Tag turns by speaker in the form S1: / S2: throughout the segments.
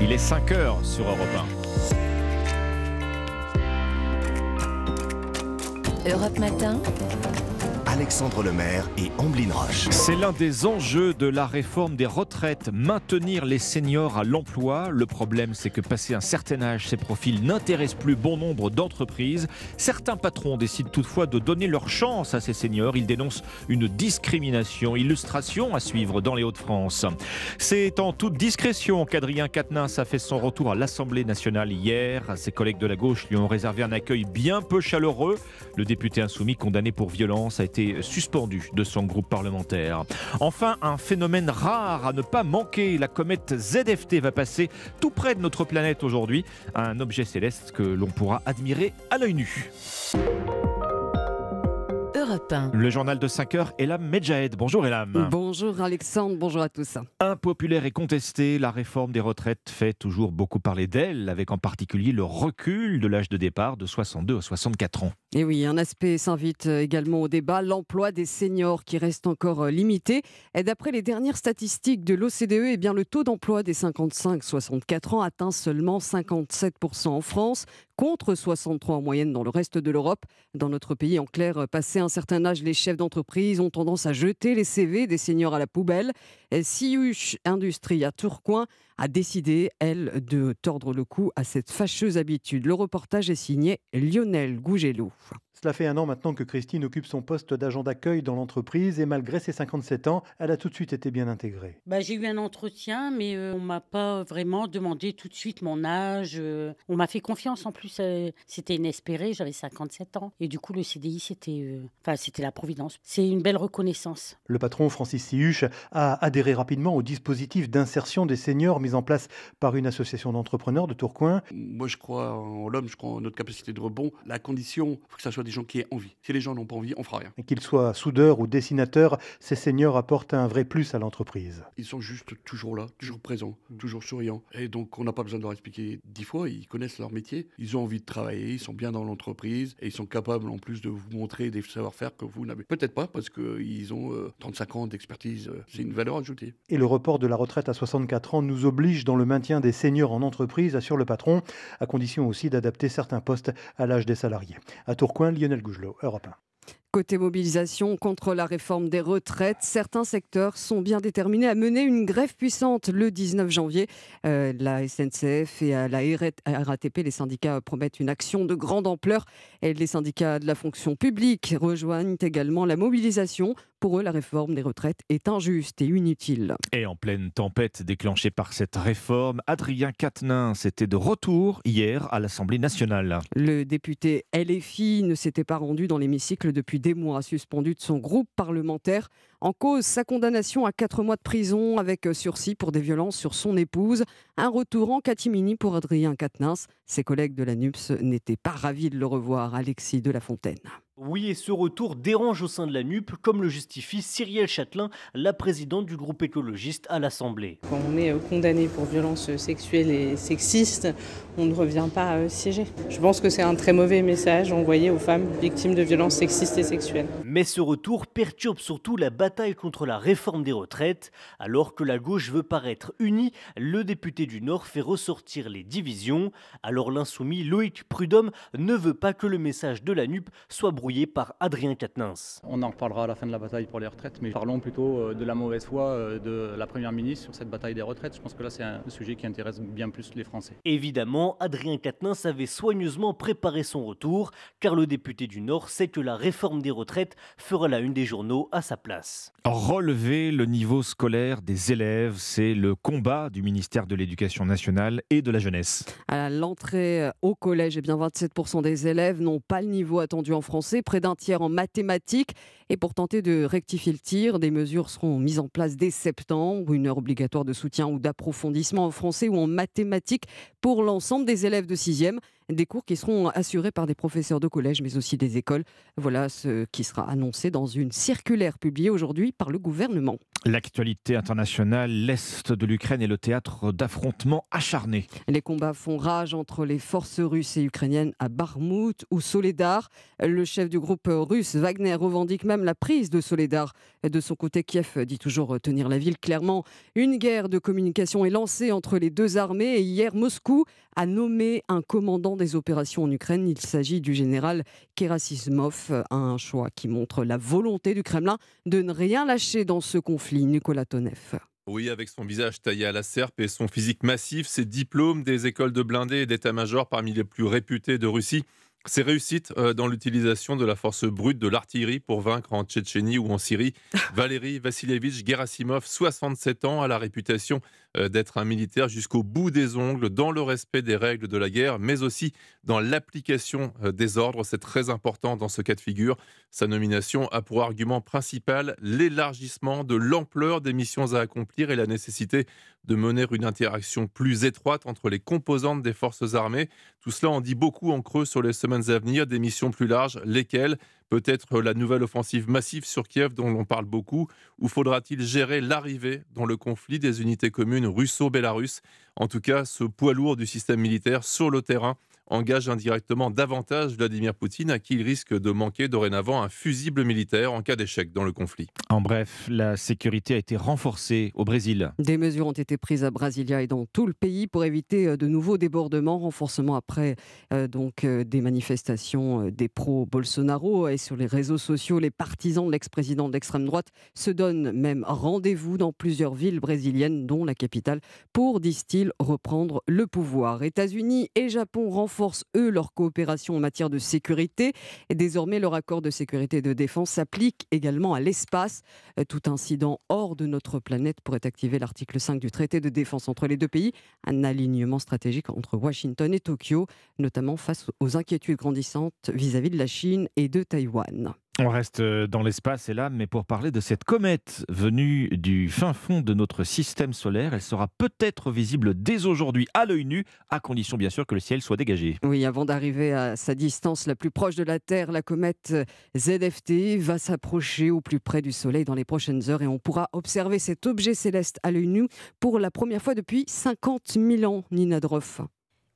S1: Il est 5 heures sur Europe
S2: 1. Europe Matin.
S3: Alexandre Lemaire et Amblin Roche.
S1: C'est l'un des enjeux de la réforme des retraites, maintenir les seniors à l'emploi. Le problème, c'est que passé un certain âge, ces profils n'intéressent plus bon nombre d'entreprises. Certains patrons décident toutefois de donner leur chance à ces seniors. Ils dénoncent une discrimination. Illustration à suivre dans les Hauts-de-France. C'est en toute discrétion qu'Adrien Quatennens a fait son retour à l'Assemblée nationale hier. Ses collègues de la gauche lui ont réservé un accueil bien peu chaleureux. Le député insoumis condamné pour violence a été suspendu de son groupe parlementaire. Enfin, un phénomène rare à ne pas manquer. La comète ZFT va passer tout près de notre planète aujourd'hui. Un objet céleste que l'on pourra admirer à l'œil nu. Le journal de 5 heures, Elam Medjahed. Bonjour Elam.
S4: Bonjour Alexandre, bonjour à tous.
S1: Impopulaire et contestée, la réforme des retraites fait toujours beaucoup parler d'elle, avec en particulier le recul de l'âge de départ de 62 à 64 ans.
S4: Et oui, un aspect s'invite également au débat, l'emploi des seniors qui reste encore limité. Et d'après les dernières statistiques de l'OCDE, eh bien, le taux d'emploi des 55-64 ans atteint seulement 57% en France, contre 63 en moyenne dans le reste de l'Europe. Dans notre pays, en clair, passé un certain âge, les chefs d'entreprise ont tendance à jeter les CV des seniors à la poubelle. Siuch Industrie à Tourcoing a décidé, elle, de tordre le cou à cette fâcheuse habitude. Le reportage est signé Lionel Gougelou.
S5: Cela fait un an maintenant que Christine occupe son poste d'agent d'accueil dans l'entreprise et malgré ses 57 ans, elle a tout de suite été bien intégrée.
S6: Bah, j'ai eu un entretien, mais euh, on m'a pas vraiment demandé tout de suite mon âge. Euh, on m'a fait confiance en plus. Euh, c'était inespéré, j'avais 57 ans. Et du coup, le CDI, c'était enfin, c'était la providence. C'est une belle reconnaissance.
S5: Le patron Francis Sihuch a adhéré rapidement au dispositif d'insertion des seniors mis en place par une association d'entrepreneurs de Tourcoing.
S7: Moi, je crois en l'homme, je crois en notre capacité de rebond. La condition, il faut que ça soit des gens qui aient envie. Si les gens n'ont pas envie, on fera rien.
S5: Qu'ils soient soudeurs ou dessinateurs, ces seniors apportent un vrai plus à l'entreprise.
S7: Ils sont juste toujours là, toujours présents, toujours souriants. Et donc, on n'a pas besoin de leur expliquer dix fois. Ils connaissent leur métier. Ils ont envie de travailler. Ils sont bien dans l'entreprise. Et ils sont capables, en plus, de vous montrer des savoir-faire que vous n'avez peut-être pas parce qu'ils ont 35 euh, ans d'expertise. C'est une valeur ajoutée.
S5: Et le report de la retraite à 64 ans nous oblige dans le maintien des seniors en entreprise, assure le patron, à condition aussi d'adapter certains postes à l'âge des salariés. À Tourcoing, Lionel Gougelot, Europe 1.
S4: Côté mobilisation contre la réforme des retraites, certains secteurs sont bien déterminés à mener une grève puissante le 19 janvier. Euh, la SNCF et la RATP, les syndicats promettent une action de grande ampleur et les syndicats de la fonction publique rejoignent également la mobilisation pour eux, la réforme des retraites est injuste et inutile.
S1: Et en pleine tempête déclenchée par cette réforme, Adrien Quatennens était de retour hier à l'Assemblée nationale.
S4: Le député LFI ne s'était pas rendu dans l'hémicycle depuis des mois, suspendu de son groupe parlementaire. En cause, sa condamnation à quatre mois de prison avec sursis pour des violences sur son épouse. Un retour en catimini pour Adrien Quatennens. Ses collègues de la NUPS n'étaient pas ravis de le revoir, Alexis de la Fontaine.
S8: Oui, et ce retour dérange au sein de la NUP, comme le justifie Cyrielle Châtelain, la présidente du groupe écologiste à l'Assemblée.
S9: Quand on est euh, condamné pour violences sexuelles et sexistes, on ne revient pas euh, siéger. Je pense que c'est un très mauvais message envoyé aux femmes victimes de violences sexistes et sexuelles.
S8: Mais ce retour perturbe surtout la bataille contre la réforme des retraites. Alors que la gauche veut paraître unie, le député du Nord fait ressortir les divisions. Alors l'insoumis Loïc Prudhomme ne veut pas que le message de la NUP soit par Adrien Quatennens.
S10: On en reparlera à la fin de la bataille pour les retraites, mais parlons plutôt euh, de la mauvaise foi euh, de la Première ministre sur cette bataille des retraites. Je pense que là, c'est un sujet qui intéresse bien plus les Français.
S8: Évidemment, Adrien Quatennens avait soigneusement préparé son retour, car le député du Nord sait que la réforme des retraites fera la une des journaux à sa place.
S1: Relever le niveau scolaire des élèves, c'est le combat du ministère de l'Éducation nationale et de la jeunesse.
S4: À l'entrée au collège, eh bien 27% des élèves n'ont pas le niveau attendu en français près d'un tiers en mathématiques. Et pour tenter de rectifier le tir, des mesures seront mises en place dès septembre, une heure obligatoire de soutien ou d'approfondissement en français ou en mathématiques pour l'ensemble des élèves de 6e des cours qui seront assurés par des professeurs de collège, mais aussi des écoles. Voilà ce qui sera annoncé dans une circulaire publiée aujourd'hui par le gouvernement.
S1: L'actualité internationale, l'Est de l'Ukraine est le théâtre d'affrontements acharnés.
S4: Les combats font rage entre les forces russes et ukrainiennes à Barmout ou Soledar. Le chef du groupe russe Wagner revendique même la prise de Soledar. De son côté, Kiev dit toujours tenir la ville. Clairement, une guerre de communication est lancée entre les deux armées et hier, Moscou a nommé un commandant des opérations en Ukraine. Il s'agit du général Kerasimov, un choix qui montre la volonté du Kremlin de ne rien lâcher dans ce conflit. Nicolas Tonev.
S11: Oui, avec son visage taillé à la serpe et son physique massif, ses diplômes des écoles de blindés et d'état-major parmi les plus réputés de Russie, ses réussites euh, dans l'utilisation de la force brute de l'artillerie pour vaincre en Tchétchénie ou en Syrie. Valéry Vassilievitch Gerasimov, 67 ans, a la réputation d'être un militaire jusqu'au bout des ongles, dans le respect des règles de la guerre, mais aussi dans l'application euh, des ordres. C'est très important dans ce cas de figure. Sa nomination a pour argument principal l'élargissement de l'ampleur des missions à accomplir et la nécessité de mener une interaction plus étroite entre les composantes des forces armées. Tout cela en dit beaucoup en creux sur les semaines à venir, des missions plus larges, lesquelles Peut-être la nouvelle offensive massive sur Kiev dont l'on parle beaucoup, ou faudra-t-il gérer l'arrivée dans le conflit des unités communes russo-bélarusses? En tout cas, ce poids lourd du système militaire sur le terrain engage indirectement davantage Vladimir Poutine, à qui il risque de manquer dorénavant un fusible militaire en cas d'échec dans le conflit.
S1: En bref, la sécurité a été renforcée au Brésil.
S4: Des mesures ont été prises à Brasilia et dans tout le pays pour éviter euh, de nouveaux débordements, renforcement après euh, donc euh, des manifestations des pro-Bolsonaro et sur les réseaux sociaux, les partisans de l'ex-président de l'extrême droite se donnent même rendez-vous dans plusieurs villes brésiliennes, dont la capitale, pour, disent-ils, reprendre le pouvoir. États-Unis et Japon renforcent renforcent, eux, leur coopération en matière de sécurité. Et désormais, leur accord de sécurité et de défense s'applique également à l'espace. Euh, tout incident hors de notre planète pourrait activer l'article 5 du traité de défense entre les deux pays, un alignement stratégique entre Washington et Tokyo, notamment face aux inquiétudes grandissantes vis-à-vis de la Chine et de Taïwan.
S1: On reste euh, dans l'espace et là, mais pour parler de cette comète venue du fin fond de notre système solaire, elle sera peut-être visible dès aujourd'hui à l'œil nu, à condition bien sûr que le ciel soit dégagé.
S4: Oui, avant d'arriver à sa distance la plus proche de la Terre, la comète ZFT va s'approcher au plus près du Soleil dans les prochaines heures et on pourra observer cet objet céleste à l'œil nu pour la première fois depuis 50 000 ans, Nina Droff.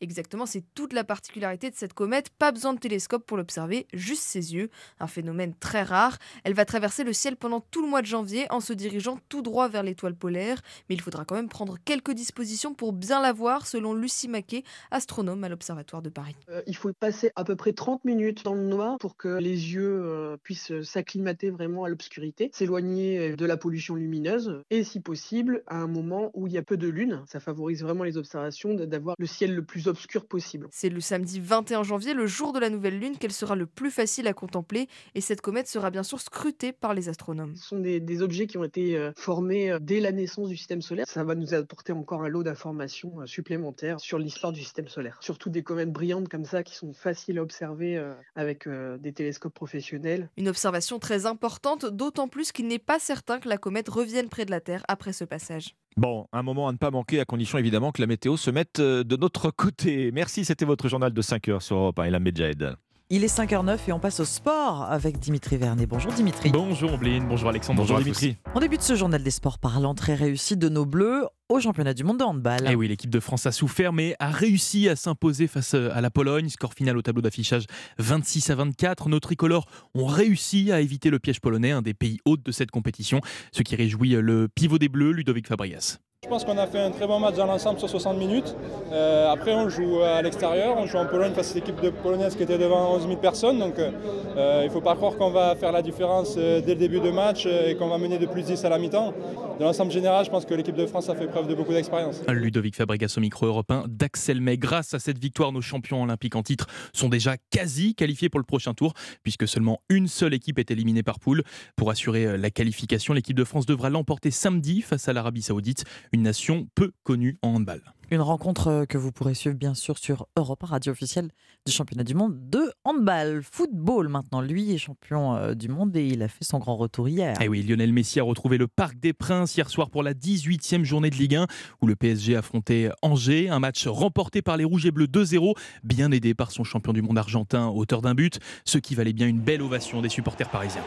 S12: Exactement, c'est toute la particularité de cette comète. Pas besoin de télescope pour l'observer, juste ses yeux. Un phénomène très rare. Elle va traverser le ciel pendant tout le mois de janvier en se dirigeant tout droit vers l'étoile polaire. Mais il faudra quand même prendre quelques dispositions pour bien la voir, selon Lucie Maquet, astronome à l'Observatoire de Paris.
S13: Euh, il faut passer à peu près 30 minutes dans le noir pour que les yeux euh, puissent s'acclimater vraiment à l'obscurité, s'éloigner de la pollution lumineuse et, si possible, à un moment où il y a peu de lune. Ça favorise vraiment les observations d'avoir le ciel le plus possible.
S12: C'est le samedi 21 janvier, le jour de la nouvelle lune, qu'elle sera le plus facile à contempler et cette comète sera bien sûr scrutée par les astronomes.
S13: Ce sont des, objets qui ont été euh, formés euh, dès la naissance du système solaire. Ça va nous apporter encore un lot d'informations euh, supplémentaires sur l'histoire du système solaire. Surtout des comètes brillantes comme ça qui sont faciles à observer avec des télescopes professionnels.
S12: Une observation très importante, d'autant plus qu'il n'est pas certain que la comète revienne près de la Terre après ce passage.
S1: Bon, un moment à ne pas manquer, à condition évidemment que la météo se mette euh, de notre côté. Merci, c'était votre journal de 5 heures sur Europe 1 et la Medjahed.
S14: Il est 5h09 et on passe au sport avec Dimitri Vernet. Bonjour Dimitri.
S15: Bonjour Ombline, bonjour Alexandre, bonjour, Dimitri.
S14: On débute ce journal des sports par l'entrée réussie de nos Bleus au championnat du monde de handball.
S15: Et eh oui, l'équipe de France a souffert, mais a réussi à s'imposer face à la Pologne. Score final au tableau d'affichage 26 à 24. Nos tricolores ont réussi à éviter le piège polonais, un des pays hôtes de cette compétition, ce qui réjouit le pivot des Bleus, Ludovic Fabrias.
S16: Je pense qu'on a fait un très bon match dans l'ensemble sur 60 minutes. Euh, après, on joue à l'extérieur, on joue en Pologne face à l'équipe de polonaise qui était devant 11 000 personnes. Donc, euh, il ne faut pas croire qu'on va faire la différence euh, dès le début de match et qu'on va mener de plus 10 à la mi-temps. De l'ensemble général, je pense que l'équipe de France a fait preuve de beaucoup d'expérience.
S15: Ludovic Fabregas au micro européen d'Axel May. Grâce à cette victoire, nos champions olympiques en titre sont déjà quasi qualifiés pour le prochain tour, puisque seulement une seule équipe est éliminée par poule. Pour assurer la qualification, l'équipe de France devra l'emporter samedi face à l'Arabie Saoudite une nation peu connue en handball.
S14: Une rencontre euh, que vous pourrez suivre bien sûr sur Europe, radio officielle du championnat du monde de handball. Football maintenant, lui est champion euh, du monde et il a fait son grand retour hier.
S15: Et eh oui, Lionel Messi a retrouvé le Parc des Princes hier soir pour la 18e journée de Ligue 1 où le PSG affrontait Angers. Un match remporté par les Rouges et Bleus 2-0, bien aidé par son champion du monde argentin, auteur d'un but, ce qui valait bien une belle ovation des supporters parisiens.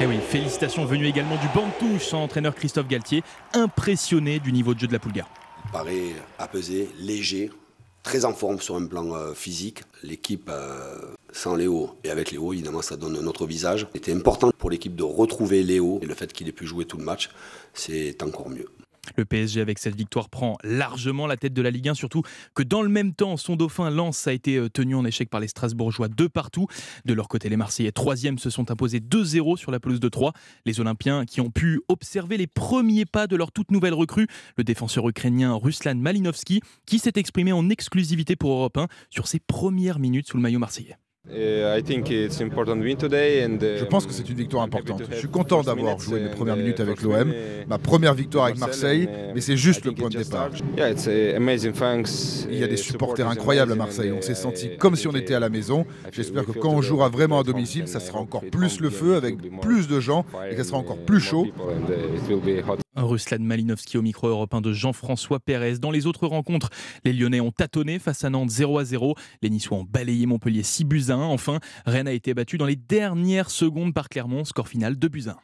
S15: Eh oui, félicitations venues également du banc de touche, son entraîneur Christophe Galtier, impressionné du niveau de jeu de la Poulga.
S17: Il paraît apaisé, léger, très en forme sur un plan euh, physique. L'équipe euh, sans Léo et avec Léo, évidemment, ça donne un autre visage. C'était important pour l'équipe de retrouver Léo et le fait qu'il ait pu jouer tout le match, c'est encore mieux.
S15: Le PSG, avec cette victoire, prend largement la tête de la Ligue 1, surtout que dans le même temps, son dauphin Lens a été euh, tenu en échec par les Strasbourgeois de partout. De leur côté, les Marseillais, troisième, se sont imposés 2-0 sur la pelouse de 3. Les Olympiens qui ont pu observer les premiers pas de leur toute nouvelle recrue, le défenseur ukrainien Ruslan Malinovski, qui s'est exprimé en exclusivité pour Europe 1 sur ses premières minutes sous le maillot marseillais.
S18: Je pense que c'est une victoire importante. Je suis content d'avoir joué mes premières minutes avec l'OM, ma première victoire avec Marseille, mais c'est juste le point de départ. Il y a des supporters incroyables à Marseille. On s'est senti comme si on était à la maison. J'espère que quand on jouera vraiment à domicile, ça sera encore plus le feu avec plus de gens et que ça sera encore plus chaud.
S15: Ruslan Malinowski au micro européen de Jean-François Pérez. Dans les autres rencontres, les Lyonnais ont tâtonné face à Nantes 0 à 0. Les Niçois ont balayé Montpellier 6 buts à 1. Enfin, Rennes a été battu dans les dernières secondes par Clermont. Score final 2 buts à 1.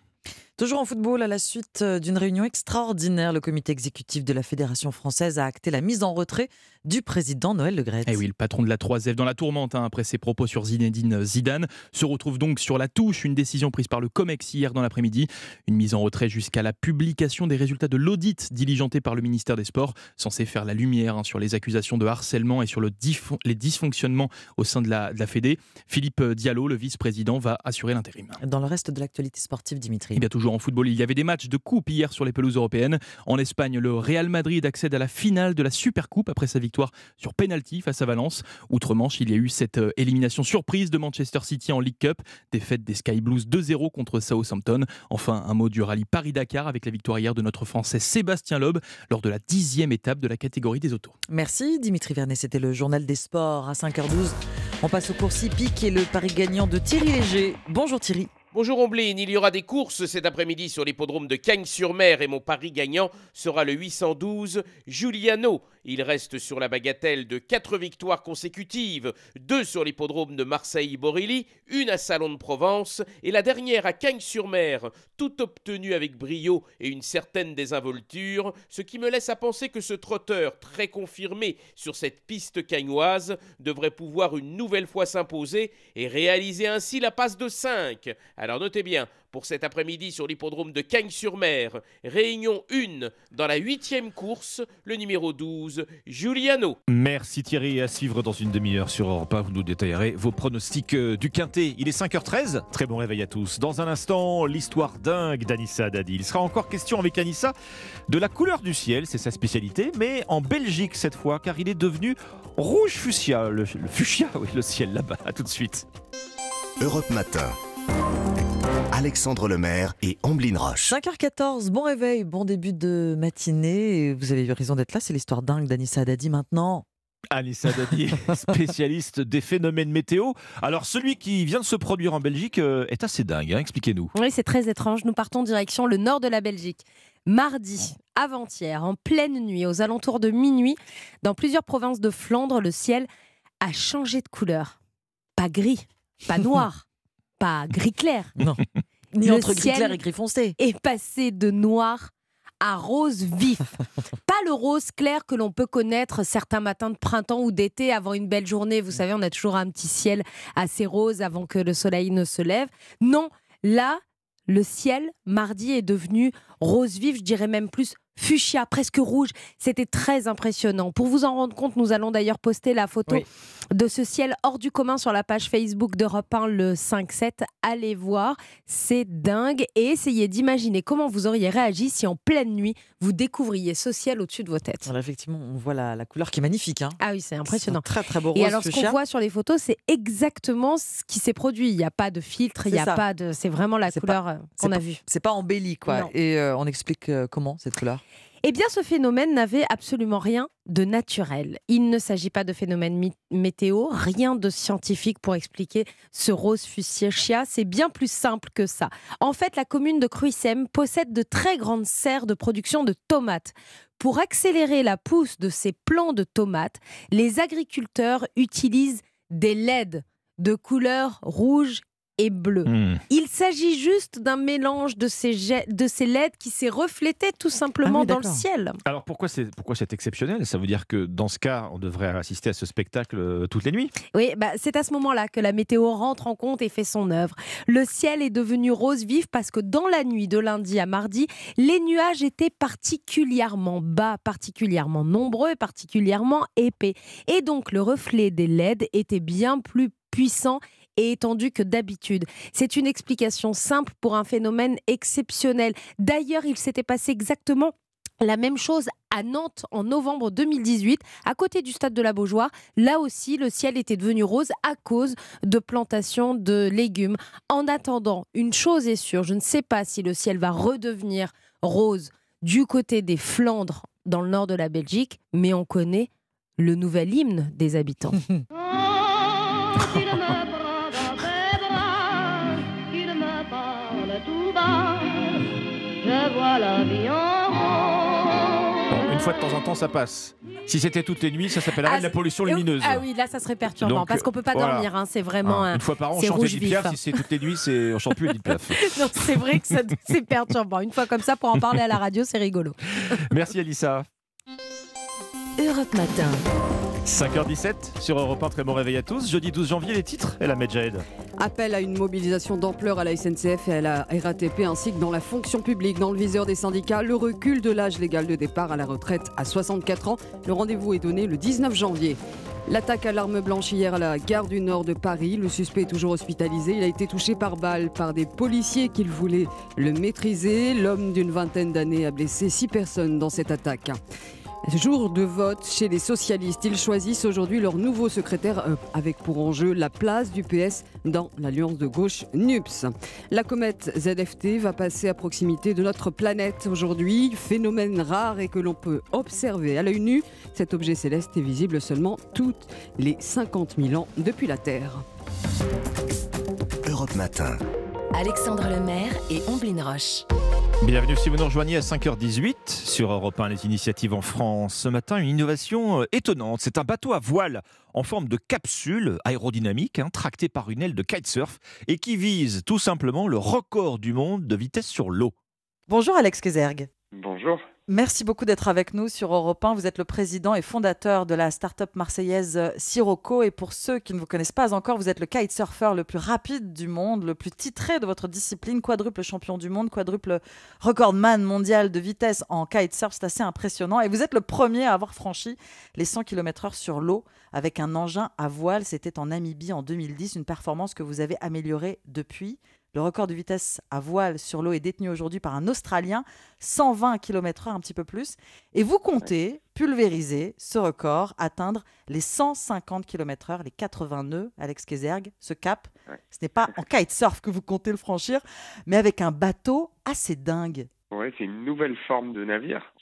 S19: Toujours en football, à la suite euh, d'une réunion extraordinaire, le comité exécutif de la Fédération française a acté la mise en retrait du président Noël Le Gret.
S15: Eh oui, le patron de la 3F dans la tourmente, hein, après ses propos sur Zinedine Zidane, se retrouve donc sur la touche. Une décision prise par le COMEX hier dans l'après-midi. Une mise en retrait jusqu'à la publication des résultats de l'audit diligenté par le ministère des Sports, censé faire la lumière hein, sur les accusations de harcèlement et sur le les dysfonctionnements au sein de la, de la Fédé. Philippe Diallo, le vice-président, va assurer l'intérim.
S19: Dans le reste de l'actualité sportive, Dimitri.
S15: Eh bien, toujours en football, il y avait des matchs de coupe hier sur les pelouses européennes. En Espagne, le Real Madrid accède à la finale de la Supercoupe après sa victoire sur penalty face à Valence. Outre-Manche, il y a eu cette euh, élimination surprise de Manchester City en League Cup, défaite des Sky Blues 2-0 contre Southampton. Enfin, un mot du rallye Paris-Dakar avec la victoire hier de notre Français Sébastien Loeb lors de la dixième étape de la catégorie des autos.
S19: Merci Dimitri Vernet, c'était le journal des sports à 5h12. On passe au cours hippique et le pari gagnant de Thierry Léger. Bonjour Thierry.
S20: Bonjour Omblin, il y aura des courses cet après-midi sur l'hippodrome de Cagnes-sur-Mer et mon pari gagnant sera le 812 Giuliano. Il reste sur la bagatelle de 4 victoires consécutives, 2 sur l'hippodrome de Marseille-Borilly, une à Salon de Provence et la dernière à Cagnes-sur-Mer, tout obtenu avec brio et une certaine désinvolture, ce qui me laisse à penser que ce trotteur très confirmé sur cette piste cagnoise devrait pouvoir une nouvelle fois s'imposer et réaliser ainsi la passe de 5. Alors notez bien, pour cet après-midi sur l'hippodrome de Cagnes-sur-Mer. Réunion 1 dans la huitième course, le numéro 12, Giuliano.
S1: Merci Thierry, à suivre dans une demi-heure sur Europe 1, vous nous détaillerez vos pronostics euh, du Quintet. Il est 5h13, très bon réveil à tous. Dans un instant, l'histoire dingue d'Anissa Dadi. Il sera encore question avec Anissa de la couleur du ciel, c'est sa spécialité, mais en Belgique cette fois, car il est devenu rouge fuchsia, le, le fuchsia, oui, le ciel là-bas. À tout de suite.
S3: Europe Matin. Alexandre Lemaire et Amblin Roche.
S19: 5h14, bon réveil, bon début de matinée. Vous avez eu raison d'être là, c'est l'histoire dingue d'Anissa Dadi maintenant.
S1: Anissa Dadi, spécialiste des phénomènes météo. Alors, celui qui vient de se produire en Belgique euh, est assez dingue, hein, expliquez-nous.
S21: Oui, c'est très étrange. Nous partons direction le nord de la Belgique. Mardi, avant-hier, en pleine nuit, aux alentours de minuit, dans plusieurs provinces de Flandre, le ciel a changé de couleur. Pas gris, pas noir, pas gris clair.
S19: Non. Ni
S21: Le
S19: entre gris clair et gris foncé.
S21: est passé de noir à rose vif. Pas le rose clair que l'on peut connaître certains matins de printemps ou d'été avant une belle journée. Vous savez, on a toujours un petit ciel assez rose avant que le soleil ne se lève. Non, là, le ciel, mardi, est devenu rose vif, je dirais même plus fuchsia, presque rouge. C'était très impressionnant. Pour vous en rendre compte, nous allons d'ailleurs poster la photo
S19: Oui.
S21: de ce ciel hors du commun sur la page Facebook d'Europe 1 le 5-7. Allez voir, c'est dingue. Et essayez d'imaginer comment vous auriez réagi si en pleine nuit, vous découvriez ce ciel au-dessus de vos têtes.
S19: Voilà, effectivement, on voit la, la couleur qui est magnifique. hein.
S21: Ah oui, c'est impressionnant.
S19: Très très beau
S21: Et
S19: rose
S21: alors, ce qu'on voit sur les photos, c'est exactement ce qui s'est produit. Il n'y a pas de filtre, il n'y
S19: C'est
S21: a
S19: ça.
S21: pas de. C'est vraiment la couleur euh, qu'on a vue.
S19: C'est pas embelli, quoi.
S21: Non.
S19: Et euh, on explique euh, comment cette couleur?
S21: Eh bien, ce phénomène n'avait absolument rien de naturel. Il ne s'agit pas de phénomène météo, rien de scientifique pour expliquer ce rose fuchsia. C'est bien plus simple que ça. En fait, la commune de Cruissem possède de très grandes serres de production de tomates. Pour accélérer la pousse de ces plants de tomates, les agriculteurs utilisent des LED de couleur rouge et bleu.
S1: Hmm.
S21: Il s'agit juste d'un mélange de ces, jets- de ces LED qui s'est reflété tout simplement
S14: Ah oui,
S21: dans le ciel.
S1: Alors pourquoi c'est pourquoi c'est exceptionnel? Ça veut dire que dans ce cas, on devrait assister à ce spectacle euh, toutes les nuits?
S21: Oui, bah, c'est à ce moment-là que la météo rentre en compte et fait son œuvre. Le ciel est devenu rose vif parce que dans la nuit de lundi à mardi, les nuages étaient particulièrement bas, particulièrement nombreux et particulièrement épais. Et donc le reflet des LED était bien plus puissant et étendu que d'habitude. C'est une explication simple pour un phénomène exceptionnel. D'ailleurs, il s'était passé exactement la même chose à Nantes en novembre 2018, à côté du stade de la Beaujoire. Là aussi, le ciel était devenu rose à cause de plantations de légumes. En attendant, une chose est sûre, je ne sais pas si le ciel va redevenir rose du côté des Flandres, dans le nord de la Belgique, mais on connaît le nouvel hymne des habitants.
S22: Je vois la vie en
S1: Bon, une fois de temps en temps, ça passe. Si c'était toutes les nuits, ça s'appellerait
S21: Ah,
S1: de la pollution lumineuse.
S21: Ah oui, là, ça serait perturbant
S1: Donc,
S21: parce qu'on peut pas
S1: voilà.
S21: dormir. hein, c'est vraiment. Un-
S1: Une fois par an, on chante Edith Piaf. Si c'est toutes les nuits, c'est on chante plus Edith Piaf.
S21: Non, c'est vrai que c'est perturbant. Une fois comme ça, pour en parler à la radio, c'est rigolo.
S1: Merci Alissa.
S2: Europe Matin.
S1: 5h17 sur Europe 1, très bon réveil à tous. Jeudi 12 janvier, les titres et la Medjed.
S4: Appel à une mobilisation d'ampleur à la SNCF et à la RATP ainsi que dans la fonction publique. Dans le viseur des syndicats, le recul de l'âge légal de départ à la retraite à 64 ans. Le rendez-vous est donné le 19 janvier. L'attaque à l'arme blanche hier à la gare du Nord de Paris. Le suspect est toujours hospitalisé. Il a été touché par balle par des policiers qui voulaient le maîtriser. L'homme d'une vingtaine d'années a blessé six personnes dans cette attaque. Jour de vote chez les socialistes. Ils choisissent aujourd'hui leur nouveau secrétaire euh, avec pour enjeu la place du PS dans l'alliance de gauche NUPS. La comète ZFT va passer à proximité de notre planète aujourd'hui. Phénomène rare et que l'on peut observer à l'œil nu. Cet objet céleste est visible seulement toutes les 50 000 ans depuis la Terre.
S3: Europe Matin.
S2: Alexandre Lemaire et Omblin Roche.
S1: Bienvenue si vous nous rejoignez à 5h18 sur Europe 1, les initiatives en France. Ce matin, une innovation euh, étonnante. C'est un bateau à voile en forme de capsule aérodynamique, hein, tracté par une aile de kitesurf et qui vise tout simplement le record du monde de vitesse sur l'eau.
S14: Bonjour Alex Kézergue.
S23: Bonjour.
S14: Merci beaucoup d'être avec nous sur Europe 1. Vous êtes le président et fondateur de la start-up marseillaise euh, Sirocco. Et pour ceux qui ne vous connaissent pas encore, vous êtes le kitesurfer le plus rapide du monde, le plus titré de votre discipline, quadruple champion du monde, quadruple recordman mondial de vitesse en kitesurf. C'est assez impressionnant. Et vous êtes le premier à avoir franchi les 100 km/h sur l'eau avec un engin à voile. C'était en Namibie en 2010, une performance que vous avez améliorée depuis. Le record de vitesse à voile sur l'eau est détenu aujourd'hui par un Australien, 120 km/h, un petit peu plus. Et vous comptez pulvériser ce record, atteindre les 150 km/h, les 80 nœuds, Alex Kézergue, ce cap. Ce n'est pas en kitesurf que vous comptez le franchir, mais avec un bateau assez dingue.
S23: Ouais, c'est une nouvelle forme de navire.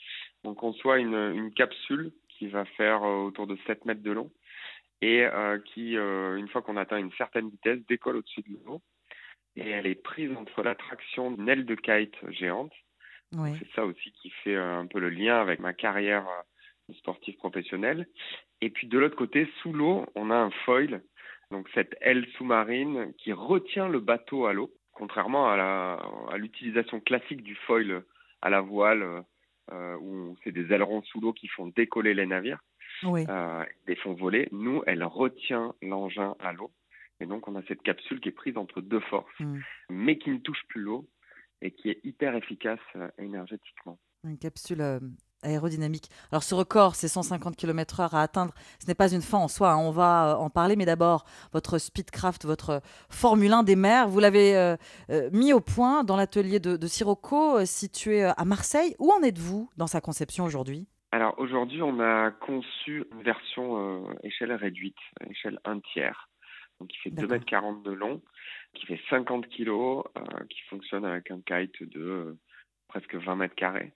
S23: On conçoit une, une capsule qui va faire euh, autour de 7 mètres de long et euh, qui, euh, une fois qu'on atteint une certaine vitesse, décolle au-dessus de l'eau. Et elle est prise entre la traction d'une aile de kite géante.
S14: Oui.
S23: C'est ça aussi qui fait euh, un peu le lien avec ma carrière euh, de sportif professionnel. Et puis de l'autre côté, sous l'eau, on a un foil, donc cette aile sous-marine qui retient le bateau à l'eau, contrairement à l'utilisation classique du foil à la voile, euh, où c'est des ailerons sous l'eau qui font décoller les navires,
S14: Oui.
S23: euh, les font voler. Nous, elle retient l'engin à l'eau. Et donc, on a cette capsule qui est prise entre deux forces,
S14: Mm.
S23: mais qui ne touche plus l'eau et qui est hyper efficace euh, énergétiquement.
S14: Une capsule euh, aérodynamique. Alors ce record, c'est 150 km/h à atteindre. Ce n'est pas une fin en soi, hein, on va euh, en parler. Mais d'abord, votre Speedcraft, votre Formule 1 des mers, vous l'avez euh, mis au point dans l'atelier de, de Sirocco, situé à Marseille. Où en êtes-vous dans sa conception aujourd'hui?
S23: Alors aujourd'hui, on a conçu une version euh, échelle réduite, échelle 1 tiers, donc qui fait 2 mètres 40 de long, qui fait 50 kilos, euh, qui fonctionne avec un kite de euh, presque 20 mètres carrés.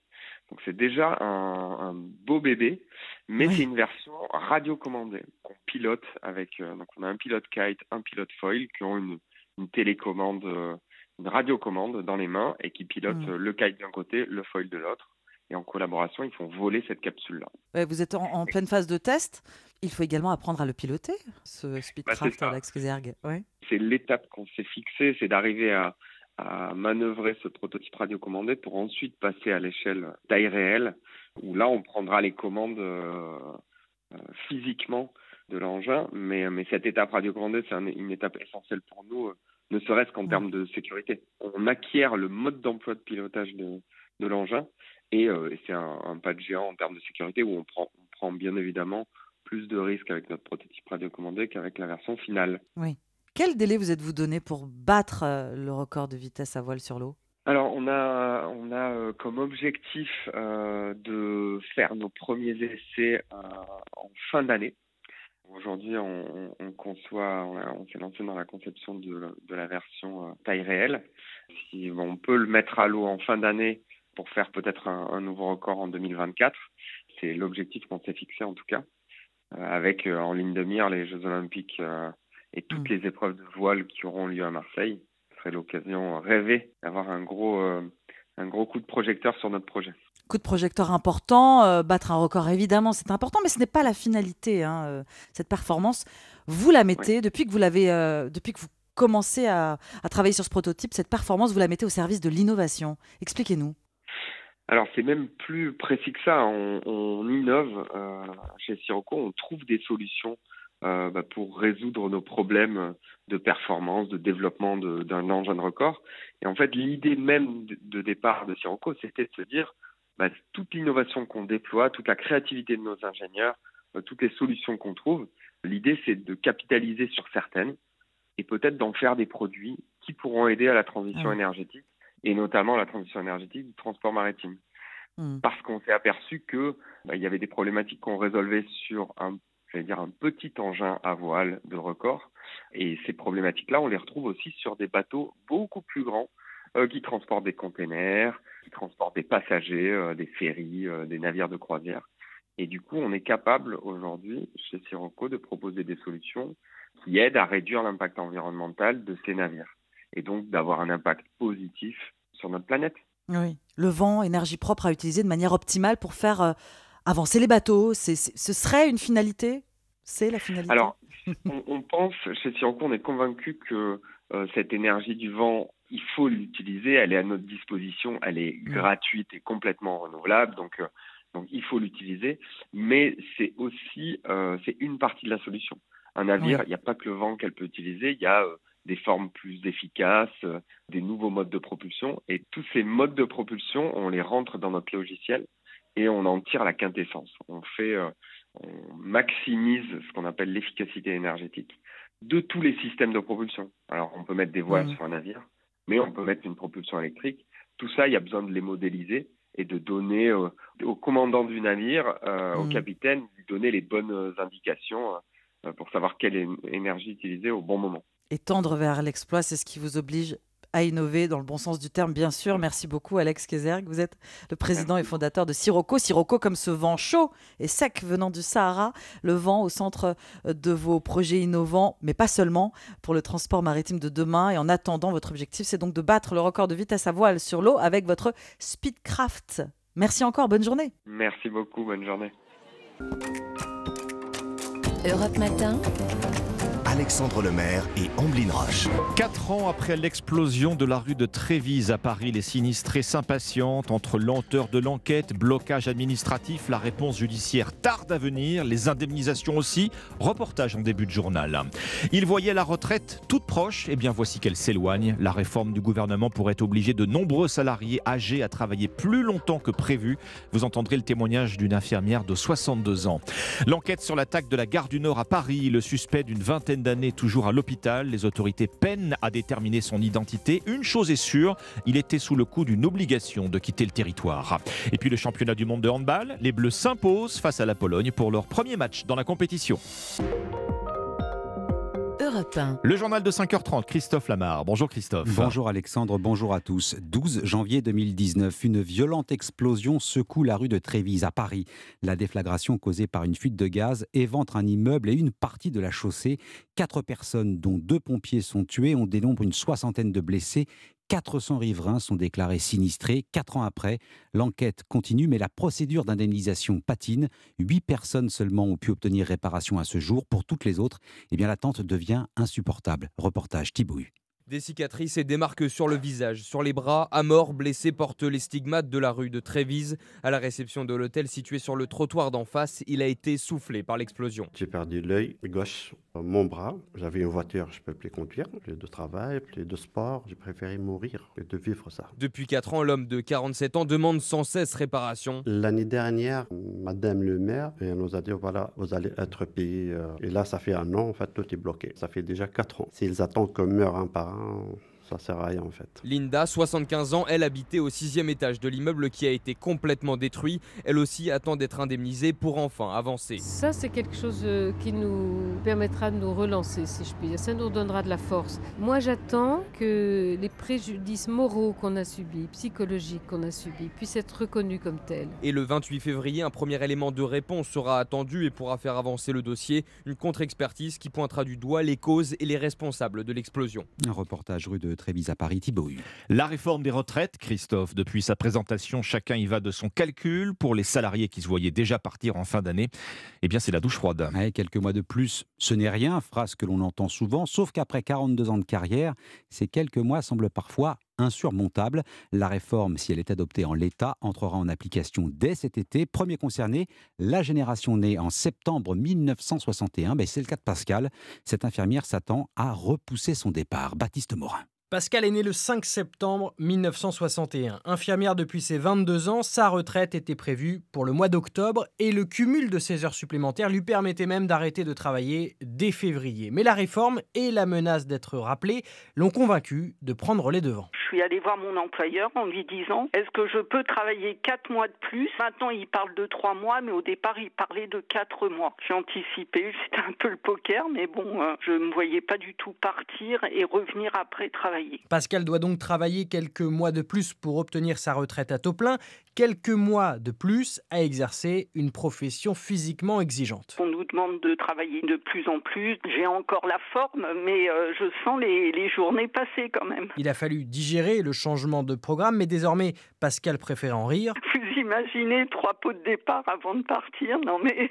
S23: Donc c'est déjà un, un beau bébé, mais c'est une version radiocommandée qu'on pilote avec. euh, donc on a un pilote kite, un pilote foil qui ont une, une télécommande, euh, une radiocommande dans les mains et qui pilotent
S14: Mm.
S23: euh, le kite d'un côté, le foil de l'autre. Et en collaboration, ils font voler cette capsule-là.
S14: Vous êtes en, en pleine phase de test. Il faut également apprendre à le piloter, ce Speedcraft,
S23: ça.
S14: Alex Kezerg. Ouais.
S23: C'est l'étape qu'on s'est fixée, c'est d'arriver à, à manœuvrer ce prototype radiocommandé pour ensuite passer à l'échelle taille réelle, où là on prendra les commandes euh, euh, physiquement de l'engin. Mais, mais cette étape radiocommandée, c'est un- une étape essentielle pour nous, euh, ne serait-ce qu'en termes de sécurité. On acquiert le mode d'emploi de pilotage de, de l'engin et, euh, et c'est un, un pas de géant en termes de sécurité où on prend, on prend bien évidemment plus de risques avec notre prototype radiocommandé qu'avec la version finale.
S14: Oui. Quel délai vous êtes-vous donné pour battre euh, le record de vitesse à voile sur l'eau?
S23: Alors, on a, on a euh, comme objectif euh, de faire nos premiers essais euh, en fin d'année. Aujourd'hui, on, on- on conçoit, on, s'est lancé dans la conception de, la- de la version euh, taille réelle. Si on peut le mettre à l'eau en fin d'année pour faire peut-être un, un nouveau record en 2024, c'est l'objectif qu'on s'est fixé en tout cas, euh, avec euh, en ligne de mire les Jeux Olympiques euh, et toutes les épreuves de voile qui auront lieu à Marseille. Ce serait l'occasion rêvée d'avoir un gros, un gros coup de projecteur sur notre projet.
S14: Coup de projecteur important, euh, battre un record évidemment c'est important, mais ce n'est pas la finalité. hein, euh, cette performance, vous la mettez depuis que vous l'avez, euh, depuis que vous commencez à, à travailler sur ce prototype, cette performance vous la mettez au service de l'innovation. Expliquez-nous.
S23: Alors c'est même plus précis que ça. On, on innove euh, chez Sirocco, on trouve des solutions euh, bah, pour résoudre nos problèmes de performance, de développement d'un engin de record. Et en fait, l'idée même de, de départ de Sirocco, c'était de se dire bah, toute l'innovation qu'on déploie, toute la créativité de nos ingénieurs, euh, toutes les solutions qu'on trouve. L'idée, c'est de capitaliser sur certaines et peut-être d'en faire des produits qui pourront aider à la transition
S14: Ah.
S23: énergétique et notamment la transition énergétique du transport maritime
S14: Hmm.
S23: parce qu'on s'est aperçu que bah, il y avait des problématiques qu'on résolvait sur un, dire un petit engin à voile de record, et ces problématiques-là, on les retrouve aussi sur des bateaux beaucoup plus grands euh, qui transportent des containers, qui transportent des passagers, euh, des ferries, euh, des navires de croisière. Et du coup, on est capable aujourd'hui chez Sirocco de proposer des solutions qui aident à réduire l'impact environnemental de ces navires, et donc d'avoir un impact positif sur notre planète.
S14: Oui. Le vent, énergie propre à utiliser de manière optimale pour faire euh, avancer les bateaux. C'est- ce serait une finalité? C'est la finalité?
S23: Alors, on, on pense, chez Sirocco, on est convaincu que euh, cette énergie du vent, il faut l'utiliser, elle est à notre disposition, elle est gratuite et complètement renouvelable, donc, euh, donc il faut l'utiliser, mais c'est aussi, c'est une partie de la solution. Un navire,
S24: Oui.
S23: il n'y a pas que le vent qu'elle peut utiliser, il y a des formes plus efficaces, euh, des nouveaux modes de propulsion, et tous ces modes de propulsion, on les rentre dans notre logiciel et on en tire la quintessence. On fait, euh, on maximise ce qu'on appelle l'efficacité énergétique de tous les systèmes de propulsion. Alors, on peut mettre des voiles
S24: Mhm.
S23: sur un navire, mais on peut mettre une propulsion électrique. Tout ça, il y a besoin de les modéliser et de donner euh, au commandant du navire, euh, au
S14: Mhm.
S23: capitaine, lui donner les bonnes indications euh, pour savoir quelle énergie utiliser au bon moment.
S14: Et tendre vers l'exploit, c'est ce qui vous oblige à innover dans le bon sens du terme, bien sûr. Merci beaucoup, Alex Kezerg. Vous êtes le président et fondateur de Sirocco. Sirocco, comme ce vent chaud et sec venant du Sahara, le vent au centre euh, de vos projets innovants, mais pas seulement, pour le transport maritime de demain. Et en attendant, votre objectif, c'est donc de battre le record de vitesse à voile sur l'eau avec votre Speedcraft. Merci encore, bonne journée.
S23: Merci beaucoup, bonne journée.
S2: Europe Matin.
S3: Alexandre Lemaire et Amblin Roche.
S1: Quatre ans après l'explosion de la rue de Trévise à Paris, les sinistrés s'impatientent entre lenteur de l'enquête, blocage administratif, la réponse judiciaire tarde à venir, les indemnisations aussi. Reportage en début de journal. Ils voyaient la retraite toute proche, et bien voici qu'elle s'éloigne. La réforme du gouvernement pourrait obliger de nombreux salariés âgés à travailler plus longtemps que prévu. Vous entendrez le témoignage d'une infirmière de 62 ans. L'enquête sur l'attaque de la gare du Nord à Paris, le suspect d'une vingtaine d'années toujours à l'hôpital. Les autorités peinent à déterminer son identité. Une chose est sûre, il était sous le coup d'une obligation de quitter le territoire. Et puis le championnat du monde de handball, les Bleus s'imposent face à la Pologne pour leur premier match dans la compétition.
S2: Europe 1.
S1: Le journal de 5h30, Christophe Lamar. Bonjour Christophe.
S24: Bonjour Alexandre, bonjour à tous. 12 janvier 2019, une violente explosion secoue la rue de Trévise à Paris. La déflagration causée par une fuite de gaz éventre un immeuble et une partie de la chaussée. Quatre personnes, dont deux pompiers, sont tuées. On dénombre une soixantaine de blessés. 400 riverains sont déclarés sinistrés. Quatre ans après, l'enquête continue, mais la procédure d'indemnisation patine. Huit personnes seulement ont pu obtenir réparation à ce jour. Pour toutes les autres, eh bien, l'attente devient insupportable. Reportage Thibaut.
S25: Des cicatrices et des marques sur le visage, sur les bras. À mort, blessé porte les stigmates de la rue de Trévise. À la réception de l'hôtel situé sur le trottoir d'en face, il a été soufflé par l'explosion.
S26: J'ai perdu l'œil gauche, mon bras. J'avais une voiture, je ne peux plus conduire. Plus de travail, plus de sport. J'ai préféré mourir que de vivre ça.
S25: Depuis 4 ans, l'homme de 47 ans demande sans cesse réparation.
S26: L'année dernière, Madame le maire elle nous a dit voilà, vous allez être payé. euh. Et là, ça fait un an, en fait, tout est bloqué. Ça fait déjà 4 ans. S'ils attendent qu'on meure un par un, 哦。Ça sert à rien en fait.
S25: Linda, 75 ans, elle habitait au sixième étage de l'immeuble qui a été complètement détruit. Elle aussi attend d'être indemnisée pour enfin avancer.
S27: Ça, c'est quelque chose euh, qui nous permettra de nous relancer, si je puis dire. Ça nous donnera de la force. Moi, j'attends que les préjudices moraux qu'on a subis, psychologiques qu'on a subis, puissent être reconnus comme tels.
S25: Et le 28 février, un premier élément de réponse sera attendu et pourra faire avancer le dossier. Une contre-expertise qui pointera du doigt les causes et les responsables de l'explosion.
S24: Un reportage rue de Trévise à Paris, Thibaut.
S1: La réforme des retraites, Christophe, depuis sa présentation, chacun y va de son calcul. Pour les salariés qui se voyaient déjà partir en fin d'année, eh bien c'est la douche froide.
S24: Ouais, quelques mois de plus, ce n'est rien, phrase que l'on entend souvent, sauf qu'après 42 ans de carrière, ces quelques mois semblent parfois insurmontables. La réforme, si elle est adoptée en l'état, entrera en application dès cet été. Premier concerné, la génération née en septembre 1961. Ben, c'est le cas de Pascal. Cette infirmière s'attend à repousser son départ. Baptiste Morin.
S28: Pascal est né le 5 septembre 1961. Infirmière depuis ses 22 ans, sa retraite était prévue pour le mois d'octobre et le cumul de ses heures supplémentaires lui permettait même d'arrêter de travailler dès février. Mais la réforme et la menace d'être rappelée l'ont convaincu de prendre les devants.
S29: Je suis allée voir mon employeur en lui disant est-ce que je peux travailler 4 mois de plus? Maintenant, il parle de 3 mois, mais au départ, il parlait de 4 mois. J'ai anticipé, c'était un peu le poker, mais bon, euh, je ne me voyais pas du tout partir et revenir après travailler.
S28: Pascal doit donc travailler quelques mois de plus pour obtenir sa retraite à taux plein, quelques mois de plus à exercer une profession physiquement exigeante.
S29: On nous demande de travailler de plus en plus. J'ai encore la forme, mais euh, je sens les, les journées passer quand même.
S28: Il a fallu digérer le changement de programme, mais désormais, Pascal préfère en rire.
S29: Vous imaginez trois pots de départ avant de partir Non mais...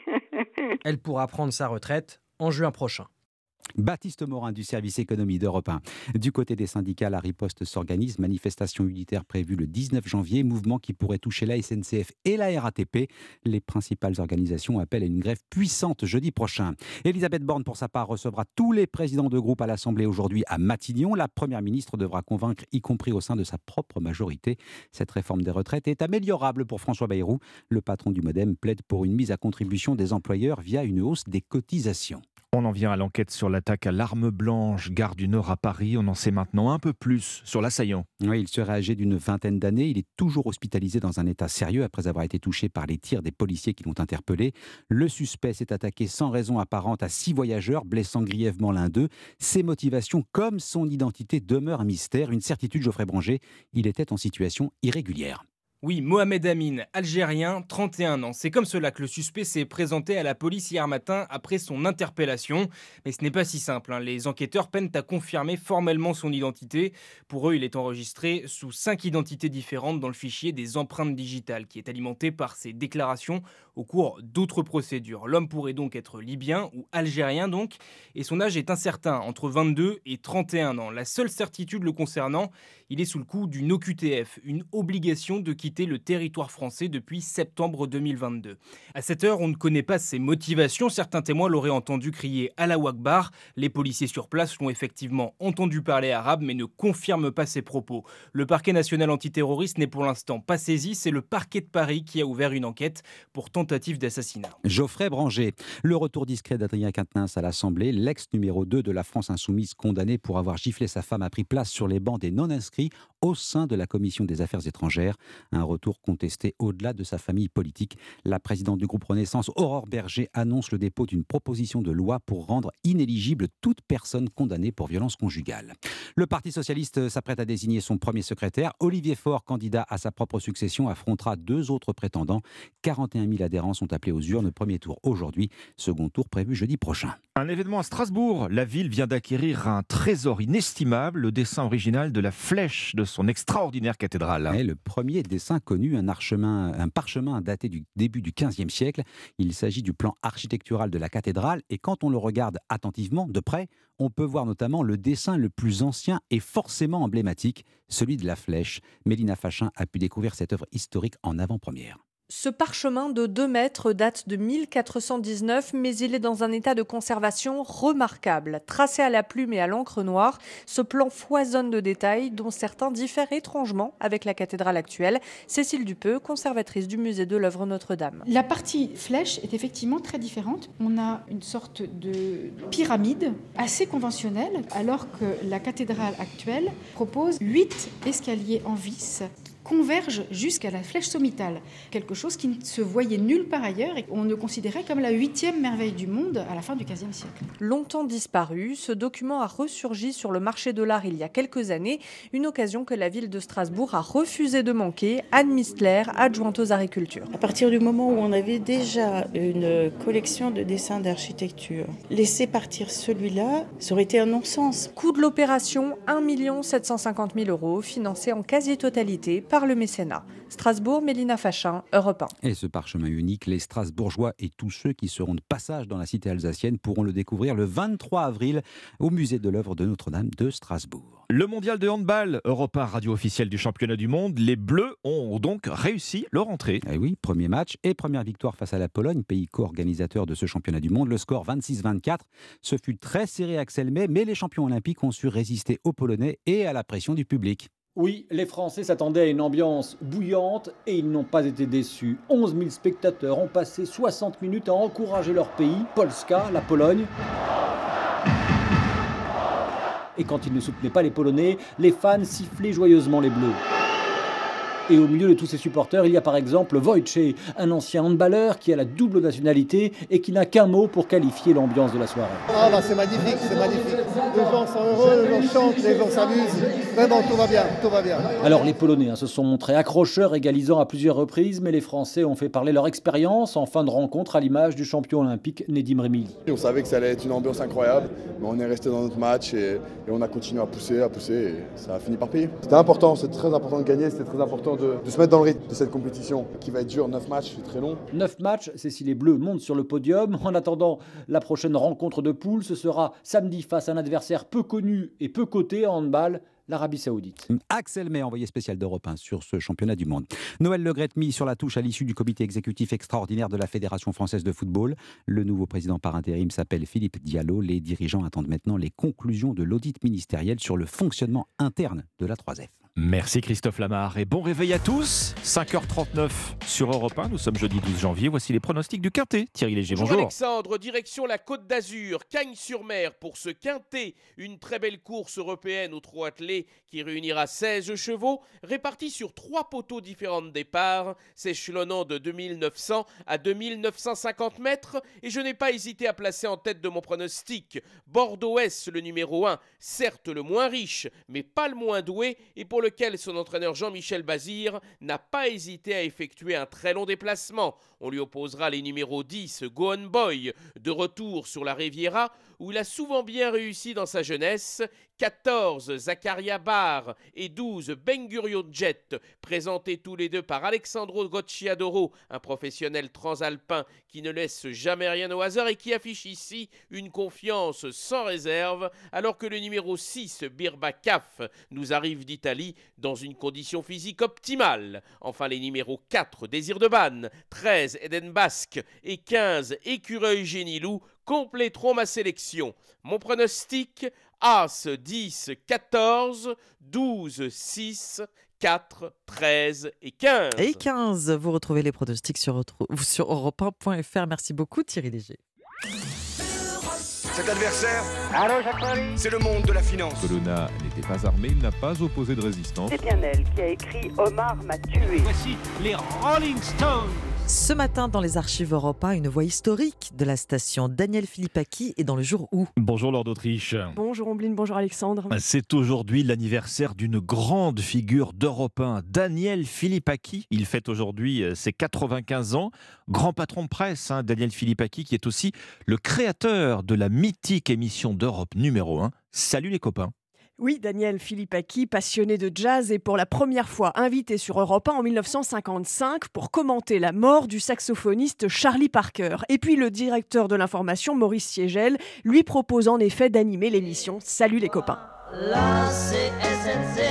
S28: Elle pourra prendre sa retraite en juin prochain.
S24: Baptiste Morin du service économie d'Europe 1. Du côté des syndicats, la riposte s'organise. Manifestation unitaire prévue le 19 janvier, mouvement qui pourrait toucher la SNCF et la RATP. Les principales organisations appellent à une grève puissante jeudi prochain. Elisabeth Borne, pour sa part, recevra tous les présidents de groupe à l'Assemblée aujourd'hui à Matignon. La Première ministre devra convaincre, y compris au sein de sa propre majorité. Cette réforme des retraites est améliorable pour François Bayrou. Le patron du Modem plaide pour une mise à contribution des employeurs via une hausse des cotisations.
S1: On en vient à l'enquête sur l'attaque à l'arme blanche, gare du Nord à Paris. On en sait maintenant un peu plus sur l'assaillant.
S24: Oui, il serait âgé d'une vingtaine d'années. Il est toujours hospitalisé dans un état sérieux après avoir été touché par les tirs des policiers qui l'ont interpellé. Le suspect s'est attaqué sans raison apparente à six voyageurs, blessant grièvement l'un d'eux. Ses motivations, comme son identité, demeurent un mystère. Une certitude, Geoffrey Branger, il était en situation irrégulière.
S25: Oui, Mohamed Amin, algérien, 31 ans. C'est comme cela que le suspect s'est présenté à la police hier matin après son interpellation. Mais ce n'est pas si simple. hein. Les enquêteurs peinent à confirmer formellement son identité. Pour eux, il est enregistré sous cinq identités différentes dans le fichier des empreintes digitales, qui est alimenté par ses déclarations au cours d'autres procédures. L'homme pourrait donc être libyen ou algérien donc, et son âge est incertain, entre 22 et 31 ans. La seule certitude le concernant, il est sous le coup d'une OQTF, une obligation de quitter le territoire français depuis septembre 2022. À cette heure, on ne connaît pas ses motivations. Certains témoins l'auraient entendu crier Allah Akbar. Les policiers sur place l'ont effectivement entendu parler arabe, mais ne confirment pas ses propos. Le parquet national antiterroriste n'est pour l'instant pas saisi. C'est le parquet de Paris qui a ouvert une enquête pour tentative d'assassinat.
S24: Geoffrey Branger, le retour discret d'Adrien Quatennens à l'Assemblée, l'ex numéro 2 de la France insoumise condamné pour avoir giflé sa femme a pris place sur les bancs des non-inscrits au sein de la commission des affaires étrangères. Un retour contesté au-delà de sa famille politique. La présidente du groupe Renaissance, Aurore Berger, annonce le dépôt d'une proposition de loi pour rendre inéligible toute personne condamnée pour violence conjugale. Le Parti socialiste s'apprête à désigner son premier secrétaire. Olivier Faure, candidat à sa propre succession, affrontera deux autres prétendants. 41 000 adhérents sont appelés aux urnes. Premier tour aujourd'hui, second tour prévu jeudi prochain.
S1: Un événement à Strasbourg. La ville vient d'acquérir un trésor inestimable, le dessin original de la flèche de son extraordinaire cathédrale.
S24: Et le premier dessin connu, un, un parchemin daté du début du XVe siècle. Il s'agit du plan architectural de la cathédrale et quand on le regarde attentivement, de près, on peut voir notamment le dessin le plus ancien et forcément emblématique, celui de la flèche. Mélina Fachin a pu découvrir cette œuvre historique en avant-première.
S30: Ce parchemin de 2 mètres date de 1419, mais il est dans un état de conservation remarquable. Tracé à la plume et à l'encre noire, ce plan foisonne de détails dont certains diffèrent étrangement avec la cathédrale actuelle. Cécile Dupeux, conservatrice du musée de l'œuvre Notre-Dame.
S31: La partie flèche est effectivement très différente. On a une sorte de pyramide assez conventionnelle, alors que la cathédrale actuelle propose 8 escaliers en vis converge jusqu'à la flèche sommitale, quelque chose qui ne se voyait nulle part ailleurs et qu'on ne considérait comme la huitième merveille du monde à la fin du XVe siècle.
S30: Longtemps disparu, ce document a ressurgi sur le marché de l'art il y a quelques années, une occasion que la ville de Strasbourg a refusé de manquer. Anne Mistler, adjointe aux agricultures.
S32: À partir du moment où on avait déjà une collection de dessins d'architecture, laisser partir celui-là, ça aurait été un non-sens.
S30: Coût de l'opération 1 750 000 euros, financé en quasi-totalité par le mécénat. Strasbourg, Mélina Fachin, Europe
S24: 1. Et ce parchemin unique, les Strasbourgeois et tous ceux qui seront de passage dans la cité alsacienne pourront le découvrir le 23 avril au musée de l'œuvre de Notre-Dame de Strasbourg.
S1: Le mondial de handball, Europe 1, radio officielle du championnat du monde, les Bleus ont donc réussi leur entrée.
S24: Et eh oui, premier match et première victoire face à la Pologne, pays co-organisateur de ce championnat du monde. Le score 26-24. Ce fut très serré Axel May, mais les champions olympiques ont su résister aux Polonais et à la pression du public.
S33: Oui, les Français s'attendaient à une ambiance bouillante et ils n'ont pas été déçus. 11 000 spectateurs ont passé 60 minutes à encourager leur pays, Polska, la Pologne. Et quand ils ne soutenaient pas les Polonais, les fans sifflaient joyeusement les Bleus. Et au milieu de tous ces supporters, il y a par exemple Wojciech, un ancien handballeur qui a la double nationalité et qui n'a qu'un mot pour qualifier l'ambiance de la soirée.
S34: Ah bah c'est magnifique, c'est magnifique. Les gens sont heureux, les gens chantent, les gens s'amusent. Vraiment, tout va bien, tout va bien.
S33: Alors les Polonais hein, se sont montrés accrocheurs, égalisant à plusieurs reprises, mais les Français ont fait parler leur expérience en fin de rencontre à l'image du champion olympique Nedim Remili.
S35: On savait que ça allait être une ambiance incroyable, mais on est resté dans notre match et, et on a continué à pousser, à pousser et ça a fini par payer. C'était important, c'était très important de gagner, c'était très important de, se mettre dans le rythme de cette compétition qui va être dure. 9 matchs, c'est très long.
S33: 9 matchs, c'est si les Bleus montent sur le podium. En attendant la prochaine rencontre de poule, ce sera samedi face à un adversaire peu connu et peu coté en handball l'Arabie Saoudite.
S24: Axel May, envoyé spécial d'Europe 1 sur ce championnat du monde. Noël Legrette mis sur la touche à l'issue du comité exécutif extraordinaire de la Fédération française de football. Le nouveau président par intérim s'appelle Philippe Diallo. Les dirigeants attendent maintenant les conclusions de l'audit ministériel sur le fonctionnement interne de la 3F.
S1: Merci Christophe Lamar et bon réveil à tous. 5h39 sur Europe 1. Nous sommes jeudi 12 janvier. Voici les pronostics du Quintet. Thierry Léger, bonjour.
S20: Bonjour Alexandre, direction la Côte d'Azur, Cagnes-sur-Mer pour ce Quintet. Une très belle course européenne au trot attelé qui réunira 16 chevaux répartis sur trois poteaux différents de départ, s'échelonnant de 2900 à 2950 mètres. Et je n'ai pas hésité à placer en tête de mon pronostic Bordeaux-S, le numéro 1, certes le moins riche, mais pas le moins doué. Et pour le lequel son entraîneur Jean-Michel Bazir n'a pas hésité à effectuer un très long déplacement. On lui opposera les numéros 10 Gohan Boy, de retour sur la Riviera, où il a souvent bien réussi dans sa jeunesse, 14 Zakaria Bar et 12 Bengurio Jet, présentés tous les deux par Alexandro Gocciadoro, un professionnel transalpin qui ne laisse jamais rien au hasard et qui affiche ici une confiance sans réserve, alors que le numéro 6 Birba Kaf nous arrive d'Italie dans une condition physique optimale. Enfin les numéros 4 Désir de Banne, 13 Eden Basque et 15 Écureuil Génilou compléteront ma sélection. Mon pronostic As 10, 14, 12, 6, 4, 13 et 15.
S19: Et 15, vous retrouvez les pronostics sur, sur europe1.fr. Merci beaucoup Thierry Léger.
S3: Cet adversaire, c'est le monde de la finance.
S36: Colonna n'était pas armé, il n'a pas opposé de résistance.
S29: C'est bien elle qui a écrit Omar m'a tué.
S37: Voici les Rolling Stones.
S19: Ce matin, dans les archives Europe une voix historique de la station Daniel Philippaki est dans le jour où.
S1: Bonjour Lord d'Autriche.
S38: Bonjour Ombline, bonjour Alexandre.
S1: C'est aujourd'hui l'anniversaire d'une grande figure d'Europe 1, Daniel Philippaki. Il fête aujourd'hui euh, ses 95 ans. Grand patron de presse, hein, Daniel Philippaki, qui est aussi le créateur de la mythique émission d'Europe numéro 1. Salut les copains.
S38: Oui, Daniel Philippaki, passionné de jazz, est pour la première fois invité sur Europe 1 en 1955 pour commenter la mort du saxophoniste Charlie Parker. Et puis le directeur de l'information, Maurice Siegel, lui propose en effet d'animer l'émission Salut les copains.
S39: La CSNC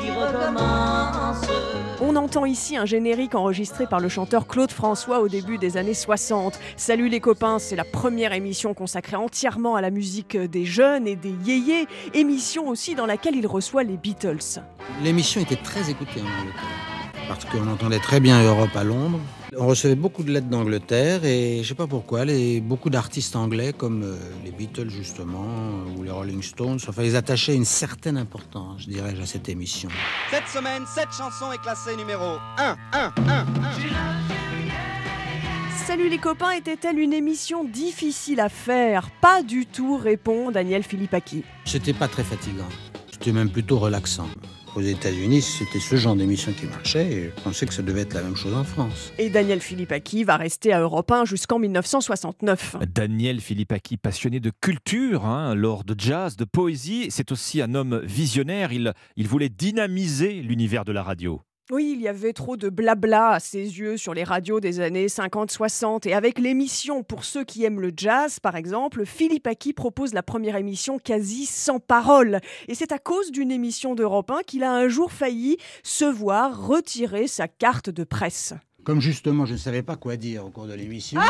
S39: qui recommence.
S38: On entend ici un générique enregistré par le chanteur Claude François au début des années 60. Salut les copains, c'est la première émission consacrée entièrement à la musique des jeunes et des yéyés, émission aussi dans laquelle il reçoit les Beatles.
S40: L'émission était très écoutée en Angleterre parce qu'on entendait très bien Europe à Londres. On recevait beaucoup de lettres d'Angleterre et je sais pas pourquoi, les, beaucoup d'artistes anglais comme euh, les Beatles justement ou les Rolling Stones, enfin ils attachaient une certaine importance, je dirais, à cette émission.
S41: Cette semaine, cette chanson est classée numéro 1, 1, 1, 1.
S38: Salut les copains était-elle une émission difficile à faire? Pas du tout, répond Daniel Philippaki.
S40: C'était pas très fatigant, c'était même plutôt relaxant. Aux États-Unis, c'était ce genre d'émission qui marchait et je pensais que ça devait être la même chose en France.
S38: Et Daniel Philippaki va rester à Europe 1 jusqu'en 1969.
S1: Daniel Philippaki, passionné de culture, hein, lors de jazz, de poésie, c'est aussi un homme visionnaire. Il, il voulait dynamiser l'univers de la radio.
S38: Oui, il y avait trop de blabla à ses yeux sur les radios des années 50-60. Et avec l'émission Pour ceux qui aiment le jazz, par exemple, Philippe Aki propose la première émission quasi sans parole. Et c'est à cause d'une émission d'Europe 1 qu'il a un jour failli se voir retirer sa carte de presse.
S40: Comme justement, je ne savais pas quoi dire au cours de l'émission,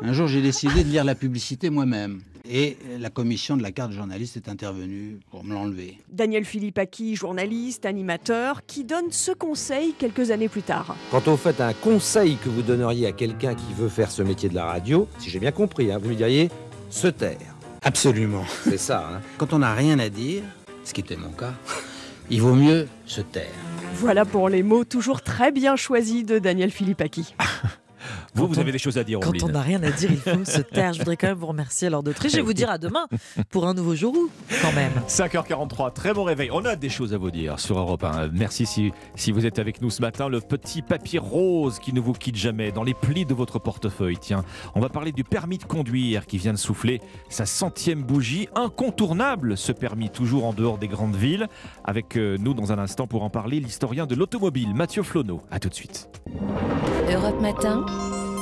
S40: un jour j'ai décidé de lire la publicité moi-même. Et la commission de la carte journaliste est intervenue pour me l'enlever.
S38: Daniel Philippaki, journaliste, animateur, qui donne ce conseil quelques années plus tard.
S42: Quand on fait un conseil que vous donneriez à quelqu'un qui veut faire ce métier de la radio, si j'ai bien compris, hein, vous lui diriez se taire.
S40: Absolument.
S42: C'est ça. Hein.
S40: Quand on n'a rien à dire, ce qui était mon cas, il vaut mieux se taire.
S38: Voilà pour les mots toujours très bien choisis de Daniel Philippaki.
S1: Vous, vous avez des choses à dire,
S19: Quand
S1: Ombline.
S19: on n'a rien à dire, il faut se taire. Je voudrais quand même vous remercier alors de tricher et vous dire à demain pour un nouveau jour où, quand même.
S1: 5h43, très bon réveil. On a des choses à vous dire sur Europe 1. Merci si, si vous êtes avec nous ce matin. Le petit papier rose qui ne vous quitte jamais dans les plis de votre portefeuille. Tiens, on va parler du permis de conduire qui vient de souffler sa centième bougie. Incontournable ce permis, toujours en dehors des grandes villes. Avec euh, nous dans un instant pour en parler, l'historien de l'automobile, Mathieu Flonneau. A tout de suite.
S2: Europe Matin,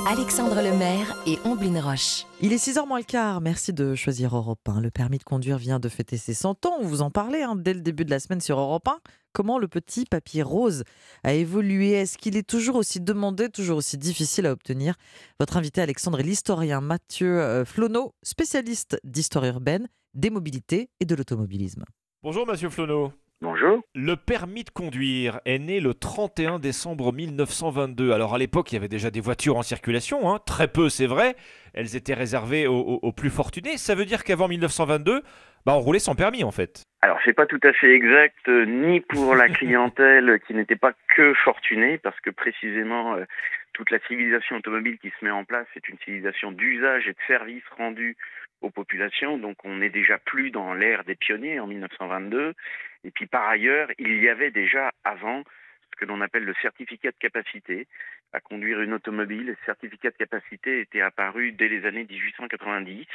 S2: Alexandre Lemaire et Omblin Roche.
S19: Il est 6h moins le quart. Merci de choisir Europe 1. Le permis de conduire vient de fêter ses 100 ans. On vous en parlait hein, dès le début de la semaine sur Europe 1. Comment le petit papier rose a évolué? Est-ce qu'il est toujours aussi demandé, toujours aussi difficile à obtenir? Votre invité Alexandre est l'historien Mathieu euh, Flonneau, spécialiste d'histoire urbaine, des mobilités et de l'automobilisme.
S1: Bonjour Mathieu Flonneau.
S43: Bonjour.
S1: Le permis de conduire est né le 31 décembre 1922. Alors à l'époque, il y avait déjà des voitures en circulation, hein. très peu c'est vrai. Elles étaient réservées aux, aux- aux plus fortunés. Ça veut dire qu'avant 1922, bah, on roulait sans permis en fait.
S43: Alors, c'est pas tout à fait exact, euh, ni pour la clientèle qui n'était pas que fortunée, parce que précisément, euh, toute la civilisation automobile qui se met en place, c'est une civilisation d'usage et de services rendus aux populations. Donc, on n'est déjà plus dans l'ère des pionniers en 1922. Et puis, par ailleurs, il y avait déjà avant ce que l'on appelle le certificat de capacité à conduire une automobile. Le certificat de capacité était apparu dès les années 1890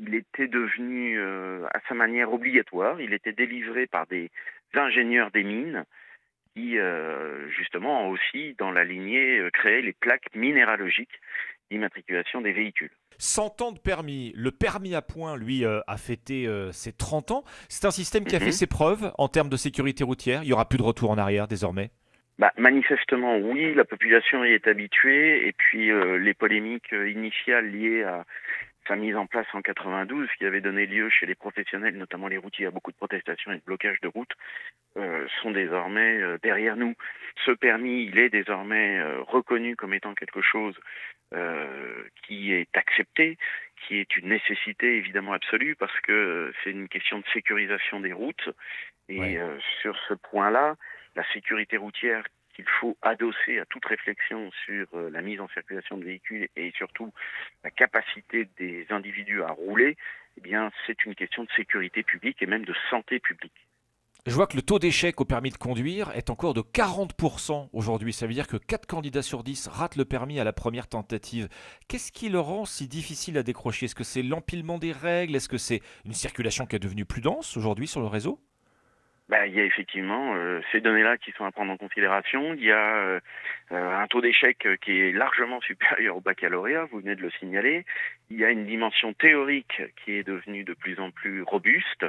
S43: il était devenu euh, à sa manière obligatoire. Il était délivré par des ingénieurs des mines qui, euh, justement, ont aussi, dans la lignée, euh, créé les plaques minéralogiques d'immatriculation des véhicules.
S1: 100 ans de permis. Le permis à point, lui, euh, a fêté euh, ses 30 ans. C'est un système qui a
S43: Mhm.
S1: fait ses preuves en termes de sécurité routière. Il n'y aura plus de retour en arrière désormais.
S43: Bah, manifestement, oui, la population y est habituée, et puis euh, les polémiques initiales liées à sa mise en place en 92, qui avait donné lieu chez les professionnels, notamment les routiers, à beaucoup de protestations et de blocages de route, euh, sont désormais euh, derrière nous. Ce permis, il est désormais euh, reconnu comme étant quelque chose qui est accepté, qui est une nécessité évidemment absolue, parce que c'est une question de sécurisation des routes, et sur ce point-là, la sécurité routière qu'il faut adosser à toute réflexion sur euh, la mise en circulation de véhicules et surtout la capacité des individus à rouler, eh bien, c'est une question de sécurité publique et même de santé publique.
S1: Je vois que le taux d'échec au permis de conduire est encore de 40% aujourd'hui. Ça veut dire que 4 candidats sur 10 ratent le permis à la première tentative. Qu'est-ce qui le rend si difficile à décrocher? Est-ce que c'est l'empilement des règles? Est-ce que c'est une circulation qui est devenue plus dense aujourd'hui sur le réseau?
S43: Bah, il y a effectivement euh, ces données-là qui sont à prendre en considération. Il y a euh, euh, un taux d'échec qui est largement supérieur au baccalauréat, vous venez de le signaler. Il y a une dimension théorique qui est devenue de plus en plus robuste,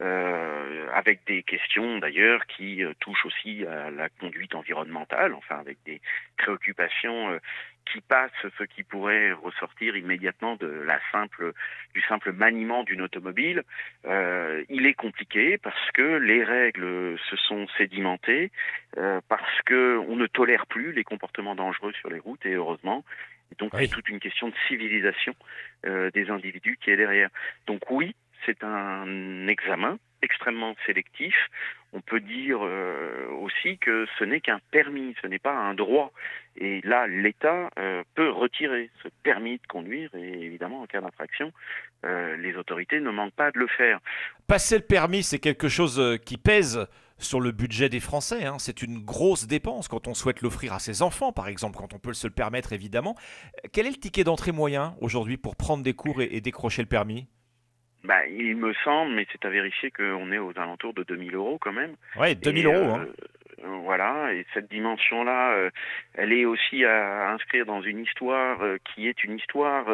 S43: avec des questions d'ailleurs qui touchent aussi à la conduite environnementale, enfin avec des préoccupations qui passe ce qui pourrait ressortir immédiatement de la simple, du simple maniement d'une automobile. Euh, il est compliqué parce que les règles se sont sédimentées, euh, parce que on ne tolère plus les comportements dangereux sur les routes et heureusement. Et donc c'est toute une question de civilisation euh, des individus qui est derrière. Donc oui, c'est un examen extrêmement sélectif. On peut dire euh, aussi que ce n'est qu'un permis, ce n'est pas un droit. Et là, l'État euh, peut retirer ce permis de conduire et évidemment, en cas d'infraction, euh, les autorités ne manquent pas de le faire.
S1: Passer le permis, c'est quelque chose qui pèse sur le budget des Français. Hein. C'est une grosse dépense quand on souhaite l'offrir à ses enfants, par exemple, quand on peut se le permettre, évidemment. Quel est le ticket d'entrée moyen aujourd'hui pour prendre des cours et décrocher le permis?
S43: Bah, il me semble, mais c'est à vérifier qu'on est aux alentours de 2000 euros quand même.
S1: Oui, 2000 euros. Hein.
S43: Euh, voilà, et cette dimension-là, euh, elle est aussi à inscrire dans une histoire euh, qui est une histoire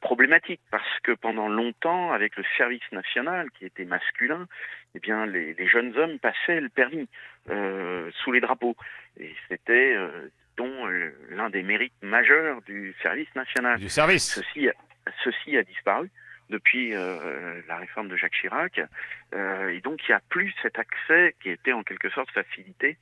S43: problématique, parce que pendant longtemps, avec le service national qui était masculin, eh bien, les, les jeunes hommes passaient le permis sous les drapeaux, et c'était dont l'un des mérites majeurs du service national.
S1: Du service.
S43: Ceci, ceci a disparu depuis euh, la réforme de Jacques Chirac. Euh, et donc, il n'y a plus cet accès qui était en quelque sorte facilité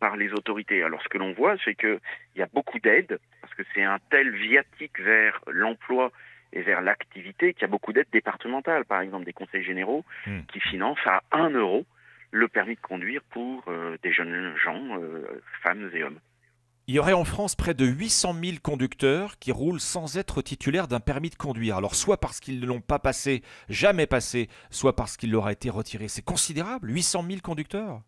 S43: par les autorités. Alors, ce que l'on voit, c'est qu'il y a beaucoup d'aides, parce que c'est un tel viatique vers l'emploi et vers l'activité qu'il y a beaucoup d'aides départementales, par exemple des conseils généraux, hmm. qui financent à 1 euro le permis de conduire pour euh, des jeunes gens, femmes et hommes.
S1: Il y aurait en France près de 800 000 conducteurs qui roulent sans être titulaires d'un permis de conduire. Alors soit parce qu'ils ne l'ont pas passé, jamais passé, soit parce qu'il leur a été retiré. C'est considérable, 800 000 conducteurs?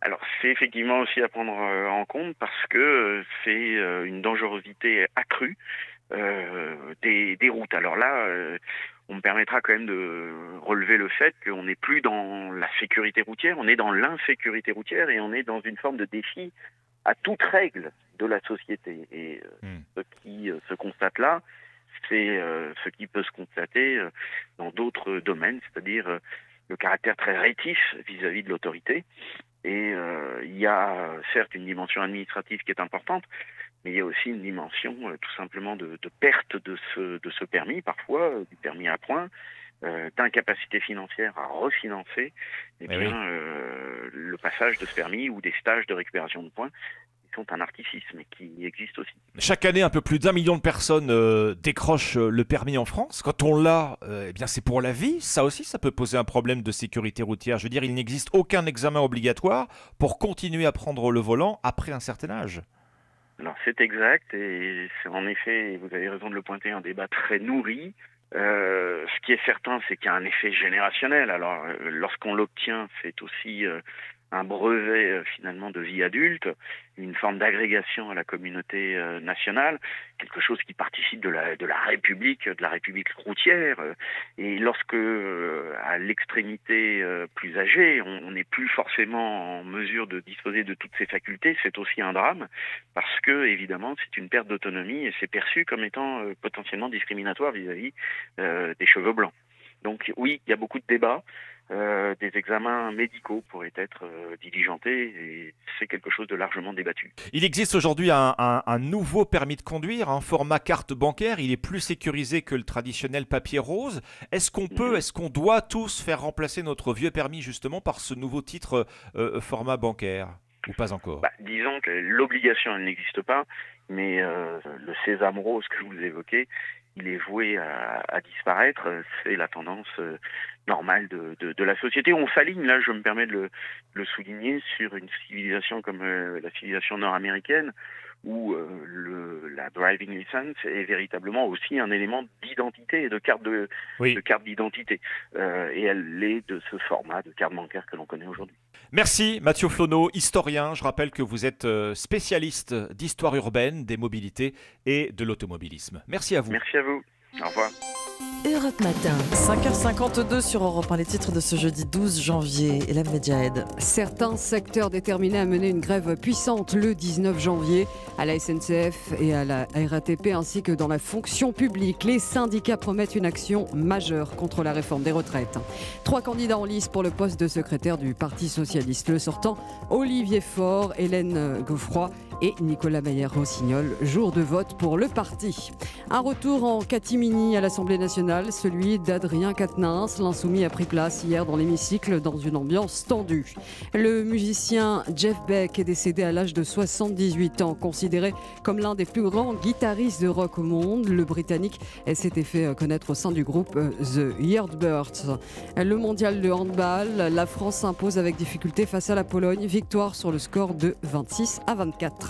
S43: Alors c'est effectivement aussi à prendre euh, en compte parce que euh, c'est euh, une dangerosité accrue des, des, routes. Alors là, on me permettra quand même de relever le fait qu'on n'est plus dans la sécurité routière, on est dans l'insécurité routière et on est dans une forme de défi à toute règle de la société. Et euh, hmm. ce qui euh, se constate là, c'est euh, ce qui peut se constater dans d'autres domaines, c'est-à-dire le caractère très rétif vis-à-vis de l'autorité. Et il y a certes une dimension administrative qui est importante, mais il y a aussi une dimension tout simplement de, de, perte de ce, de ce permis, parfois, du permis à point, euh, d'incapacité financière à refinancer eh, eh bien, euh, le passage de ce permis ou des stages de récupération de points qui sont un artifice, mais qui existent aussi.
S1: Chaque année, un peu plus d'un million de personnes euh, décrochent le permis en France. Quand on l'a, eh bien, c'est pour la vie. Ça aussi, ça peut poser un problème de sécurité routière. Je veux dire, il n'existe aucun examen obligatoire pour continuer à prendre le volant après un certain âge.
S43: Alors c'est exact et c'est en effet, vous avez raison de le pointer, un débat très nourri euh, ce qui est certain, c'est qu'il y a un effet générationnel. Alors, euh, lorsqu'on l'obtient, c'est aussi euh, un brevet euh, finalement de vie adulte, une forme d'agrégation à la communauté euh, nationale, quelque chose qui participe de la, de la République, de la République routière. Euh, et lorsque, à l'extrémité plus âgée, on n'est plus forcément en mesure de disposer de toutes ces facultés, c'est aussi un drame, parce que évidemment c'est une perte d'autonomie et c'est perçu comme étant potentiellement discriminatoire vis-à-vis -vis, des cheveux blancs. Donc oui, il y a beaucoup de débats. Euh, des examens médicaux pourraient être euh, diligentés et c'est quelque chose de largement débattu.
S1: Il existe aujourd'hui un, nouveau permis de conduire, un format carte bancaire. Il est plus sécurisé que le traditionnel papier rose. Est-ce qu'on peut, mhm. est-ce qu'on doit tous faire remplacer notre vieux permis justement par ce nouveau titre euh, format bancaire? Ou pas encore?
S43: Bah, Disons que l'obligation elle n'existe pas, mais le sésame rose que vous évoquez, il est voué à, disparaître. C'est la tendance euh, normale de, la société. On s'aligne, là, je me permets de le, souligner, sur une civilisation comme euh, la civilisation nord-américaine, où euh, le, la driving license est véritablement aussi un élément d'identité et de carte de, de carte d'identité. Euh, et elle est de ce format de carte bancaire que l'on connaît aujourd'hui.
S1: Merci Mathieu Flonneau, historien. Je rappelle que vous êtes euh, spécialiste d'histoire urbaine, des mobilités et de l'automobilisme. Merci à vous.
S43: Merci à vous. Au revoir.
S2: Europe Matin.
S14: 5h52 sur Europe 1, les titres de ce jeudi 12 janvier. Hélène Medjahed.
S4: Certains secteurs déterminés à mener une grève puissante le 19 janvier à la SNCF et à la RATP ainsi que dans la fonction publique. Les syndicats promettent une action majeure contre la réforme des retraites. Trois candidats en lice pour le poste de secrétaire du Parti socialiste. Le sortant, Olivier Faure, Hélène Geoffroy et Nicolas Maillère-Rossignol, jour de vote pour le parti. Un retour en catimini à l'Assemblée nationale, celui d'Adrien Quatennens. L'insoumis a pris place hier dans l'hémicycle dans une ambiance tendue. Le musicien Jeff Beck est décédé à l'âge de 78 ans, considéré comme l'un des plus grands guitaristes de rock au monde. Le Britannique s'était fait connaître au sein du groupe The Yardbirds. Le mondial de handball, la France s'impose avec difficulté face à la Pologne. Victoire sur le score de 26 à 24.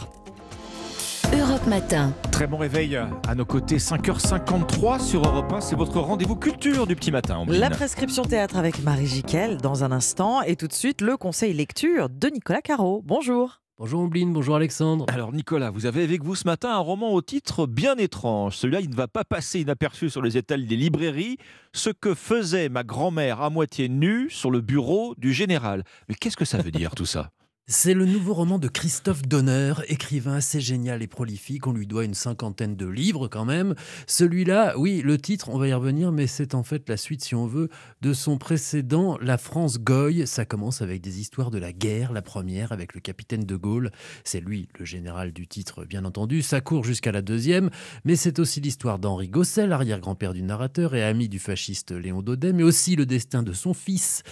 S2: Europe Matin.
S1: Très bon réveil à nos côtés, 5h53 sur Europe 1. C'est votre rendez-vous culture du petit matin. Ambline.
S14: La prescription théâtre avec Marie Jiquel dans un instant. Et tout de suite, le conseil lecture de Nicolas Caro. Bonjour.
S44: Bonjour Ombline, bonjour Alexandre.
S1: Alors Nicolas, vous avez avec vous ce matin un roman au titre bien étrange. Celui-là, il ne va pas passer inaperçu sur les étals des librairies. Ce que faisait ma grand-mère à moitié nue sur le bureau du général. Mais qu'est-ce que ça veut dire tout ça?
S44: C'est le nouveau roman de Christophe Donner, écrivain assez génial et prolifique. On lui doit une cinquantaine de livres quand même. Celui-là, oui, le titre, on va y revenir, mais c'est en fait la suite, si on veut, de son précédent, La France Goy. Ça commence avec des histoires de la guerre, la première avec le capitaine de Gaulle. C'est lui, le général du titre, bien entendu. Ça court jusqu'à la deuxième, mais c'est aussi l'histoire d'Henri Gosset, l'arrière-grand-père du narrateur et ami du fasciste Léon Daudet, mais aussi le destin de son fils,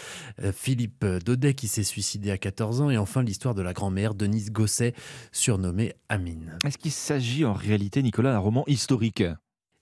S44: euh, Philippe Daudet, qui s'est suicidé à 14 ans, et enfin l'histoire de la grand-mère, Denise Gosset, surnommée Amine.
S1: Est-ce qu'il s'agit en réalité, Nicolas, d'un roman historique?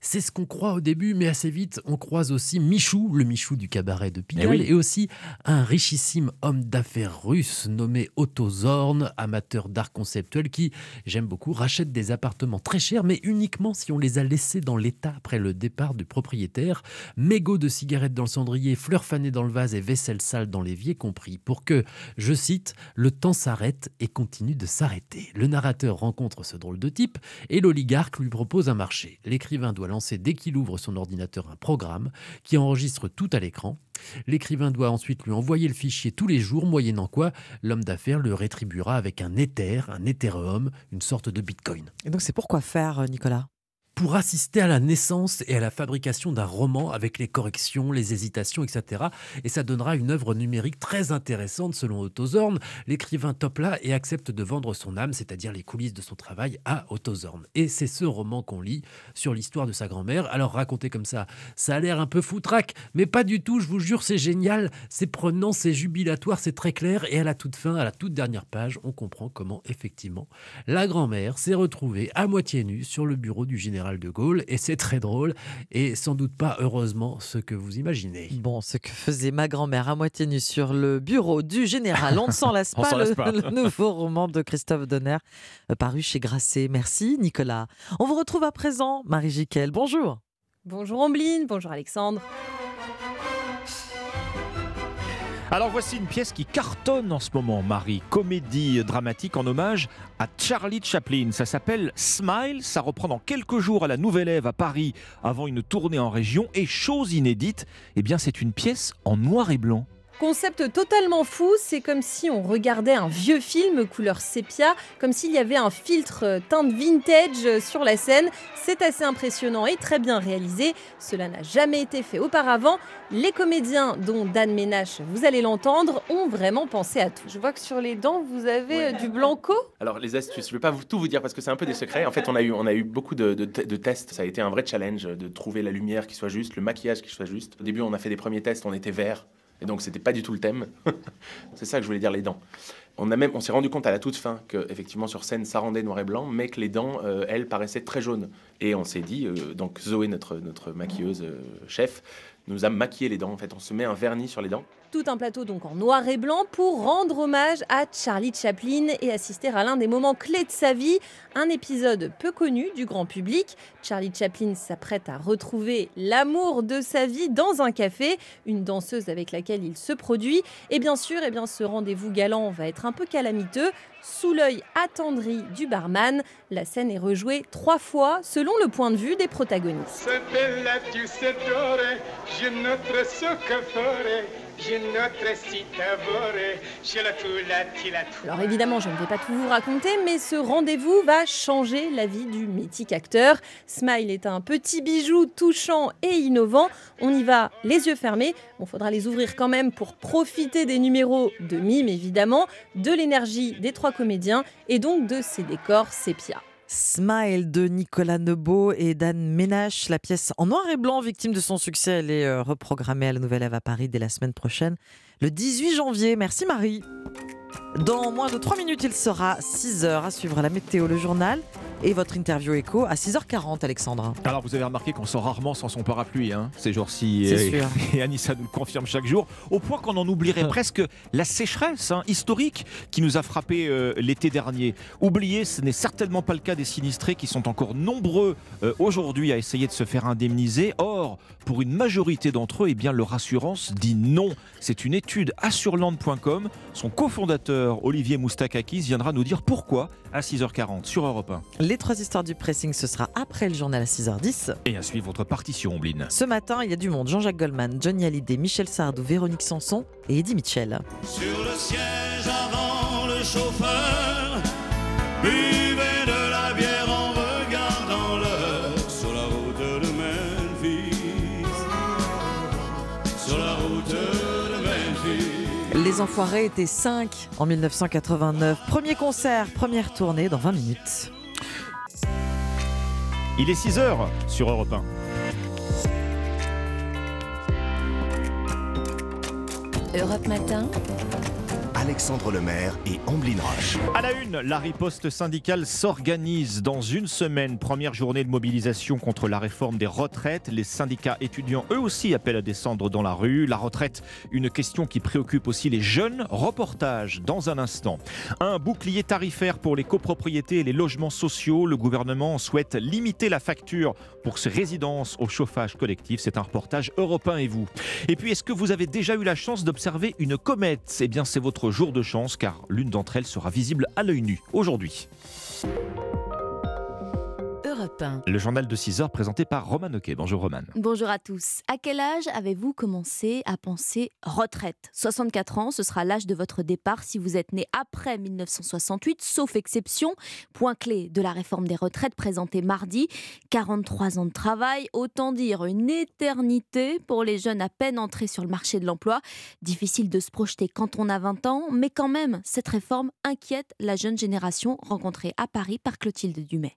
S44: C'est ce qu'on croit au début, mais assez vite, on croise aussi Michou, le Michou du cabaret de Pigalle,
S1: Eh oui.
S44: et aussi un richissime homme d'affaires russe nommé Otto Zorn, amateur d'art conceptuel, qui, j'aime beaucoup, rachète des appartements très chers, mais uniquement si on les a laissés dans l'état après le départ du propriétaire. Mégots de cigarettes dans le cendrier, fleurs fanées dans le vase et vaisselle sale dans l'évier compris, pour que, je cite, le temps s'arrête et continue de s'arrêter. Le narrateur rencontre ce drôle de type et l'oligarque lui propose un marché. L'écrivain doit dès qu'il ouvre son ordinateur un programme qui enregistre tout à l'écran. L'écrivain doit ensuite lui envoyer le fichier tous les jours, moyennant quoi l'homme d'affaires le rétribuera avec un Ether, un Ethereum, une sorte de Bitcoin.
S14: Et donc c'est pourquoi faire, euh, Nicolas?
S44: Pour assister à la naissance et à la fabrication d'un roman avec les corrections, les hésitations, etc. Et ça donnera une œuvre numérique très intéressante selon Otto Zorn. L'écrivain top là et accepte de vendre son âme, c'est-à-dire les coulisses de son travail, à Otto Zorn. Et c'est ce roman qu'on lit sur l'histoire de sa grand-mère. Alors raconté comme ça, ça a l'air un peu foutraque, mais pas du tout, je vous jure, c'est génial, c'est prenant, c'est jubilatoire, c'est très clair. Et à la toute fin, à la toute dernière page, on comprend comment effectivement la grand-mère s'est retrouvée à moitié nue sur le bureau du général de Gaulle. Et c'est très drôle et sans doute pas heureusement ce que vous imaginez.
S14: Bon, ce que faisait ma grand-mère à moitié nue sur le bureau du général. On ne s'en lasse pas,
S44: lasse
S14: le,
S44: pas.
S14: le nouveau roman de Christophe Donner, euh, paru chez Grasset. Merci, Nicolas. On vous retrouve à présent, Marie Jiquel. Bonjour.
S45: Bonjour Ambline, bonjour Alexandre.
S1: Alors voici une pièce qui cartonne en ce moment, Marie. Comédie dramatique en hommage à Charlie Chaplin. Ça s'appelle Smile. Ça reprend dans quelques jours à la Nouvelle Ève à Paris avant une tournée en région. Et chose inédite, eh bien c'est une pièce en noir et blanc.
S45: Concept totalement fou, c'est comme si on regardait un vieux film couleur sépia, comme s'il y avait un filtre euh, teinte vintage euh, sur la scène. C'est assez impressionnant et très bien réalisé. Cela n'a jamais été fait auparavant. Les comédiens, dont Dan Ménache, vous allez l'entendre, ont vraiment pensé à tout. Je vois que sur les dents, vous avez euh, du blanco.
S46: Alors les astuces, je ne vais pas vous, tout vous dire parce que c'est un peu des secrets. En fait, on a eu, on a eu beaucoup de, de te- de tests. Ça a été un vrai challenge de trouver la lumière qui soit juste, le maquillage qui soit juste. Au début, on a fait des premiers tests, on était vert. Et donc, c'était pas du tout le thème. c'est ça que je voulais dire, les dents. On, a même, on s'est rendu compte à la toute fin que, effectivement, sur scène, ça rendait noir et blanc, mais que les dents, euh, elles, paraissaient très jaunes. Et on s'est dit, euh, donc Zoé, notre, notre maquilleuse euh, chef, nous a maquillé les dents. En fait, on se met un vernis sur les dents.
S45: Tout un plateau donc en noir et blanc pour rendre hommage à Charlie Chaplin et assister à l'un des moments clés de sa vie, un épisode peu connu du grand public. Charlie Chaplin s'apprête à retrouver l'amour de sa vie dans un café, une danseuse avec laquelle il se produit. Et bien sûr, eh bien, ce rendez-vous galant va être un peu calamiteux. Sous l'œil attendri du barman, la scène est rejouée trois fois selon le point de vue des protagonistes. Alors évidemment, je ne vais pas tout vous raconter, mais ce rendez-vous va changer la vie du mythique acteur. Smile est un petit bijou touchant et innovant. On y va les yeux fermés. Bon, faudra les ouvrir quand même pour profiter des numéros de mime évidemment, de l'énergie des trois comédiens et donc de ces décors sépia.
S14: Smile de Nicolas Nebo et Dan Ménache. La pièce en noir et blanc, victime de son succès, elle est euh, reprogrammée à la Nouvelle Ève à Paris dès la semaine prochaine, le 18 janvier. Merci Marie. Dans moins de 3 minutes, il sera 6h à suivre la météo, le journal et votre interview écho à 6h40, Alexandra.
S1: Alors, vous avez remarqué qu'on sort rarement sans son parapluie, hein, ces jours-ci.
S14: C'est
S1: et,
S14: sûr.
S1: et Anissa nous le confirme chaque jour, au point qu'on en oublierait presque la sécheresse hein, historique qui nous a frappé euh, l'été dernier. Oubliez, ce n'est certainement pas le cas des sinistrés qui sont encore nombreux euh, aujourd'hui à essayer de se faire indemniser. Or, pour une majorité d'entre eux, eh bien, leur assurance dit non. C'est une étude assurland.com. Son cofondateur, Olivier Moustakakis, viendra nous dire pourquoi à 6h40 sur Europe 1.
S14: Les trois histoires du pressing, ce sera après le journal à 6h10.
S1: Et à suivre votre partition, Ombline.
S14: Ce matin, il y a du monde. Jean-Jacques Goldman, Johnny Hallyday, Michel Sardou, Véronique Sanson et Eddie Mitchell.
S47: Sur le siège avant le chauffeur,
S14: Les Enfoirés étaient 5 en 1989. Premier concert, première tournée dans 20 minutes.
S1: Il est 6h sur Europe 1.
S2: Europe Matin.
S3: Alexandre Lemaire et Amblin Roche.
S1: À la une, la riposte syndicale s'organise dans une semaine. Première journée de mobilisation contre la réforme des retraites. Les syndicats étudiants, eux aussi, appellent à descendre dans la rue. La retraite, une question qui préoccupe aussi les jeunes. Reportage dans un instant. Un bouclier tarifaire pour les copropriétés et les logements sociaux. Le gouvernement souhaite limiter la facture pour ces résidences au chauffage collectif. C'est un reportage européen et vous. Et puis, est-ce que vous avez déjà eu la chance d'observer une comète? Eh bien, c'est votre jour de chance car l'une d'entre elles sera visible à l'œil nu aujourd'hui.
S2: Europe 1.
S1: Le journal de 6 heures présenté par Roman Oquet. Bonjour Roman.
S48: Bonjour à tous. À quel âge avez-vous commencé à penser retraite? 64 ans, ce sera l'âge de votre départ si vous êtes né après 1968, sauf exception. Point clé de la réforme des retraites présentée mardi. 43 ans de travail, autant dire une éternité pour les jeunes à peine entrés sur le marché de l'emploi. Difficile de se projeter quand on a 20 ans, mais quand même, cette réforme inquiète la jeune génération rencontrée à Paris par Clotilde Dumais.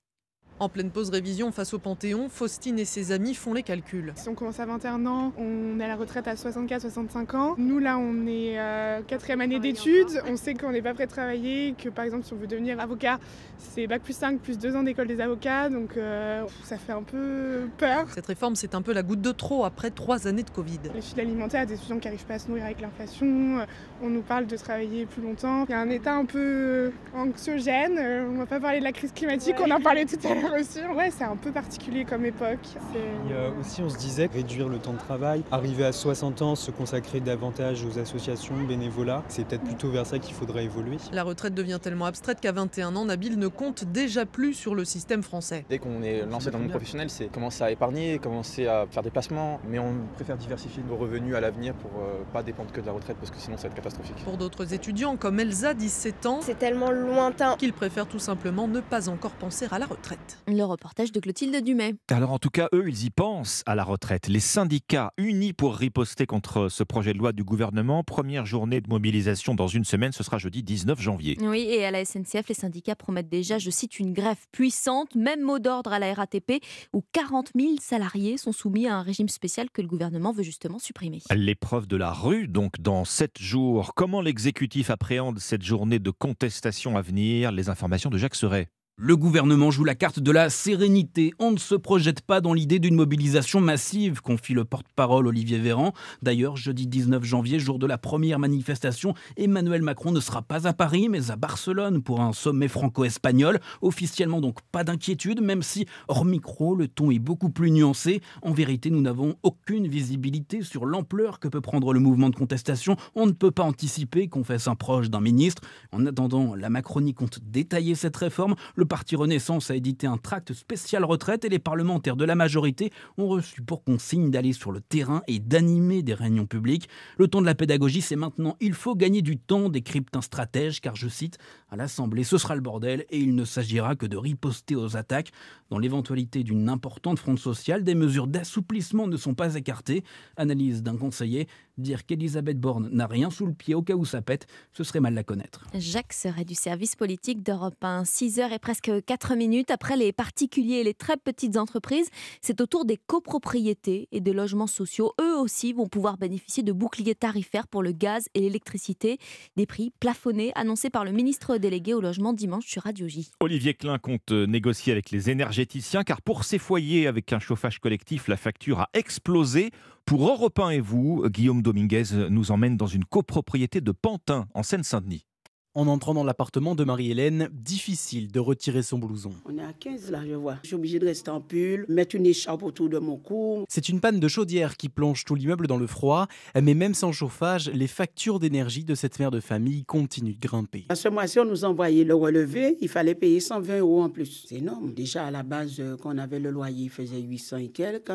S49: En pleine pause révision face au Panthéon, Faustine et ses amis font les calculs.
S50: Si on commence à 21 ans, on est à la retraite à 64-65 ans. Nous, là, on est euh, quatrième année d'études. On sait qu'on n'est pas prêt de travailler, que par exemple, si on veut devenir avocat, c'est bac plus 5 plus 2 ans d'école des avocats. Donc, euh, ça fait un peu peur.
S49: Cette réforme, c'est un peu la goutte de trop après trois années de Covid.
S50: Les filles alimentaires, des étudiants qui n'arrivent pas à se nourrir avec l'inflation. On nous parle de travailler plus longtemps. Il y a un état un peu anxiogène. Euh, On va pas parler de la crise climatique, on en parlait tout à l'heure aussi. Ouais, c'est un peu particulier comme époque.
S51: Et euh, aussi, on se disait réduire le temps de travail, arriver à 60 ans, se consacrer davantage aux associations, bénévolat. C'est peut-être plutôt vers ça qu'il faudrait évoluer.
S49: La retraite devient tellement abstraite qu'à 21 ans, Nabil ne compte déjà plus sur le système français.
S44: Dès qu'on est lancé dans le monde professionnel, c'est commencer à épargner, commencer à faire des placements, mais on préfère diversifier nos revenus à l'avenir pour euh, pas dépendre que de la retraite parce que sinon ça va être catastrophique.
S49: Pour d'autres étudiants comme Elsa, 17 ans,
S52: c'est tellement lointain
S49: qu'ils préfèrent tout simplement ne pas encore penser à la retraite.
S48: Le reportage de Clotilde Dumais.
S1: Alors en tout cas, eux, ils y pensent à la retraite. Les syndicats unis pour riposter contre ce projet de loi du gouvernement. Première journée de mobilisation dans une semaine, ce sera jeudi 19 janvier.
S48: Oui, et à la SNCF, les syndicats promettent déjà, je cite, une grève puissante, même mot d'ordre à la RATP, où 40 000 salariés sont soumis à un régime spécial que le gouvernement veut justement supprimer.
S1: L'épreuve de la rue, donc dans 7 jours. Comment l'exécutif appréhende cette journée de contestation à venir? Les informations de Jacques Serret.
S44: Le gouvernement joue la carte de la sérénité. On ne se projette pas dans l'idée d'une mobilisation massive, confie le porte-parole Olivier Véran. D'ailleurs, jeudi 19 janvier, jour de la première manifestation, Emmanuel Macron ne sera pas à Paris, mais à Barcelone pour un sommet franco-espagnol. Officiellement donc pas d'inquiétude, même si hors micro, le ton est beaucoup plus nuancé. En vérité, nous n'avons aucune visibilité sur l'ampleur que peut prendre le mouvement de contestation. On ne peut pas anticiper qu'on fasse un proche d'un ministre. En attendant, la Macronie compte détailler cette réforme. Parti Renaissance a édité un tract spécial retraite et les parlementaires de la majorité ont reçu pour consigne d'aller sur le terrain et d'animer des réunions publiques. Le temps de la pédagogie, c'est maintenant. Il faut gagner du temps, décrypte un stratège, car je cite, à l'Assemblée, ce sera le bordel et il ne s'agira que de riposter aux attaques. Dans l'éventualité d'une importante fronde sociale, des mesures d'assouplissement ne sont pas écartées. Analyse d'un conseiller, dire qu'Elisabeth Borne n'a rien sous le pied au cas où ça pète, ce serait mal la connaître.
S48: Jacques serait du service politique d'Europe 1. 6 heures et presque 4 minutes après les particuliers et les très petites entreprises, c'est au tour des copropriétés et des logements sociaux. Eux aussi vont pouvoir bénéficier de boucliers tarifaires pour le gaz et l'électricité. Des prix plafonnés annoncés par le ministre délégué au logement dimanche sur Radio J.
S1: Olivier Klein compte négocier avec les énergéticiens car pour ces foyers avec un chauffage collectif, la facture a explosé. Pour Europe 1 et vous, Guillaume Dominguez nous emmène dans une copropriété de Pantin en Seine-Saint-Denis.
S53: En entrant dans l'appartement de Marie-Hélène, difficile de retirer son blouson.
S54: On est à 15 là, je vois. Je suis obligée de rester en pull, mettre une écharpe autour de mon cou.
S53: C'est une panne de chaudière qui plonge tout l'immeuble dans le froid, mais même sans chauffage, les factures d'énergie de cette mère de famille continuent de grimper.
S54: À ce mois-ci, on nous envoyait le relevé, il fallait payer 120 euros en plus. C'est énorme. Déjà à la base, euh, quand on avait le loyer, il faisait 800 et quelques.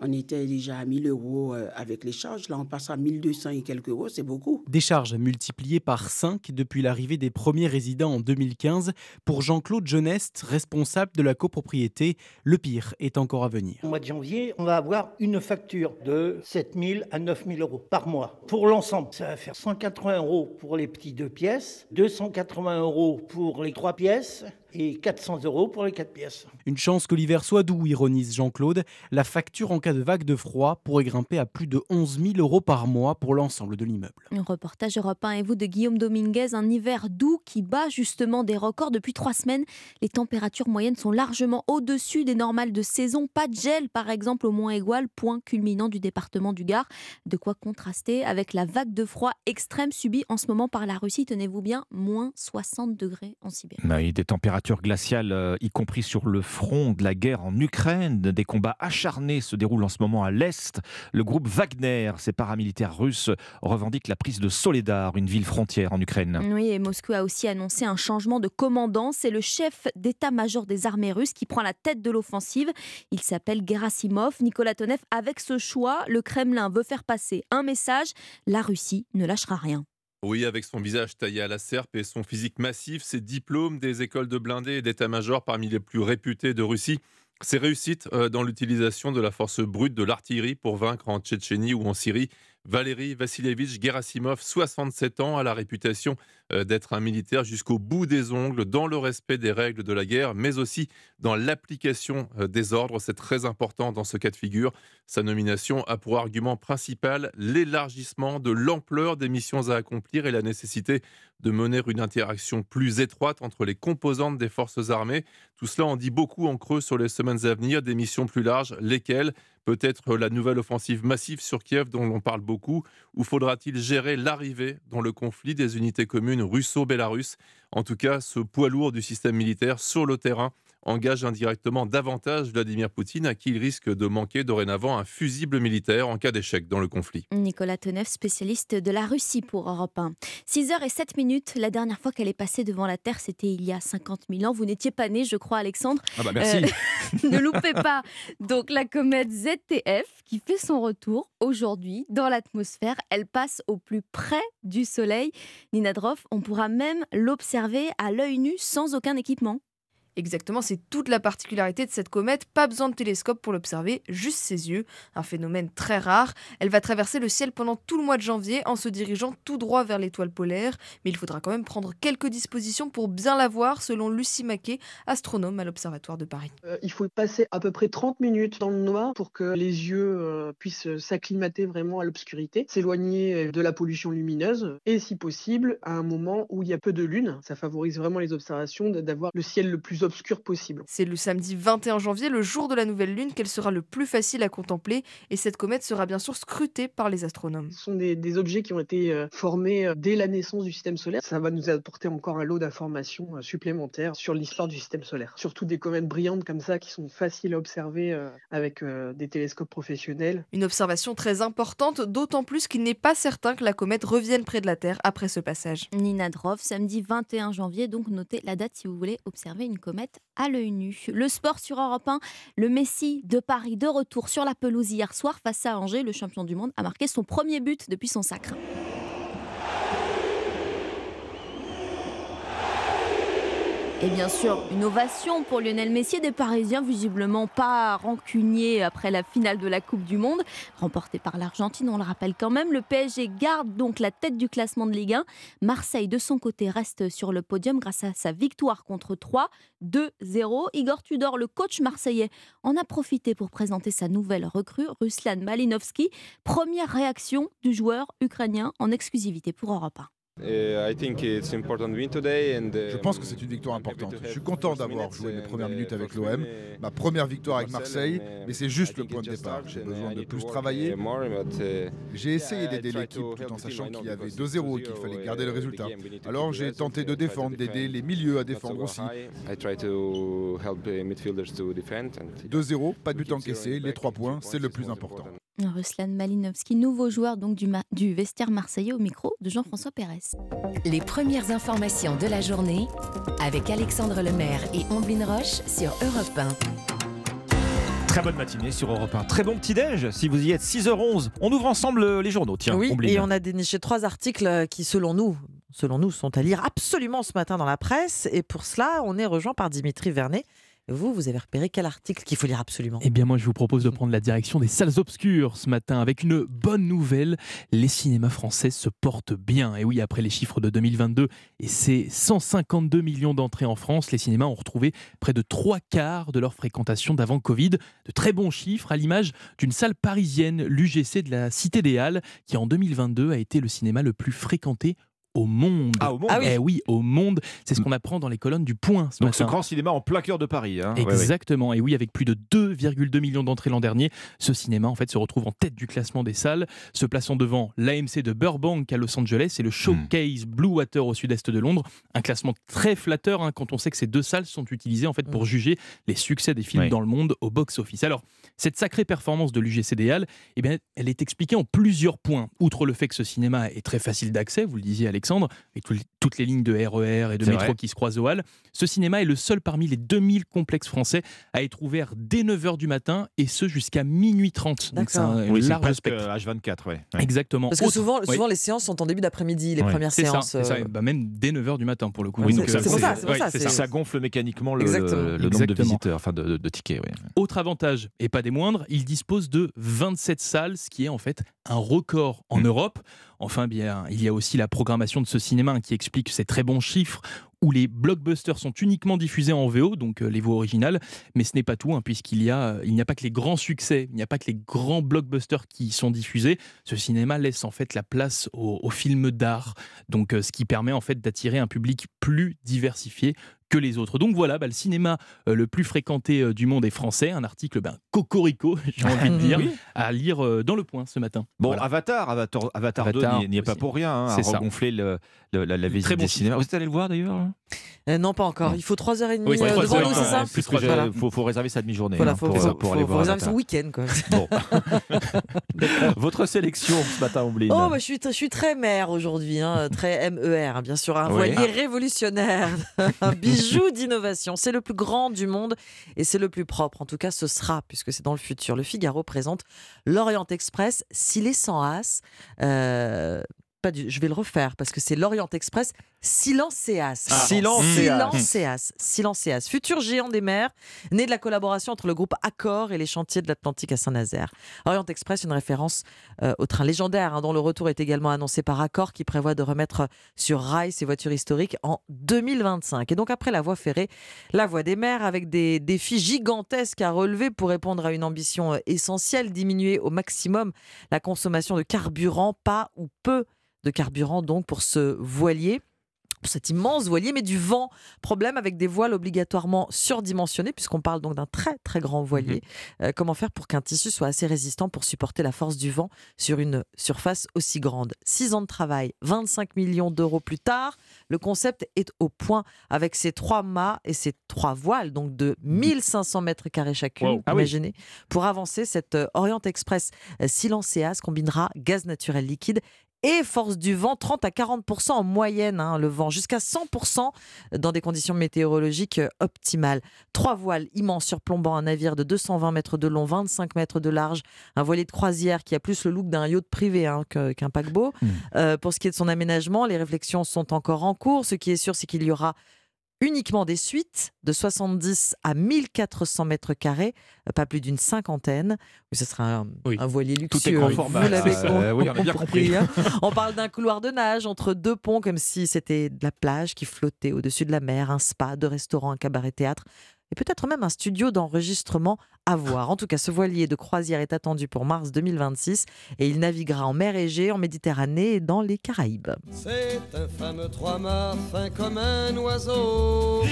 S54: On était déjà à 1000 euros euh, avec les charges. Là, on passe à 1200 et quelques euros. C'est beaucoup.
S53: Des charges multipliées par 5 depuis l'arrivée des premiers résidents en 2015. Pour Jean-Claude Jeuneste, responsable de la copropriété, le pire est encore à venir.
S52: Au mois de janvier, on va avoir une facture de 7000 à 9000 euros par mois. Pour l'ensemble, ça va faire 180 euros pour les petits deux pièces, 280 euros pour les trois pièces et 400 euros pour les 4 pièces.
S53: Une chance que l'hiver soit doux, ironise Jean-Claude. La facture en cas de vague de froid pourrait grimper à plus de 11 000 euros par mois pour l'ensemble de l'immeuble.
S48: Un reportage Europe 1 et vous de Guillaume Dominguez, un hiver doux qui bat justement des records depuis trois semaines. Les températures moyennes sont largement au-dessus des normales de saison. Pas de gel par exemple au Mont Égual, point culminant du département du Gard. De quoi contraster avec la vague de froid extrême subie en ce moment par la Russie. Tenez-vous bien, moins 60 degrés en Sibérie.
S1: Oui, des températures glaciales, euh, y compris sur le front de la guerre en Ukraine. Des combats acharnés se déroulent en ce moment à l'Est. Le groupe Wagner, ces paramilitaires russes, revendiquent la prise de Soledar, une ville frontière en Ukraine.
S48: Oui, et Moscou a aussi annoncé un changement de commandant. C'est le chef d'état-major des armées russes qui prend la tête de l'offensive. Il s'appelle Gerasimov. Nicolas Tonev, avec ce choix, le Kremlin veut faire passer un message. La Russie ne lâchera rien.
S11: Oui, avec son visage taillé à la serpe et son physique massif, ses diplômes des écoles de blindés et d'état-major parmi les plus réputés de Russie, ses réussites euh, dans l'utilisation de la force brute de l'artillerie pour vaincre en Tchétchénie ou en Syrie, Valéry Vassilievitch Gerasimov, 67 ans, a la réputation d'être un militaire jusqu'au bout des ongles, dans le respect des règles de la guerre, mais aussi dans l'application euh, des ordres. C'est très important dans ce cas de figure. Sa nomination a pour argument principal l'élargissement de l'ampleur des missions à accomplir et la nécessité de mener une interaction plus étroite entre les composantes des forces armées. Tout cela en dit beaucoup en creux sur les semaines à venir, des missions plus larges, lesquelles Peut-être la nouvelle offensive massive sur Kiev dont l'on parle beaucoup, ou faudra-t-il gérer l'arrivée dans le conflit des unités communes russo-bélarusses En tout cas, ce poids lourd du système militaire sur le terrain engage indirectement davantage Vladimir Poutine, à qui il risque de manquer dorénavant un fusible militaire en cas d'échec dans le conflit.
S48: Nicolas Tenev, spécialiste de la Russie pour Europe 1. 6 h et 7 minutes, la dernière fois qu'elle est passée devant la Terre, c'était il y a 50 000 ans. Vous n'étiez pas né, je crois, Alexandre.
S1: Ah bah merci.
S48: Euh, ne loupez pas. Donc la comète ZTF qui fait son retour aujourd'hui dans l'atmosphère. Elle passe au plus près du Soleil. Nina Droff, on pourra même l'observer à l'œil nu sans aucun équipement.
S55: Exactement, c'est toute la particularité de cette comète. Pas besoin de télescope pour l'observer, juste ses yeux. Un phénomène très rare. Elle va traverser le ciel pendant tout le mois de janvier en se dirigeant tout droit vers l'étoile polaire. Mais il faudra quand même prendre quelques dispositions pour bien la voir, selon Lucie Maquet, astronome à l'Observatoire de Paris.
S56: Euh, il faut passer à peu près 30 minutes dans le noir pour que les yeux euh, puissent s'acclimater vraiment à l'obscurité, s'éloigner de la pollution lumineuse et, si possible, à un moment où il y a peu de lune. Ça favorise vraiment les observations d'avoir le ciel le plus
S13: plus obscure possible.
S12: C'est le samedi 21 janvier, le jour de la nouvelle lune, qu'elle sera le plus facile à contempler et cette comète sera bien sûr scrutée par les astronomes.
S13: Ce sont des, des objets qui ont été euh, formés euh, dès la naissance du système solaire. Ça va nous apporter encore un lot d'informations euh, supplémentaires sur l'histoire du système solaire. Surtout des comètes brillantes comme ça qui sont faciles à observer avec des télescopes professionnels.
S12: Une observation très importante, d'autant plus qu'il n'est pas certain que la comète revienne près de la Terre après ce passage.
S48: Nina Droff, samedi 21 janvier, donc notez la date si vous voulez observer une comète à l'œil nu. Le sport sur Europe 1, le Messi de Paris de retour sur la pelouse hier soir face à Angers, le champion du monde a marqué son premier but depuis son sacre. Et bien sûr, une ovation pour Lionel Messi et des Parisiens visiblement pas rancuniers après la finale de la Coupe du Monde, remportée par l'Argentine, on le rappelle quand même. Le PSG garde donc la tête du classement de Ligue 1. Marseille, de son côté, reste sur le podium grâce à sa victoire contre 3, 2-0. Igor Tudor, le coach marseillais, en a profité pour présenter sa nouvelle recrue, Ruslan Malinovski. Première réaction du joueur ukrainien en exclusivité pour Europe 1.
S57: Je pense que c'est une victoire importante. Je suis content d'avoir joué mes premières minutes avec l'OM, ma première victoire avec Marseille, mais c'est juste le point de départ. J'ai besoin de plus travailler. J'ai essayé d'aider l'équipe tout en sachant qu'il y avait 2-0 et qu'il fallait garder le résultat. Alors j'ai tenté de défendre, d'aider les milieux à défendre aussi. 2-0, pas de but encaissé, les 3 points, c'est le plus important.
S48: Ruslan Malinovski, nouveau joueur donc du, ma- du vestiaire marseillais au micro de Jean-François Pérez.
S2: Les premières informations de la journée avec Alexandre Lemaire et Omblin Roche sur Europe 1.
S1: Très bonne matinée sur Europe 1. Très bon petit-déj si vous y êtes. 6h11. On ouvre ensemble euh, les journaux. Tiens,
S14: oui,
S1: Omblin.
S14: et on a déniché trois articles euh, qui, selon nous, selon nous, sont à lire absolument ce matin dans la presse. Et pour cela, on est rejoint par Dimitri Vernet. Vous, vous avez repéré quel article qu'il faut lire absolument?
S15: Eh bien, moi, je vous propose de prendre la direction des salles obscures ce matin avec une bonne nouvelle. Les cinémas français se portent bien. Et oui, après les chiffres de 2022 et ces 152 millions d'entrées en France, les cinémas ont retrouvé près de trois quarts de leur fréquentation d'avant Covid. De très bons chiffres à l'image d'une salle parisienne, l'UGC de la Cité des Halles, qui en 2022 a été le cinéma le plus fréquenté au monde.
S1: Ah, au monde
S15: Eh oui, au monde. C'est ce qu'on apprend dans les colonnes du Point ce
S1: Donc ce grand cinéma en plein cœur de Paris. hein. Ouais, ouais.
S15: Exactement. Et oui, avec plus de 2,2 millions d'entrées l'an dernier, ce cinéma en fait se retrouve en tête du classement des salles, se plaçant devant l'AMC de Burbank à Los Angeles et le Showcase Blue Water au sud-est de Londres. Un classement très flatteur hein, quand on sait que ces deux salles sont utilisées en fait pour juger les succès des films
S1: Oui.
S15: dans le monde au box-office. Alors, cette sacrée performance de l'UGCDL, eh bien, elle est expliquée en plusieurs points. Outre le fait que ce cinéma est très facile d'accès, vous le disiez Alexandre, avec tout- toutes les lignes de RER et de métro
S1: vrai.
S15: qui se croisent aux Halles, ce cinéma est le seul parmi les 2000 complexes français à être ouvert dès 9h du matin et ce jusqu'à minuit 30. Donc c'est un
S1: Oui,
S15: large
S1: presque
S15: spectre.
S1: H24, ouais. Ouais.
S15: Exactement.
S14: Parce que
S15: Autre-
S14: souvent,
S15: oui.
S14: souvent les séances sont en début d'après-midi, les
S1: Ouais.
S14: premières
S15: ça,
S14: séances.
S15: c'est ça.
S14: euh,
S15: Bah, même dès 9h du matin pour le coup.
S1: Oui,
S15: Donc,
S1: donc
S15: euh,
S14: c'est pour ça, ça,
S15: c'est-
S1: Ça gonfle mécaniquement le, nombre de visiteurs, enfin de, de tickets.
S15: Autre avantage, et pas des moindres, il dispose de 27 salles, ce qui est en fait un record en Europe. Enfin, bien, il y a aussi la programmation de ce cinéma qui explique ces très bons chiffres où les blockbusters sont uniquement diffusés en VO, donc euh, les voix originales, mais ce n'est pas tout, hein, puisqu'il y a, euh, il n'y a pas que les grands succès, il n'y a pas que les grands blockbusters qui sont diffusés. Ce cinéma laisse en fait la place aux, aux films d'art, donc euh, ce qui permet en fait d'attirer un public plus diversifié que les autres. Donc voilà, bah, le cinéma euh, le plus fréquenté euh, du monde est français. Un article ben, cocorico, j'ai envie de dire,
S1: Oui.
S15: à lire euh, dans le point ce matin.
S1: Bon,
S15: Voilà.
S1: Avatar, Avatar, Avatar,
S15: Avatar
S1: 2 n'y- est pas pour rien, hein, à
S15: ça.
S1: regonfler le, le- la, la visite
S15: Très bon
S1: des cinémas. Vous êtes allé le voir d'ailleurs hein?
S14: Euh, non, pas encore. Il faut 3h30
S1: Oui,
S14: euh, devant
S1: heures,
S14: nous, c'est ça Voilà.
S1: faut, faut réserver sa demi-journée
S14: Voilà,
S1: hein,
S14: faut,
S1: pour,
S14: faut-
S1: pour
S14: faut-
S1: aller
S14: faut
S1: voir
S14: réserver son week-end. Quoi.
S1: Bon. Votre sélection ce matin, Ombline
S14: Oh, bah, je, suis, je suis très mère aujourd'hui, hein, très MER, hein, bien sûr. Un
S1: Oui.
S14: voilier
S1: Ah.
S14: révolutionnaire, un bijou d'innovation. C'est le plus grand du monde et c'est le plus propre. En tout cas, ce sera, puisque c'est dans le futur. Le Figaro présente l'Orient Express, s'il est sans as. euh, pas du, je vais le refaire parce que c'est l'Orient Express Silencéas.
S1: Ah. Silencéas.
S14: Silencéas. Silencéas. Futur géant des mers, né de la collaboration entre le groupe Accor et les chantiers de l'Atlantique à Saint-Nazaire. Orient Express, une référence euh, au train légendaire, hein, dont le retour est également annoncé par Accor, qui prévoit de remettre sur rail ses voitures historiques en 2025. Et donc après la voie ferrée, la voie des mers, avec des défis gigantesques à relever pour répondre à une ambition euh, essentielle, diminuer au maximum la consommation de carburant, pas ou peu de carburant donc pour ce voilier. cet immense voilier, mais du vent. Problème avec des voiles obligatoirement surdimensionnés, puisqu'on parle donc d'un très très grand voilier. Euh, comment faire pour qu'un tissu soit assez résistant pour supporter la force du vent sur une surface aussi grande? Six ans de travail, 25 millions d'euros plus tard, le concept est au point avec ses trois mâts et ses trois voiles, donc de 1500 mètres carrés chacune.
S1: Wow. Ah oui.
S14: Imaginez. Pour avancer, cette euh, Orient Express euh, Silencéas combinera gaz naturel liquide et force du vent, 30 à 40% en moyenne, hein, le vent, jusqu'à 100 dans des conditions météorologiques euh, optimales. Trois voiles immenses surplombant un navire de 220 mètres de long, 25 mètres de large, un voilier de croisière qui a plus le look d'un yacht privé hein, qu'un paquebot. Euh, pour ce qui est de son aménagement, les réflexions sont encore en cours. Ce qui est sûr, c'est qu'il y aura uniquement des suites de 70 à 1400 mètres carrés, euh, pas plus d'une cinquantaine. Ce sera un, un voilier
S1: Tout est
S14: luxueux.
S1: grand
S14: Vous
S1: format,
S14: l'avez.
S1: Euh, oui, compris.
S14: hein. On parle d'un couloir de nage entre deux ponts, comme si c'était de la plage qui flottait au-dessus de la mer, un spa, deux restaurants, un cabaret-théâtre. Et peut-être même un studio d'enregistrement à voir. En tout cas, ce voilier de croisière est attendu pour mars 2026 et il naviguera en mer Égée, en Méditerranée et dans les Caraïbes.
S58: C'est un fameux trois-mâts fin comme un oiseau.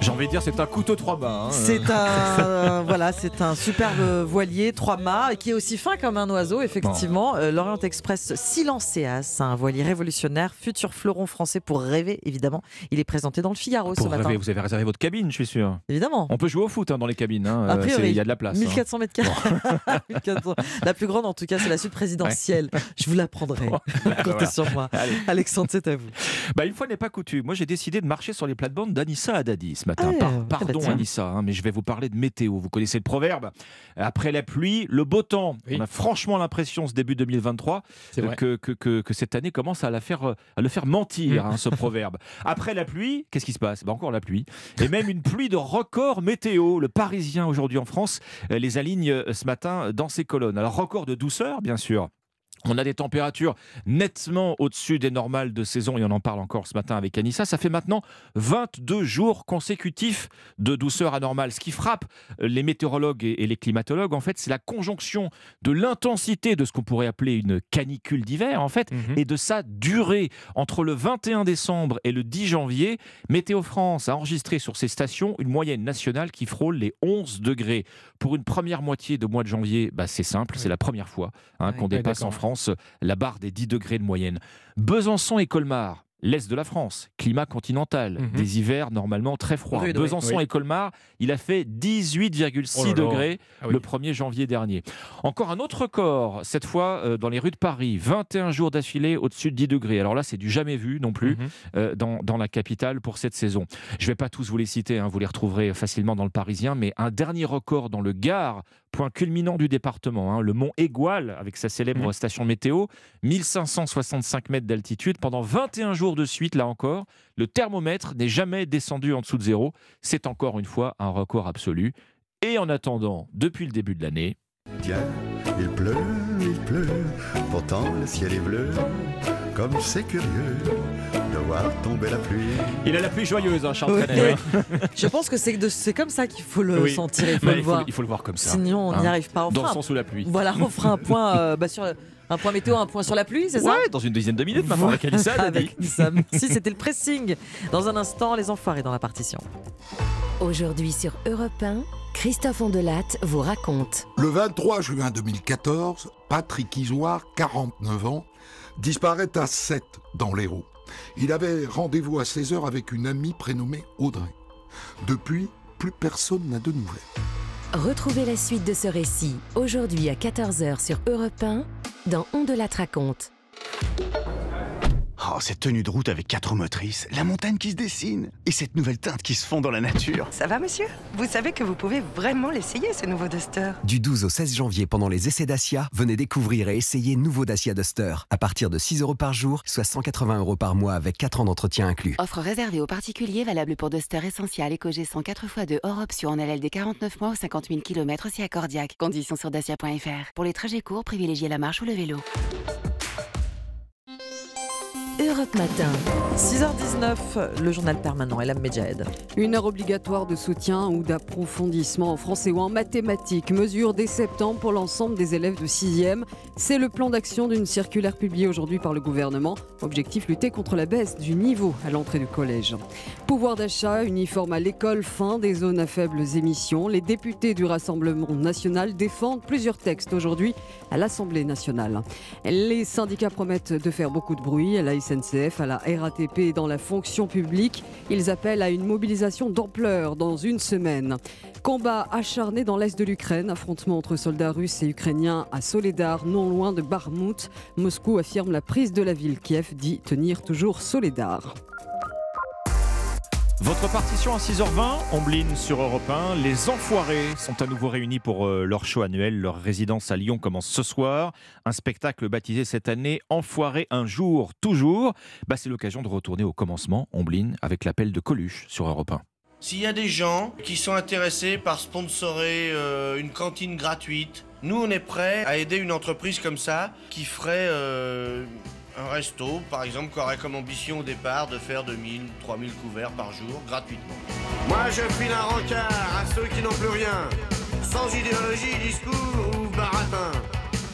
S1: J'ai envie de dire, c'est un couteau trois mains. hein.
S14: C'est un voilà, c'est un superbe voilier trois mâts qui est aussi fin comme un oiseau. Effectivement, Euh, l'Orient Express Silencéas, un voilier révolutionnaire, futur fleuron français pour rêver évidemment. Il est présenté dans le Figaro ce matin.
S1: vous avez réservé votre cabine, je suis sûr.
S14: Évidemment.
S1: On peut jouer au foot hein, dans les cabines. hein.
S14: A
S1: Euh, Il y a de la place. hein.
S14: 1400 mètres carrés. 1400. La plus grande, en tout cas, c'est la suite présidentielle. Je vous la prendrai. Comptez
S1: Voilà.
S14: sur moi.
S1: Allez.
S14: Alexandre, c'est à vous.
S1: Bah, une fois n'est pas coutume. Moi, j'ai décidé de marcher sur les plates-bandes d'Anissa Haddadi ce matin.
S14: Ah,
S1: Par-
S14: bah
S1: pardon. Anissa, hein, mais je vais vous parler de météo. Vous connaissez le proverbe. Après la pluie, le beau temps. On a franchement l'impression, ce début 2023,
S47: C'est vrai.
S1: que, que, que, que cette année commence à, la faire, euh, à le faire mentir,
S47: Mm.
S1: hein, ce proverbe. Après la pluie, qu'est-ce qui se passe? Bah, Encore la pluie. Et même une pluie de record météo. Le Parisien, aujourd'hui en France, euh, les aligne euh, ce matin dans ses colonnes. Alors, record de douceur, bien sûr. On a des températures nettement au-dessus des normales de saison et on en parle encore ce matin avec Anissa. Ça fait maintenant 22 jours consécutifs de douceur anormale. Ce qui frappe les météorologues et les climatologues, en fait, c'est la conjonction de l'intensité de ce qu'on pourrait appeler une canicule d'hiver, en fait, et de sa durée. Entre le 21 décembre et le 10 janvier, Météo France a enregistré sur ses stations une moyenne nationale qui frôle les 11 degrés. Pour une première moitié de mois de janvier, bah, c'est simple, c'est la première fois hein, qu'on dépasse en France la barre des 10 degrés de moyenne. Besançon et Colmar, l'est de la France, climat continental,
S47: Mhm.
S1: des hivers normalement très froids.
S47: Oui.
S1: Besançon
S47: Oui.
S1: et Colmar, il a fait 18,6
S47: Oh là là.
S1: degrés
S47: Ah oui.
S1: le 1er janvier dernier. Encore un autre record, cette fois euh, dans les rues de Paris, 21 jours d'affilée au-dessus de 10 degrés. Alors là, c'est du jamais vu non plus
S47: Mhm.
S1: euh, dans, dans la capitale pour cette saison. Je ne vais pas tous vous les citer, hein, vous les retrouverez facilement dans le Parisien, mais un dernier record dans le Gard, point culminant du département, hein, le mont Égual, avec sa célèbre station météo, 1565 mètres d'altitude, pendant 21 jours de suite, là encore, le thermomètre n'est jamais descendu en dessous de zéro. C'est encore une fois un record absolu. Et en attendant, depuis le début de l'année,
S59: Tiens, il pleut, il pleut, pourtant le ciel est bleu, comme c'est curieux voir tomber la pluie.
S1: il a la pluie joyeuse, hein, Charles
S14: Oui.
S1: Trenet, ouais.
S14: Je pense que c'est de- c'est comme ça qu'il faut le
S1: Oui.
S14: sentir, il faut
S1: Bah,
S14: le
S1: il faut-
S14: voir.
S1: il faut le voir comme ça,
S14: Sinon, on n'y
S1: hein.
S14: arrive pas. On
S1: Dans
S14: fera
S1: le
S14: un-
S1: sens sous la pluie.
S14: Voilà, on fera un point, euh, bah, sur, un point météo, un point sur la pluie, c'est ça
S1: Ouais, dans une dizaine de minutes maintenant, avec Haddadi.
S14: Avec. Si c'était le pressing. Dans un instant, les enfoirés dans la partition.
S2: Aujourd'hui sur Europe 1, Christophe Ondelat vous raconte.
S60: Le 23 juin 2014, Patrick Isoire, 49 ans, disparaît à 7 dans l'Hérault. Il avait rendez-vous à 16h avec une amie prénommée Audrey. Depuis, plus personne n'a de nouvelles.
S2: Retrouvez la suite de ce récit aujourd'hui à 14h sur Europe 1 dans Ondelat raconte.
S3: Oh, cette tenue de route avec quatre roues motrices, la montagne qui se dessine et cette nouvelle teinte qui se fond dans la nature.
S61: Ça va, monsieur? Vous savez que vous pouvez vraiment l'essayer, ce nouveau Duster.
S62: Du 12 au 16 janvier, pendant les essais Dacia, venez découvrir et essayer nouveau Dacia Duster. À partir de 6 euros par jour, soit 180 euros par mois avec 4 ans d'entretien inclus.
S63: Offre réservée aux particuliers valable pour Duster Essential EcoG 104 x2 hors option en LLD 49 mois ou 50 000 km si accordiaque. Conditions sur dacia.fr. Pour les trajets courts, privilégiez la marche ou le vélo.
S2: Europe Matin.
S14: 6h19, le journal permanent, Elam Medjahed.
S4: Une heure obligatoire de soutien ou d'approfondissement en français ou en mathématiques. Mesure dès septembre pour l'ensemble des élèves de 6e. C'est le plan d'action d'une circulaire publiée aujourd'hui par le gouvernement. Objectif lutter contre la baisse du niveau à l'entrée du collège. Pouvoir d'achat, uniforme à l'école, fin des zones à faibles émissions. Les députés du Rassemblement national défendent plusieurs textes aujourd'hui à l'Assemblée nationale. Les syndicats promettent de faire beaucoup de bruit à la SNCF, à la RATP et dans la fonction publique. Ils appellent à une mobilisation d'ampleur dans une semaine. Combat acharné dans l'est de l'Ukraine, affrontement entre soldats russes et ukrainiens à Soledar, non loin de Barmout. Moscou affirme la prise de la ville. Kiev dit tenir toujours Soledar.
S1: Votre partition à 6h20, Ombline sur Europe 1. Les Enfoirés sont à nouveau réunis pour euh, leur show annuel. Leur résidence à Lyon commence ce soir. Un spectacle baptisé cette année Enfoirés un jour, toujours. Bah, C'est l'occasion de retourner au commencement, Ombline, avec l'appel de Coluche sur Europe 1.
S64: S'il y a des gens qui sont intéressés par sponsorer euh, une cantine gratuite, nous on est prêts à aider une entreprise comme ça qui ferait euh, un resto, par exemple, qui aurait comme ambition au départ de faire 2000, 3000 couverts par jour gratuitement. Moi je file un rencard à ceux qui n'ont plus rien, sans idéologie, discours ou baratin.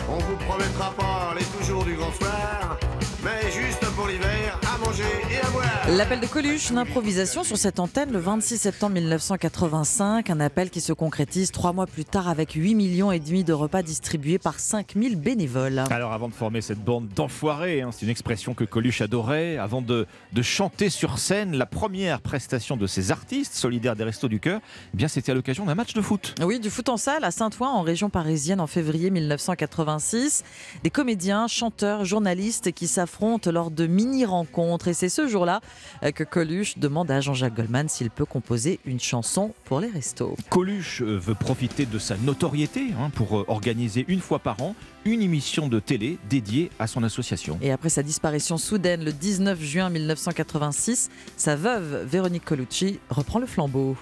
S64: On vous promettra pas les toujours du grand soir, mais juste pour l'hiver, à manger et à boire.
S14: L'appel de Coluche, une improvisation sur cette antenne le 26 septembre 1985, un appel qui se concrétise trois mois plus tard avec 8 millions et demi de repas distribués par 5000 bénévoles.
S1: Alors avant de former cette bande d'enfoirés, hein, c'est une expression que Coluche adorait, avant de, de chanter sur scène la première prestation de ces artistes solidaires des Restos du Cœur, eh bien c'était à l'occasion d'un match de foot.
S14: Oui, du foot en salle à Saint-Ouen, en région parisienne, en février 1986. Des comédiens, chanteurs, journalistes qui s'affrontent lors de mini-rencontres. Et c'est ce jour-là euh, que Coluche demande à Jean-Jacques Goldman s'il peut composer une chanson pour les restos.
S1: Coluche euh, veut profiter de sa notoriété hein, pour euh, organiser une fois par an une émission de télé dédiée à son association.
S14: Et après sa disparition soudaine le 19 juin 1986, sa veuve Véronique Colucci reprend le flambeau.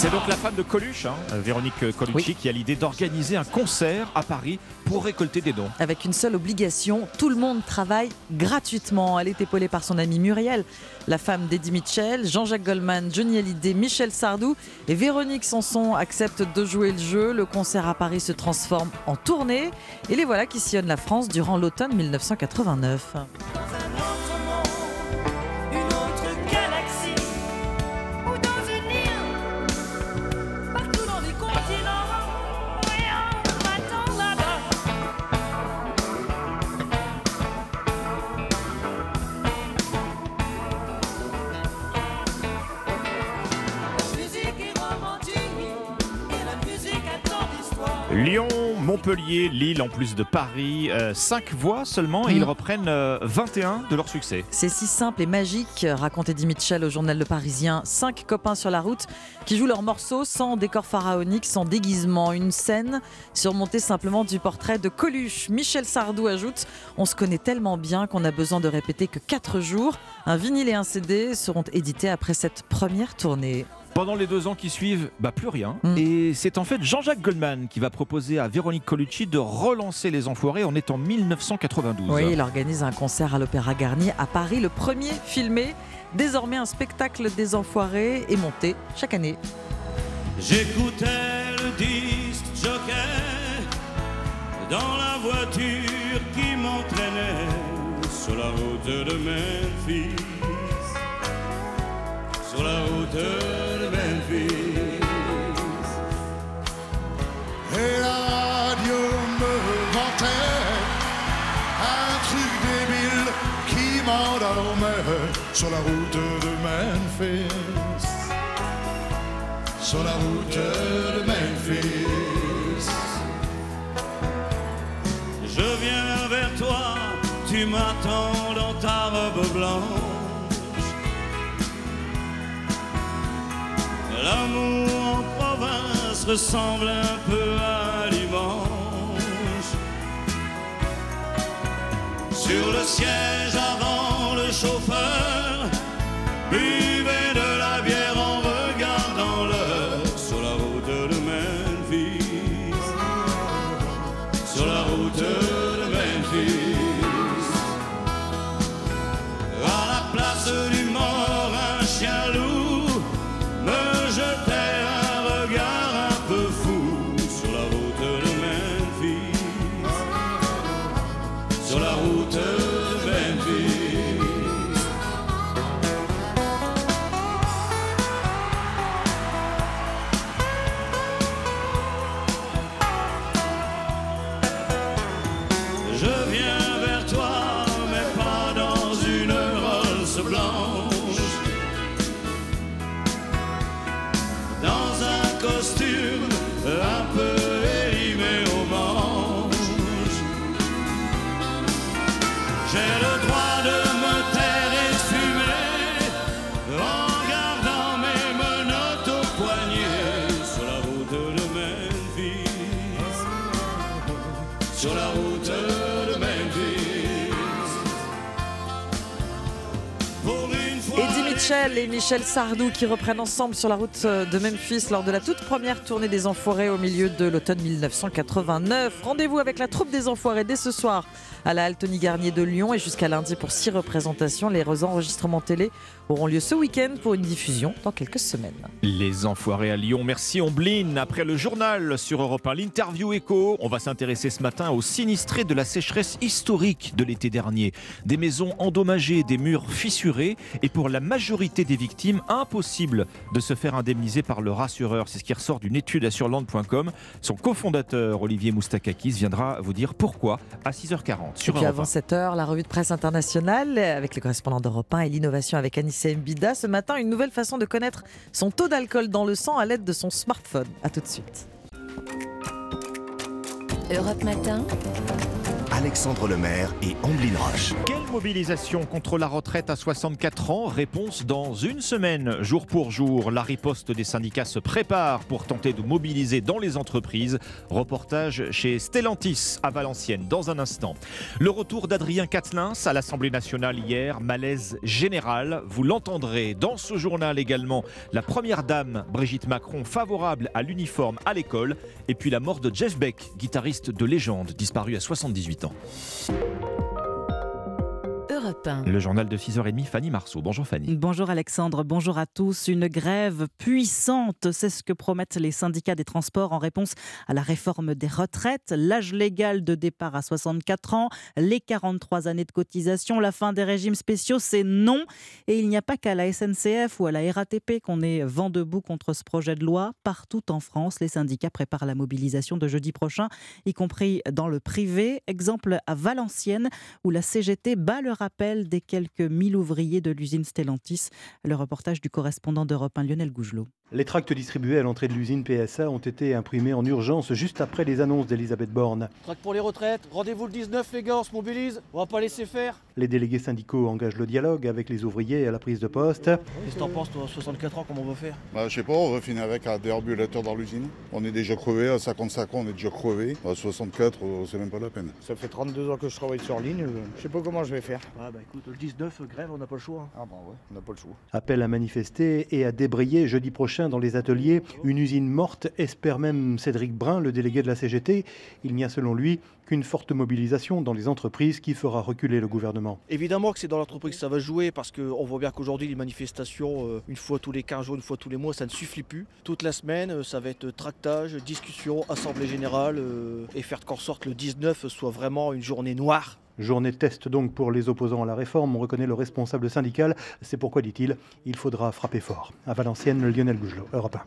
S47: C'est
S1: donc la femme de Coluche, hein, Véronique Colucci, qui a l'idée d'organiser un concert à Paris pour récolter des dons.
S14: Avec une seule obligation, tout le monde travaille gratuitement. Elle est épaulée par son amie Muriel, la femme d'Eddie Mitchell, Jean-Jacques Goldman, Johnny Hallyday, Michel Sardou et Véronique Sanson acceptent de jouer le jeu. Le concert à Paris se transforme en tournée et les voilà qui sillonnent la France durant l'automne 1989.
S1: Lyon, Montpellier, Lille, en plus de Paris, 5 voix seulement et ils reprennent euh, 21 de leur succès.
S14: C'est si simple et magique, raconte Eddie Mitchell au journal Le Parisien. Cinq copains sur la route qui jouent leurs morceaux sans décor pharaonique, sans déguisement. Une scène surmontée simplement du portrait de Coluche. Michel Sardou ajoute On se connaît tellement bien qu'on a besoin de répéter que 4 jours. Un vinyle et un CD seront édités après cette première tournée.
S1: Pendant les deux ans qui suivent, bah plus rien.
S14: Mm.
S1: Et c'est en fait Jean-Jacques Goldman qui va proposer à Véronique Colucci de relancer Les Enfoirés en étant 1992.
S14: Oui, il organise un concert à l'Opéra Garnier à Paris, le premier filmé. Désormais, un spectacle des enfoirés est monté chaque année.
S47: J'écoutais le disque jockey dans la voiture qui m'entraînait sur la route de Memphis. Sur la route de
S54: Et la radio me vantait un truc débile qui m'endormait sur la route de Memphis. Sur la route de Memphis.
S47: Je viens vers toi, tu m'attends dans ta robe blanche. Se ressemble un peu à dimanche. Sur le siège avant le chauffeur,
S14: Mitchell et Michel Sardou qui reprennent ensemble sur la route de Memphis lors de la toute première tournée des Enfoirés au milieu de l'automne 1989. Rendez-vous avec la troupe des Enfoirés dès ce soir à la Altony Garnier de Lyon et jusqu'à lundi pour six représentations. Les enregistrements télé auront lieu ce week-end pour une diffusion dans quelques semaines.
S1: Les enfoirés à Lyon, merci Omblin. Après le journal sur Europe 1, l'interview écho, on va s'intéresser ce matin aux sinistrés de la sécheresse historique de l'été dernier. Des maisons endommagées, des murs fissurés et pour la majorité des victimes, impossible de se faire indemniser par le rassureur. C'est ce qui ressort d'une étude à surland.com. Son cofondateur, Olivier Moustakakis, viendra vous dire pourquoi à 6h40
S14: Et
S1: sur
S14: puis
S1: Europe
S14: avant
S1: 1.
S14: 7h, la revue de presse internationale avec les correspondants d'Europe 1 et l'innovation avec Anissa Mbida. Ce matin, une nouvelle façon de connaître son taux d'alcool dans le sang à l'aide de son smartphone. A tout de suite.
S2: Europe Matin.
S65: Alexandre Lemaire et Amblin Roche.
S1: Quelle mobilisation contre la retraite à 64 ans? Réponse dans une semaine, jour pour jour. La riposte des syndicats se prépare pour tenter de mobiliser dans les entreprises. Reportage chez Stellantis à Valenciennes dans un instant. Le retour d'Adrien Quatennens à l'Assemblée nationale hier, malaise général. Vous l'entendrez dans ce journal également. La première dame, Brigitte Macron, favorable à l'uniforme à l'école. Et puis la mort de Jeff Beck, guitariste de légende, disparu à 78 ans. ょう。
S2: Europe 1.
S1: Le journal de 6h30, Fanny Marceau. Bonjour Fanny.
S66: Bonjour Alexandre, bonjour à tous. Une grève puissante, c'est ce que promettent les syndicats des transports en réponse à la réforme des retraites, l'âge légal de départ à 64 ans, les 43 années de cotisation, la fin des régimes spéciaux, c'est non. Et il n'y a pas qu'à la SNCF ou à la RATP qu'on est vent debout contre ce projet de loi. Partout en France, les syndicats préparent la mobilisation de jeudi prochain, y compris dans le privé. Exemple à Valenciennes, où la CGT bat le rappel des quelques 1000 ouvriers de l'usine Stellantis. Le reportage du correspondant d'Europe 1, Lionel Gougelot.
S67: Les tracts distribués à l'entrée de l'usine PSA ont été imprimés en urgence juste après les annonces d'Elisabeth Borne.
S68: Tract pour les retraites, rendez-vous le 19 les gars, on se mobilise, on va pas laisser faire.
S67: Les délégués syndicaux engagent le dialogue avec les ouvriers à la prise de poste.
S68: Qu'est-ce que t'en penses toi, 64 ans, comment on va faire?
S69: Bah, je sais pas, on va finir avec un déambulateur dans l'usine. On est déjà crevé, à 55 ans on est déjà crevé. À 64, euh, c'est même pas la peine.
S68: Ça fait 32 ans que je travaille sur ligne, euh, je sais pas comment je vais faire. Ah bah écoute, le 19, grève, on n'a pas le choix. Ah bah ouais, on n'a pas le choix.
S67: Appel à manifester et à débrayer jeudi prochain dans les ateliers. Une usine morte, espère même Cédric Brun, le délégué de la CGT. Il n'y a selon lui qu'une forte mobilisation dans les entreprises qui fera reculer le gouvernement.
S68: Évidemment que c'est dans l'entreprise que ça va jouer parce qu'on voit bien qu'aujourd'hui les manifestations, euh, une fois tous les 15 jours, une fois tous les mois, ça ne suffit plus. Toute la semaine, euh, ça va être tractage, discussion, assemblée générale euh, et faire qu'en sorte le 19 soit vraiment une journée noire.
S67: Journée test donc pour les opposants à la réforme. On reconnaît le responsable syndical. C'est pourquoi, dit-il, il faudra frapper fort. À Valenciennes, Lionel Gougelot, Europe 1.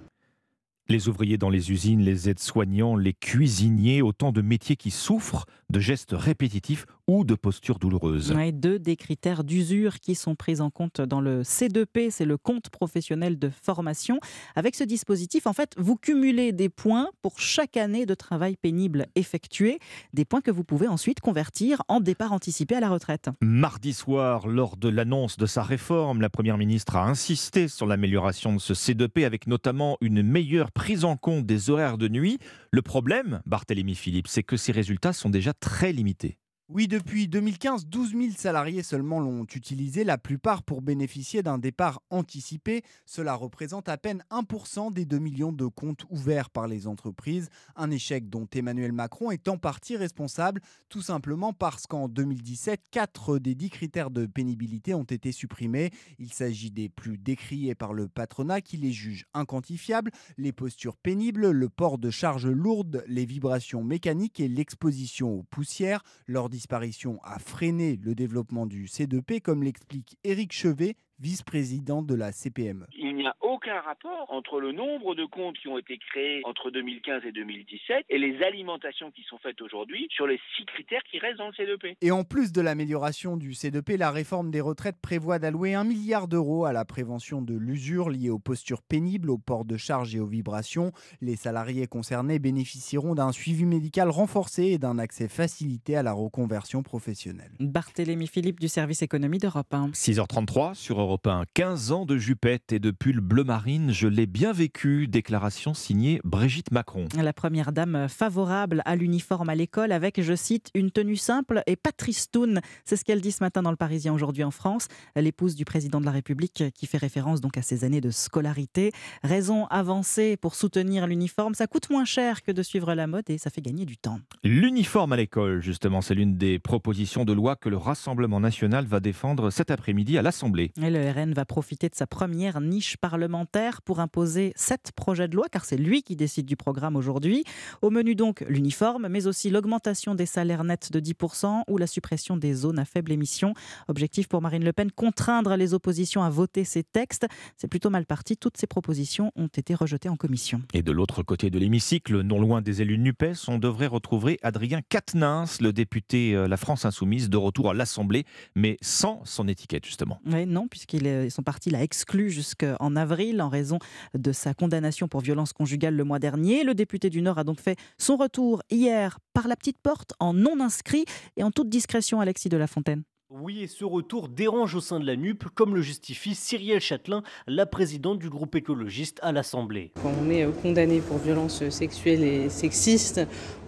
S1: Les ouvriers dans les usines, les aides-soignants, les cuisiniers, autant de métiers qui souffrent de gestes répétitifs ou de posture douloureuse.
S66: Ouais, deux des critères d'usure qui sont pris en compte dans le C2P, c'est le compte professionnel de formation. Avec ce dispositif, en fait, vous cumulez des points pour chaque année de travail pénible effectué, des points que vous pouvez ensuite convertir en départ anticipé à la retraite.
S1: Mardi soir, lors de l'annonce de sa réforme, la Première ministre a insisté sur l'amélioration de ce C2P avec notamment une meilleure prise en compte des horaires de nuit. Le problème, Barthélémy Philippe, c'est que ces résultats sont déjà très limités.
S70: Oui, depuis 2015, 12 000 salariés seulement l'ont utilisé, la plupart pour bénéficier d'un départ anticipé. Cela représente à peine 1% des 2 millions de comptes ouverts par les entreprises. Un échec dont Emmanuel Macron est en partie responsable, tout simplement parce qu'en 2017, 4 des 10 critères de pénibilité ont été supprimés. Il s'agit des plus décriés par le patronat qui les juge inquantifiables, les postures pénibles, le port de charges lourdes, les vibrations mécaniques et l'exposition aux poussières. Leur disparition a freiné le développement du C2P, comme l'explique Éric Chevet, vice-président de la CPME.
S71: Il n'y a aucun rapport entre le nombre de comptes qui ont été créés entre 2015 et 2017 et les alimentations qui sont faites aujourd'hui sur les six critères qui restent dans le C2P.
S70: Et en plus de l'amélioration du C2P, la réforme des retraites prévoit d'allouer un milliard d'euros à la prévention de l'usure liée aux postures pénibles, au port de charge et aux vibrations. Les salariés concernés bénéficieront d'un suivi médical renforcé et d'un accès facilité à la reconversion professionnelle.
S66: Barthélémy Philippe du service économie d'Europe 1.
S1: 6h33 sur Europe 1. 15 ans de jupette et de pull bleu marine, je l'ai bien vécu. Déclaration signée Brigitte Macron.
S66: La première dame favorable à l'uniforme à l'école avec, je cite, une tenue simple et pas tristoun. C'est ce qu'elle dit ce matin dans le Parisien aujourd'hui en France. L'épouse du président de la République qui fait référence donc à ses années de scolarité. Raison avancée pour soutenir l'uniforme. Ça coûte moins cher que de suivre la mode et ça fait gagner du temps.
S1: L'uniforme à l'école, justement, c'est l'une des propositions de loi que le Rassemblement national va défendre cet après-midi à l'Assemblée.
S66: Et le RN va profiter de sa première niche parlementaire pour imposer sept projets de loi, car c'est lui qui décide du programme aujourd'hui. Au menu donc l'uniforme, mais aussi l'augmentation des salaires nets de 10% ou la suppression des zones à faible émission. Objectif pour Marine Le Pen, contraindre les oppositions à voter ces textes. C'est plutôt mal parti. Toutes ces propositions ont été rejetées en commission.
S1: Et de l'autre côté de l'hémicycle, non loin des élus NUPES, on devrait retrouver Adrien Quatennens, le député euh, La France Insoumise, de retour à l'Assemblée, mais sans son étiquette, justement.
S66: Oui, non, puisqu'ils est- son parti l'a exclu jusqu'en avril en raison de sa condamnation pour violence conjugale le mois dernier. Le député du Nord a donc fait son retour hier par la petite porte en non inscrit et en toute discrétion, Alexis de la Fontaine.
S8: Oui, et ce retour dérange au sein de la NUP, comme le justifie Cyrielle Châtelain, la présidente du groupe écologiste à l'Assemblée.
S72: Quand on est euh, condamné pour violences sexuelles et sexistes,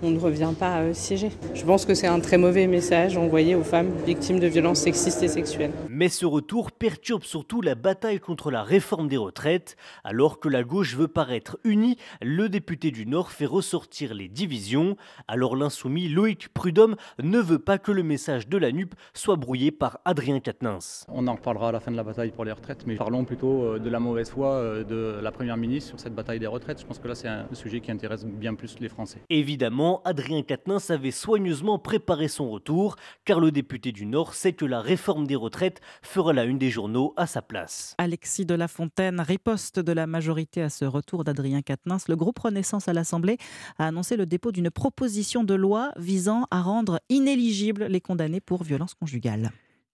S72: on ne revient pas euh, siéger. Je pense que c'est un très mauvais message envoyé aux femmes victimes de violences sexistes et sexuelles.
S8: Mais ce retour perturbe surtout la bataille contre la réforme des retraites. Alors que la gauche veut paraître unie, le député du Nord fait ressortir les divisions. Alors l'insoumis Loïc Prudhomme ne veut pas que le message de la NUP soit brouillé par Adrien Quatennens.
S73: On en reparlera à la fin de la bataille pour les retraites, mais parlons plutôt euh, de la mauvaise foi euh, de la Première ministre sur cette bataille des retraites. Je pense que là, c'est un sujet qui intéresse bien plus les Français.
S8: Évidemment, Adrien Quatennens avait soigneusement préparé son retour, car le député du Nord sait que la réforme des retraites fera la une des journaux à sa place.
S66: Alexis de la Fontaine, riposte de la majorité à ce retour d'Adrien Quatennens. Le groupe Renaissance à l'Assemblée a annoncé le dépôt d'une proposition de loi visant à rendre inéligibles les condamnés pour violence conjugale.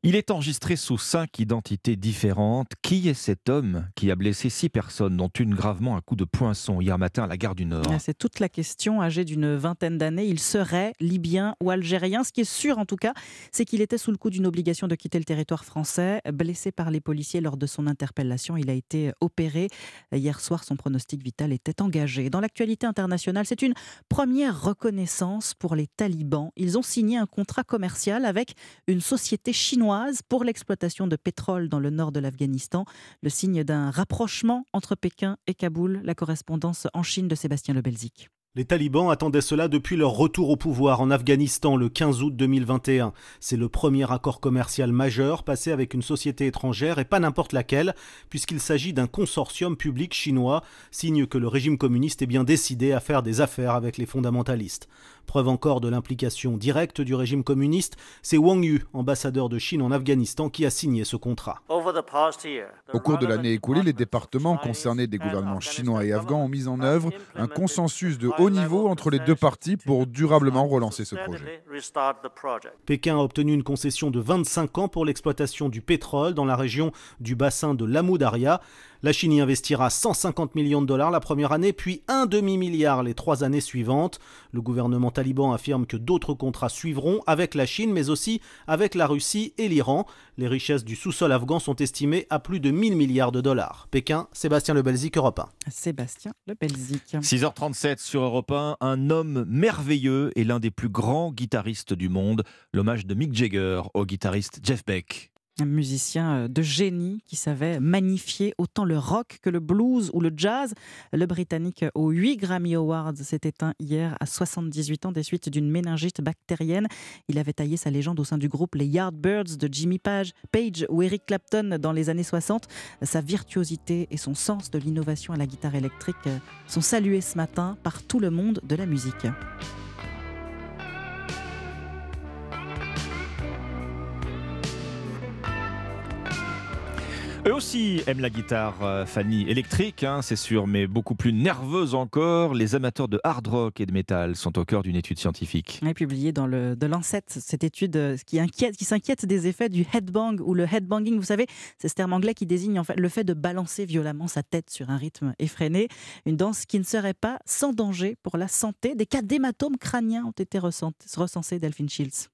S1: Il est enregistré sous cinq identités différentes. Qui est cet homme qui a blessé six personnes, dont une gravement à coup de poinçon hier matin à la gare du Nord?
S66: Ah, C'est toute la question. Âgé d'une vingtaine d'années, il serait libyen ou algérien. Ce qui est sûr en tout cas, c'est qu'il était sous le coup d'une obligation de quitter le territoire français. Blessé par les policiers lors de son interpellation, il a été opéré. Hier soir, son pronostic vital était engagé. Dans l'actualité internationale, c'est une première reconnaissance pour les talibans. Ils ont signé un contrat commercial avec une société chinoise pour l'exploitation de pétrole dans le nord de l'Afghanistan. Le signe d'un rapprochement entre Pékin et Kaboul. La correspondance en Chine de Sébastien Lebelzik.
S67: Les talibans attendaient cela depuis leur retour au pouvoir en Afghanistan le 15 août 2021. C'est le premier accord commercial majeur passé avec une société étrangère et pas n'importe laquelle, puisqu'il s'agit d'un consortium public chinois, signe que le régime communiste est bien décidé à faire des affaires avec les fondamentalistes. Preuve encore de l'implication directe du régime communiste, c'est Wang Yu, ambassadeur de Chine en Afghanistan, qui a signé ce contrat.
S54: Au cours de l'année écoulée, les départements concernés des gouvernements chinois et afghans ont mis en œuvre un consensus de haut
S74: niveau entre les deux parties pour durablement relancer ce projet.
S75: Pékin a obtenu une concession de 25 ans pour l'exploitation du pétrole dans la région du bassin de l'Amou Daria. La Chine y investira 150 millions de dollars la première année, puis un demi-milliard les trois années suivantes. Le gouvernement taliban affirme que d'autres contrats suivront avec la Chine, mais aussi avec la Russie et l'Iran. Les richesses du sous-sol afghan sont estimées à plus de 1000 milliards de dollars. Pékin, Sébastien Lebelzik, Europe 1.
S66: Sébastien Lebelzik.
S1: 6h37 sur Europe 1, un homme merveilleux et l'un des plus grands guitaristes du monde. L'hommage de Mick Jagger au guitariste Jeff Beck.
S66: Un musicien euh, de génie qui savait magnifier autant le rock que le blues ou le jazz. Le Britannique aux 8 Grammy Awards s'est éteint hier à 78 ans des suites d'une méningite bactérienne. Il avait taillé sa légende au sein du groupe Les Yardbirds de Jimmy Page, Page ou Eric Clapton dans les années 60. Sa virtuosité et son sens de l'innovation à la guitare électrique euh, sont salués ce matin par tout le monde de la musique.
S1: Eux aussi aiment la guitare, euh, Fanny, électrique, hein, c'est sûr, mais beaucoup plus nerveuse encore. Les amateurs de hard rock et de métal sont au cœur d'une étude scientifique.
S66: Ouais, publiée dans le Lancet, cette étude euh, qui s'inquiète des effets du headbang ou le headbanging. Vous savez, c'est ce terme anglais qui désigne en fait le fait de balancer violemment sa tête sur un rythme effréné. Une danse qui ne serait pas sans danger pour la santé. Des cas d'hématomes crâniens ont été recensés, Delphine Shields.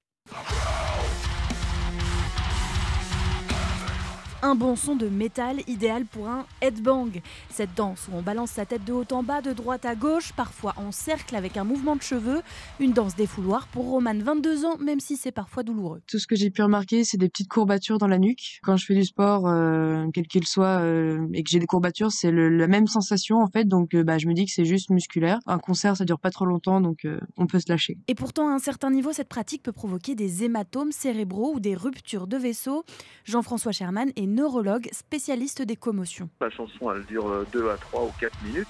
S76: Un bon son de métal idéal pour un headbang. Cette danse où on balance sa tête de haut en bas, de droite à gauche, parfois en cercle avec un mouvement de cheveux. Une danse défouloir pour Romane, 22 ans, même si c'est parfois douloureux.
S72: Tout ce que j'ai pu remarquer, c'est des petites courbatures dans la nuque. Quand je fais du sport, euh, quel qu'il soit, euh, et que j'ai des courbatures, c'est la même sensation en fait. Donc euh, bah, je me dis que c'est juste musculaire. Un concert, ça dure pas trop longtemps, donc on peut se lâcher.
S76: Et pourtant, à un certain niveau, cette pratique peut provoquer des hématomes cérébraux ou des ruptures de vaisseaux. Jean-François Sherman est neurologue, spécialiste des commotions.
S77: La chanson, elle dure 2 à 3 ou 4 minutes.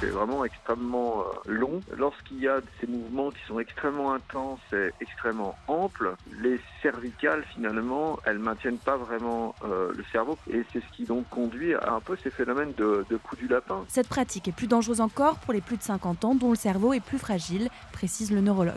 S77: C'est vraiment extrêmement euh, long. Lorsqu'il y a ces mouvements qui sont extrêmement intenses et extrêmement amples, les cervicales, finalement, elles maintiennent pas vraiment euh, le cerveau. Et c'est ce qui donc conduit à un peu ces phénomènes de, de coup du lapin.
S76: Cette pratique est plus dangereuse encore pour les plus de 50 ans dont le cerveau est plus fragile, précise le neurologue.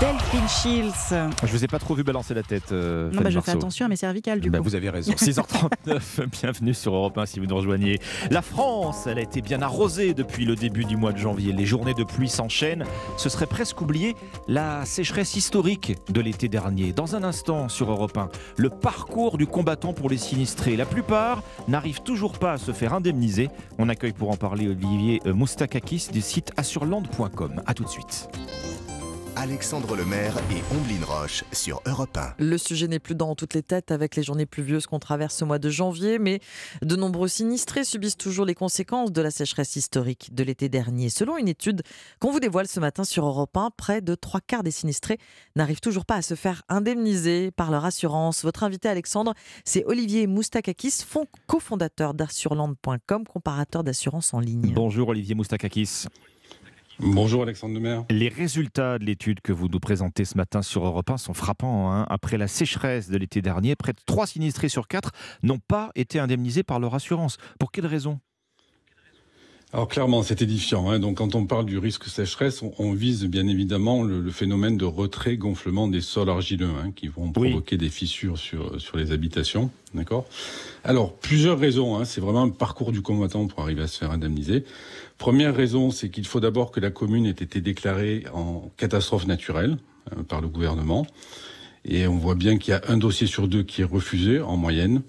S66: Delphine Shields.
S1: Je vous ai pas trop vu balancer la tête. euh,
S66: Non, bah, je fais attention à mes cervicales du
S1: Bah,
S66: coup.
S1: vous avez raison. 6h39, bienvenue sur Europe 1 si vous nous rejoignez. La France, elle a été bien arrosée depuis le début du mois de janvier. Les journées de pluie s'enchaînent. Ce serait presque oublier la sécheresse historique de l'été dernier. Dans un instant sur Europe 1, le parcours du combattant pour les sinistrés. La plupart n'arrivent toujours pas à se faire indemniser. On accueille pour en parler Olivier euh, Moustakakis du site assureland.com. A tout de suite.
S65: Alexandre Lemaire et Omblin Roche sur Europe 1.
S14: Le sujet n'est plus dans toutes les têtes avec les journées pluvieuses qu'on traverse ce mois de janvier, mais de nombreux sinistrés subissent toujours les conséquences de la sécheresse historique de l'été dernier. Selon une étude qu'on vous dévoile ce matin sur Europe 1, près de trois quarts des sinistrés n'arrivent toujours pas à se faire indemniser par leur assurance. Votre invité Alexandre, c'est Olivier Moustakakis, fond- cofondateur d'assureland.com, comparateur d'assurance en ligne.
S1: Bonjour Olivier Moustakakis.
S78: Bonjour Alexandre Lemaire.
S1: Les résultats de l'étude que vous nous présentez ce matin sur Europe 1 sont frappants. hein. Après la sécheresse de l'été dernier, près de 3 sinistrés sur 4 n'ont pas été indemnisés par leur assurance. Pour quelle raison?
S78: Alors clairement, c'est édifiant. hein. Donc quand on parle du risque sécheresse, on, on vise bien évidemment le, le phénomène de retrait-gonflement des sols argileux hein, qui vont provoquer des fissures sur, sur les habitations. D'accord? Alors, plusieurs raisons. hein. C'est vraiment un parcours du combattant pour arriver à se faire indemniser. Première raison, c'est qu'il faut d'abord que la commune ait été déclarée en catastrophe naturelle euh, par le gouvernement. Et on voit bien qu'il y a un dossier sur deux qui est refusé en moyenne.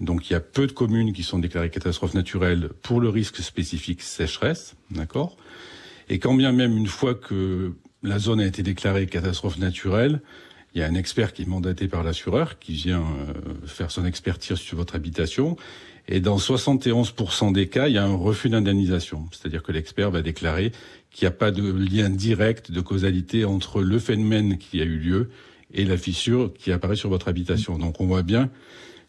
S78: Donc il y a peu de communes qui sont déclarées catastrophes naturelles pour le risque spécifique sécheresse, d'accord? Et quand bien même une fois que la zone a été déclarée catastrophe naturelle, il y a un expert qui est mandaté par l'assureur qui vient euh, faire son expertise sur votre habitation. Et dans 71% des cas, il y a un refus d'indemnisation. C'est-à-dire que l'expert va déclarer qu'il n'y a pas de lien direct, de causalité entre le phénomène qui a eu lieu et la fissure qui apparaît sur votre habitation. Donc on voit bien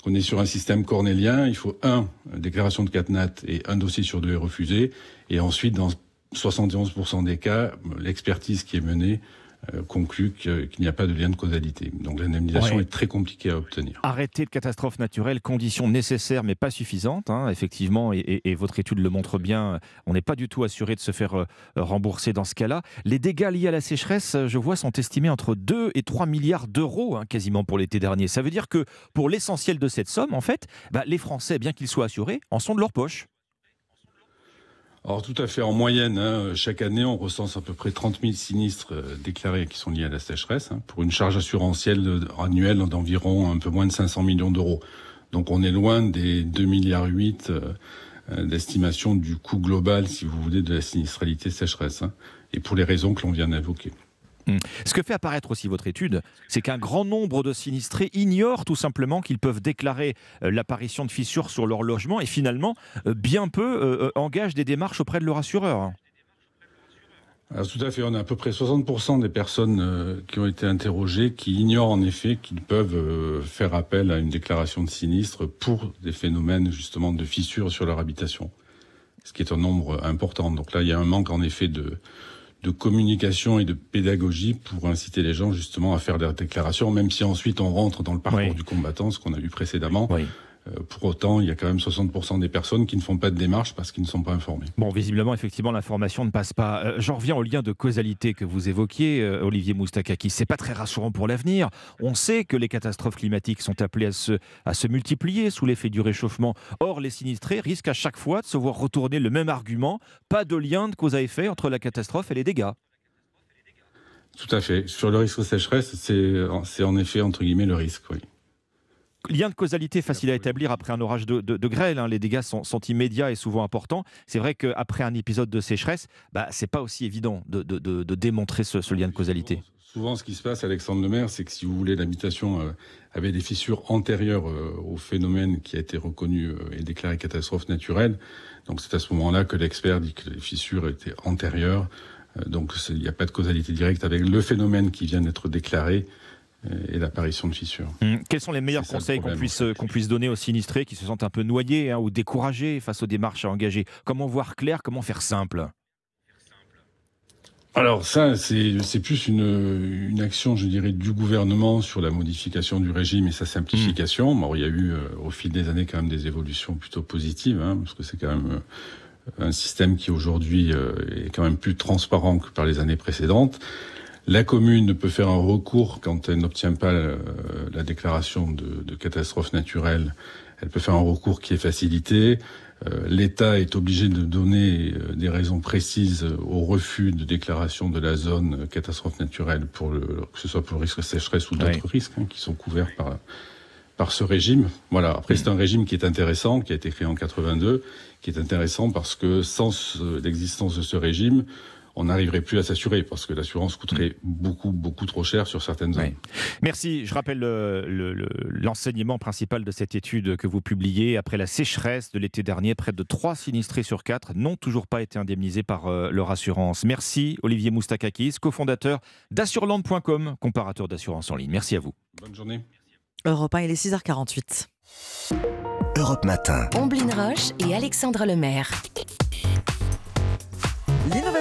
S78: qu'on est sur un système cornélien. Il faut un, déclaration de CatNat et un dossier sur deux est refusé. Et ensuite, dans 71% des cas, l'expertise qui est menée euh, conclut qu'il n'y a pas de lien de causalité. Donc l'indemnisation
S1: Ouais.
S78: est très compliquée à obtenir.
S1: Arrêté de catastrophe naturelle, conditions nécessaires mais pas suffisantes, hein, effectivement, et, et- et votre étude le montre bien, on n'est pas du tout assuré de se faire euh, rembourser dans ce cas-là. Les dégâts liés à la sécheresse, euh, je vois, sont estimés entre 2 et 3 milliards d'euros hein, quasiment pour l'été dernier. Ça veut dire que pour l'essentiel de cette somme, en fait, bah, les Français, bien qu'ils soient assurés, en sont de leur poche.
S78: Alors tout à fait, en moyenne, hein, chaque année, on recense à peu près 30 000 sinistres euh, déclarés qui sont liés à la sécheresse, hein, pour une charge assurantielle annuelle d'environ un peu moins de 500 millions d'euros. Donc on est loin des 2 milliards 8 euh, euh, d'estimation du coût global, si vous voulez, de la sinistralité sécheresse, hein, et pour les raisons que l'on vient d'évoquer.
S1: Hmm. Ce que fait apparaître aussi votre étude, c'est qu'un grand nombre de sinistrés ignorent tout simplement qu'ils peuvent déclarer euh, l'apparition de fissures sur leur logement et finalement, euh, bien peu euh, engagent des démarches auprès de leur assureur.
S78: Alors, tout à fait, on a à peu près 60% des personnes qui ont été interrogées qui ignorent en effet qu'ils peuvent faire appel à une déclaration de sinistre pour des phénomènes justement de fissures sur leur habitation, ce qui est un nombre important. Donc là, il y a un manque en effet de, de communication et de pédagogie pour inciter les gens justement à faire des déclarations, même si ensuite on rentre dans le parcours du combattant, ce qu'on a vu précédemment. Pour autant, il y a quand même 60% des personnes qui ne font pas de démarche parce qu'ils ne sont pas informés.
S1: Bon, visiblement, effectivement, l'information ne passe pas. Euh, J'en reviens au lien de causalité que vous évoquiez, euh, Olivier Moustakaki. C'est pas très rassurant pour l'avenir. On sait que les catastrophes climatiques sont appelées à se, à se multiplier sous l'effet du réchauffement. Or, les sinistrés risquent à chaque fois de se voir retourner le même argument. Pas de lien de cause à effet entre la catastrophe et les dégâts.
S78: Tout à fait. Sur le risque de sécheresse, c'est en effet entre guillemets le risque, oui.
S1: Lien de causalité facile à établir après un orage de, de- de grêle. hein. Les dégâts sont, sont immédiats et souvent importants. C'est vrai qu'après un épisode de sécheresse, bah, c'est pas aussi évident de, démontrer ce, ce lien de causalité.
S78: Souvent, ce qui se passe, Alexandre Lemaire, c'est que si vous voulez, l'habitation euh, avait des fissures antérieures euh, au phénomène qui a été reconnu euh, et déclaré catastrophe naturelle. Donc, c'est à ce moment-là que l'expert dit que les fissures étaient antérieures. Donc, il n'y a pas de causalité directe avec le phénomène qui vient d'être déclaré et l'apparition de fissures.
S1: Hum, Quels sont les meilleurs conseils qu'on puisse, qu'on puisse donner aux sinistrés qui se sentent un peu noyés hein, ou découragés face aux démarches à engager? Comment voir clair Comment faire simple?
S78: Alors ça, c'est plus une, une action, je dirais, du gouvernement sur la modification du régime et sa simplification. Bon, il y a eu euh, au fil des années quand même des évolutions plutôt positives, hein, parce que c'est quand même euh, un système qui aujourd'hui euh, est quand même plus transparent que par les années précédentes. La commune peut faire un recours quand elle n'obtient pas euh, la déclaration de, de catastrophe naturelle. Elle peut faire un recours qui est facilité. Euh, L'État est obligé de donner euh, des raisons précises au refus de déclaration de la zone catastrophe naturelle, pour le, que ce soit pour le risque de sécheresse ou d'autres risques hein, qui sont couverts par, par ce régime. Voilà. Après, c'est un régime qui est intéressant, qui a été créé en 82, qui est intéressant parce que sans ce- l'existence de ce régime, on n'arriverait plus à s'assurer parce que l'assurance coûterait beaucoup, beaucoup trop cher sur certaines zones.
S1: Merci. Je rappelle le- le- l'enseignement principal de cette étude que vous publiez. Après la sécheresse de l'été dernier, près de 3 sinistrés sur 4 n'ont toujours pas été indemnisés par euh, leur assurance. Merci Olivier Moustakakis, cofondateur d'assureland.com, comparateur d'assurance en ligne. Merci à vous.
S78: Bonne journée.
S14: Europe 1, il est 6h48.
S65: Europe Matin.
S2: Omblin Roche et Alexandre Lemaire.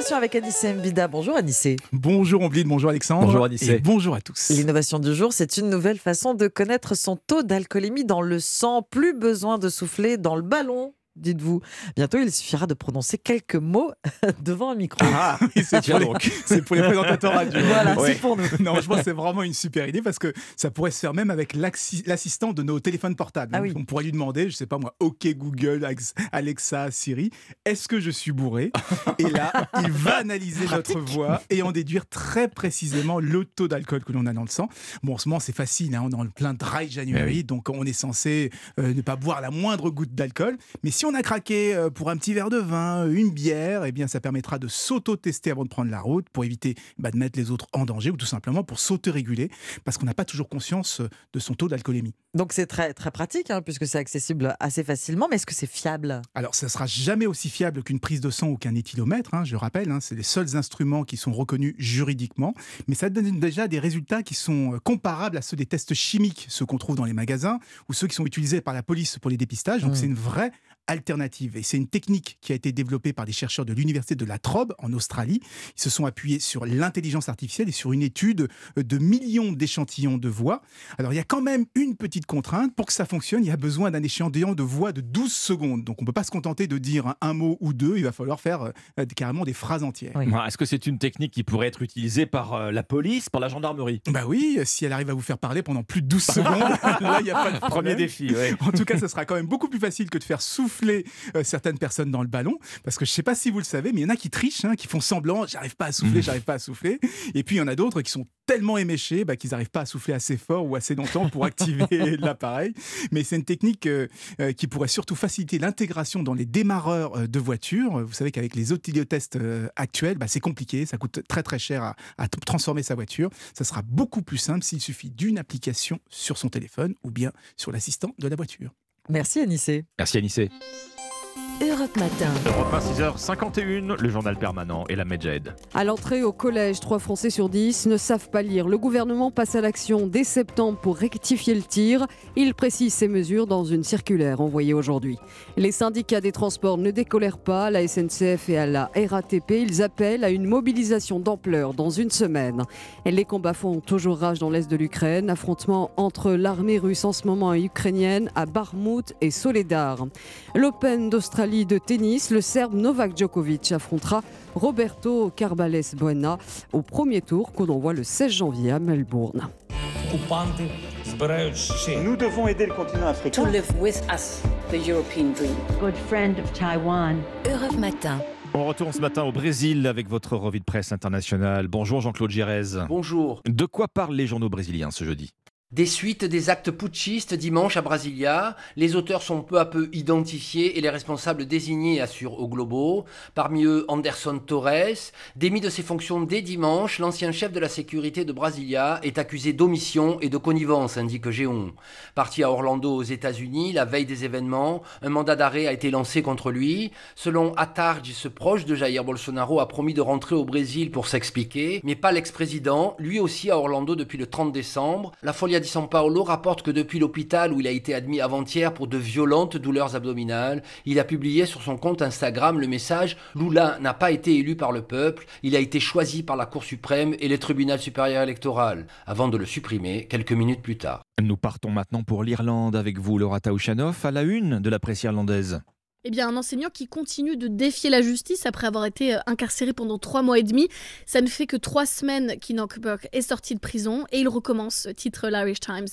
S14: L'innovation avec Anissé Mbida. Bonjour Anissé.
S79: Bonjour Ombline, bonjour Alexandre.
S14: Bonjour, Anissé.
S79: Et bonjour à tous.
S14: L'innovation du jour, c'est une nouvelle façon de connaître son taux d'alcoolémie dans le sang. Plus besoin de souffler dans le ballon. Dites-vous, bientôt il suffira de prononcer quelques mots devant un micro.
S79: Ah, c'est pour, les-
S14: donc.
S79: c'est pour les présentateurs radio.
S14: Voilà, c'est pour nous.
S79: Non, je pense que c'est vraiment une super idée parce que ça pourrait se faire même avec l'assistant de nos téléphones portables.
S14: Ah
S79: On pourrait lui demander, je sais pas moi, OK Google, Alex- Alexa, Siri, est-ce que je suis bourré? Et là, il va analyser notre voix et en déduire très précisément le taux d'alcool que l'on a dans le sang. Bon, en ce moment, c'est facile, hein, on est en plein dry January,
S1: Eh oui.
S79: donc on est censé euh, ne pas boire la moindre goutte d'alcool. Mais si on a craqué euh, pour un petit verre de vin, une bière, eh bien ça permettra de s'auto-tester avant de prendre la route pour éviter bah, de mettre les autres en danger ou tout simplement pour s'auto-réguler parce qu'on n'a pas toujours conscience euh, de son taux d'alcoolémie.
S14: Donc c'est très, très pratique hein, puisque c'est accessible assez facilement, mais est-ce que c'est fiable?
S79: Alors, ça sera jamais aussi fiable qu'une prise de sang ou qu'un éthylomètre, hein, je rappelle, hein, c'est les seuls instruments qui sont reconnus juridiquement, mais ça donne déjà des résultats qui sont euh, comparables à ceux des tests chimiques, ceux qu'on trouve dans les magasins, ou ceux qui sont utilisés par la police pour les dépistages, donc
S14: Mm.
S79: c'est une vraie alternative. Et c'est une technique qui a été développée par des chercheurs de l'université de la Trobe en Australie. Ils se sont appuyés sur l'intelligence artificielle et sur une étude de millions d'échantillons de voix. Alors il y a quand même une petite contrainte. Pour que ça fonctionne, il y a besoin d'un échantillon de voix de 12 secondes. Donc on ne peut pas se contenter de dire un mot ou deux, il va falloir faire euh, carrément des phrases entières.
S1: Est-ce que c'est une technique qui pourrait être utilisée par euh, la police, par la gendarmerie?
S79: Bah oui, si elle arrive à vous faire parler pendant plus de 12 secondes, là il n'y a pas de problème.
S1: Premier défi,
S79: En tout cas, ce sera quand même beaucoup plus facile que de faire souffler euh, certaines personnes dans le ballon. Parce que je ne sais pas si vous le savez, mais il y en a qui trichent, hein, qui font semblant, j'arrive pas à souffler, mmh. j'arrive pas à souffler. Et puis il y en a d'autres qui sont tellement éméchés bah, qu'ils n'arrivent pas à souffler assez fort ou assez longtemps pour activer l'appareil. Mais c'est une technique euh, euh, qui pourrait surtout faciliter l'intégration dans les démarreurs de voitures. Vous savez qu'avec les tests actuels, bah, c'est compliqué, ça coûte très très cher à, à transformer sa voiture. Ça sera beaucoup plus simple s'il suffit d'une application sur son téléphone ou bien sur l'assistant de la voiture.
S14: Merci Anissé.
S1: Merci Anissé.
S2: Europe Matin.
S1: Europe 6h51, le journal permanent et la Medjed.
S80: À l'entrée au collège, 3 Français sur 10 ne savent pas lire. Le gouvernement passe à l'action dès septembre pour rectifier le tir. Il précise ces mesures dans une circulaire envoyée aujourd'hui. Les syndicats des transports ne décolèrent pas à la SNCF et à la RATP. Ils appellent à une mobilisation d'ampleur dans une semaine. les combats font toujours rage dans l'est de l'Ukraine. Affrontement entre l'armée russe en ce moment et ukrainienne à Barmout et Soledar. L'Open d'Australie de tennis, le Serbe Novak Djokovic affrontera Roberto Carbales Buena au premier tour qu'on envoie le 16 janvier à Melbourne.
S81: Nous devons aider le continent africain.
S82: To live with us the European dream.
S2: Good friend of Taiwan. Europe Matin.
S1: On retourne ce matin au Brésil avec votre revue de presse internationale. Bonjour Jean-Claude Girez.
S83: Bonjour.
S1: De quoi parlent les journaux brésiliens ce jeudi?
S83: Des suites des actes putschistes dimanche à Brasilia. Les auteurs sont peu à peu identifiés et les responsables désignés, assure au Globo. Parmi eux, Anderson Torres. Démis de ses fonctions dès dimanche, l'ancien chef de la sécurité de Brasilia est accusé d'omission et de connivence, indique Géon. Parti à Orlando aux États-Unis, la veille des événements, un mandat d'arrêt a été lancé contre lui. Selon Attardi, ce proche de Jair Bolsonaro a promis de rentrer au Brésil pour s'expliquer, mais pas l'ex-président, lui aussi à Orlando depuis le 30 décembre. La folie di San Paolo rapporte que depuis l'hôpital où il a été admis avant-hier pour de violentes douleurs abdominales, il a publié sur son compte Instagram le message Lula n'a pas été élu par le peuple, il a été choisi par la Cour suprême et le tribunal supérieur électoral, avant de le supprimer quelques minutes plus tard.
S1: Nous partons maintenant pour l'Irlande avec vous, Laura Taouchanoff, à la une de la presse irlandaise
S76: eh bien, un enseignant qui continue de défier la justice après avoir été euh, incarcéré pendant trois mois et demi. Ça ne fait que trois semaines qu'Enoch est sorti de prison et il recommence, titre l'Irish Times.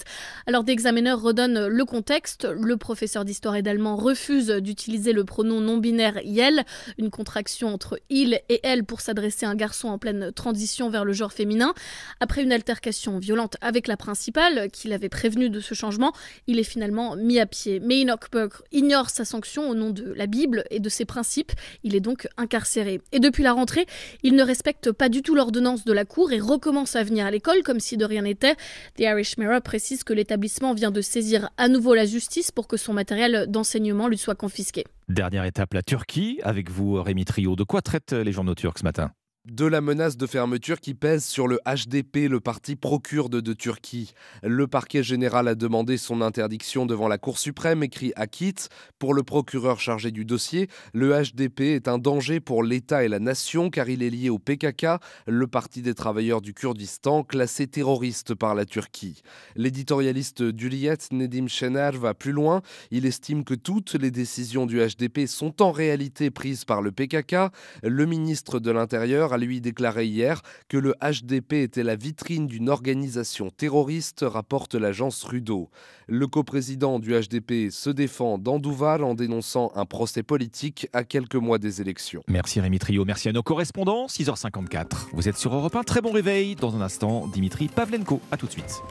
S76: Alors, des examineurs redonnent le contexte. Le professeur d'histoire et d'allemand refuse d'utiliser le pronom non-binaire Yel, une contraction entre il et elle pour s'adresser à un garçon en pleine transition vers le genre féminin. Après une altercation violente avec la principale, qui l'avait prévenu de ce changement, il est finalement mis à pied. Mais Enoch Burke ignore sa sanction au nom de la Bible et de ses principes. Il est donc incarcéré. Et depuis la rentrée, il ne respecte pas du tout l'ordonnance de la Cour et recommence à venir à l'école comme si de rien n'était. The Irish Mirror précise que l'établissement vient de saisir à nouveau la justice pour que son matériel d'enseignement lui soit confisqué.
S1: Dernière étape, la Turquie. Avec vous, Rémi Trio. De quoi traitent les journaux turcs ce matin?
S84: De la menace de fermeture qui pèse sur le HDP, le parti procurde de Turquie. Le parquet général a demandé son interdiction devant la Cour suprême, écrit Akit. Pour le procureur chargé du dossier, le HDP est un danger pour l'État et la nation car il est lié au PKK, le parti des travailleurs du Kurdistan, classé terroriste par la Turquie. L'éditorialiste d'Uliyet, Nedim Shenar, va plus loin. Il estime que toutes les décisions du HDP sont en réalité prises par le PKK. Le ministre de l'Intérieur lui déclaré hier que le HDP était la vitrine d'une organisation terroriste, rapporte l'agence Rudo. Le coprésident du HDP se défend d'Andouval en dénonçant un procès politique à quelques mois des élections.
S1: Merci Rémi Trio, merci à nos correspondants. 6h54. Vous êtes sur Europe 1, très bon réveil. Dans un instant, Dimitri Pavlenko. A tout de suite.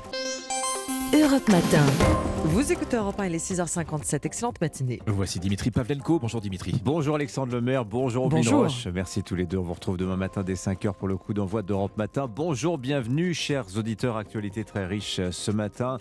S2: Europe Matin.
S14: Vous écoutez Europe 1, il est 6h57. Excellente matinée.
S1: Voici Dimitri Pavlenko. Bonjour Dimitri.
S85: Bonjour Alexandre Lemaire. Bonjour
S14: Bonjour.
S85: Merci tous les deux. On vous retrouve demain matin dès 5h pour le coup d'envoi d'Europe Matin. Bonjour, bienvenue, chers auditeurs. Actualité très riche ce matin.